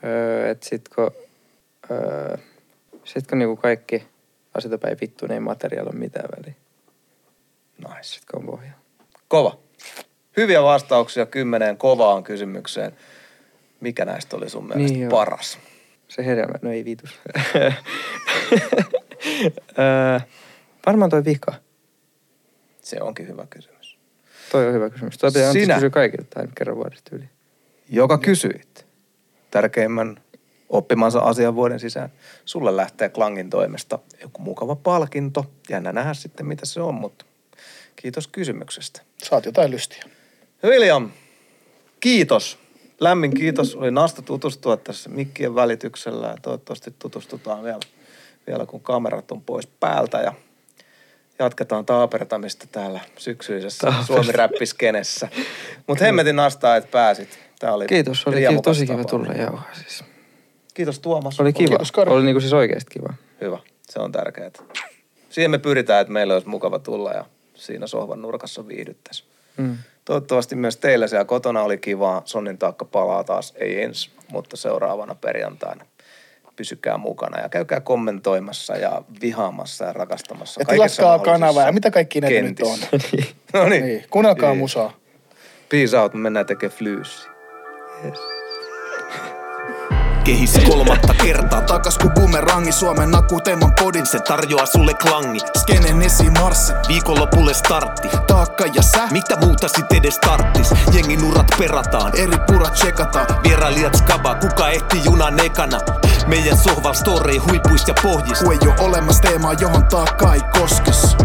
Öö, et sit kun, öö, sit kun niinku kaikki asiat on päin vittu, niin ei materiaali ole mitään väliä. On pohja. Kova. Hyviä vastauksia kymmeneen kovaan kysymykseen. Mikä näistä oli sun mielestä Niin joo. paras? Se hedelmä, no ei vitus. *laughs* öö, varmaan toi vika. Se onkin hyvä kysymys. Toi on hyvä kysymys. Toi pitää Sinä. Sinä. kysyä kaikilta aina kerran vuodesta yli. Joka kysyit tärkeimmän oppimansa asian vuoden sisään. Sulle lähtee Klangin toimesta joku mukava palkinto. Jännä nähdä sitten, mitä se on, mutta kiitos kysymyksestä. Saat jotain lystiä. William, kiitos. Lämmin kiitos. Oli nasta tutustua tässä mikkien välityksellä ja toivottavasti tutustutaan vielä, vielä kun kamerat on pois päältä ja jatketaan taapertamista täällä syksyisessä. Suomi-räppiskenessä. Mutta hemmetin nastaa, että pääsit. Tää oli Kiitos, oli kiva, tosi kiva tulla jauhaa siis. Kiitos Tuomas. Oli kiva. Kiitos, Kari. Oli niinku siis oikeesti kiva. Hyvä, se on tärkeää. Siihen me pyritään, että meillä olisi mukava tulla ja siinä sohvan nurkassa viihdyttäisiin. Mm. Toivottavasti myös teillä siellä kotona oli kivaa. Sonnin taakka palaa taas, ei ensi, mutta seuraavana perjantaina. Pysykää mukana ja käykää kommentoimassa ja vihaamassa ja rakastamassa. Ja kaikessa tilatkaa kanava ja mitä kaikki ne nyt on. kentissä. *laughs* no niin. Niin, kuunnelkaa Niin. musaa. Peace out, me mennään tekemään flyyssiä. Kehis kolmatta kertaa. Takas ku bumerangi Suomen nakuteeman podin, se tarjoaa sulle klangi. Skenen esi Marse, viikonlopulle startti. Taakka ja sä, mitä muuta sit edes tarttis? Jengin urat perataan, eri purat tsekataan Vierailijat skaba, kuka ehti junan ekana? Meidän sohval story huipuis ja pohjis. Ku ei oo olemassa teemaa, johon taakka ei koskes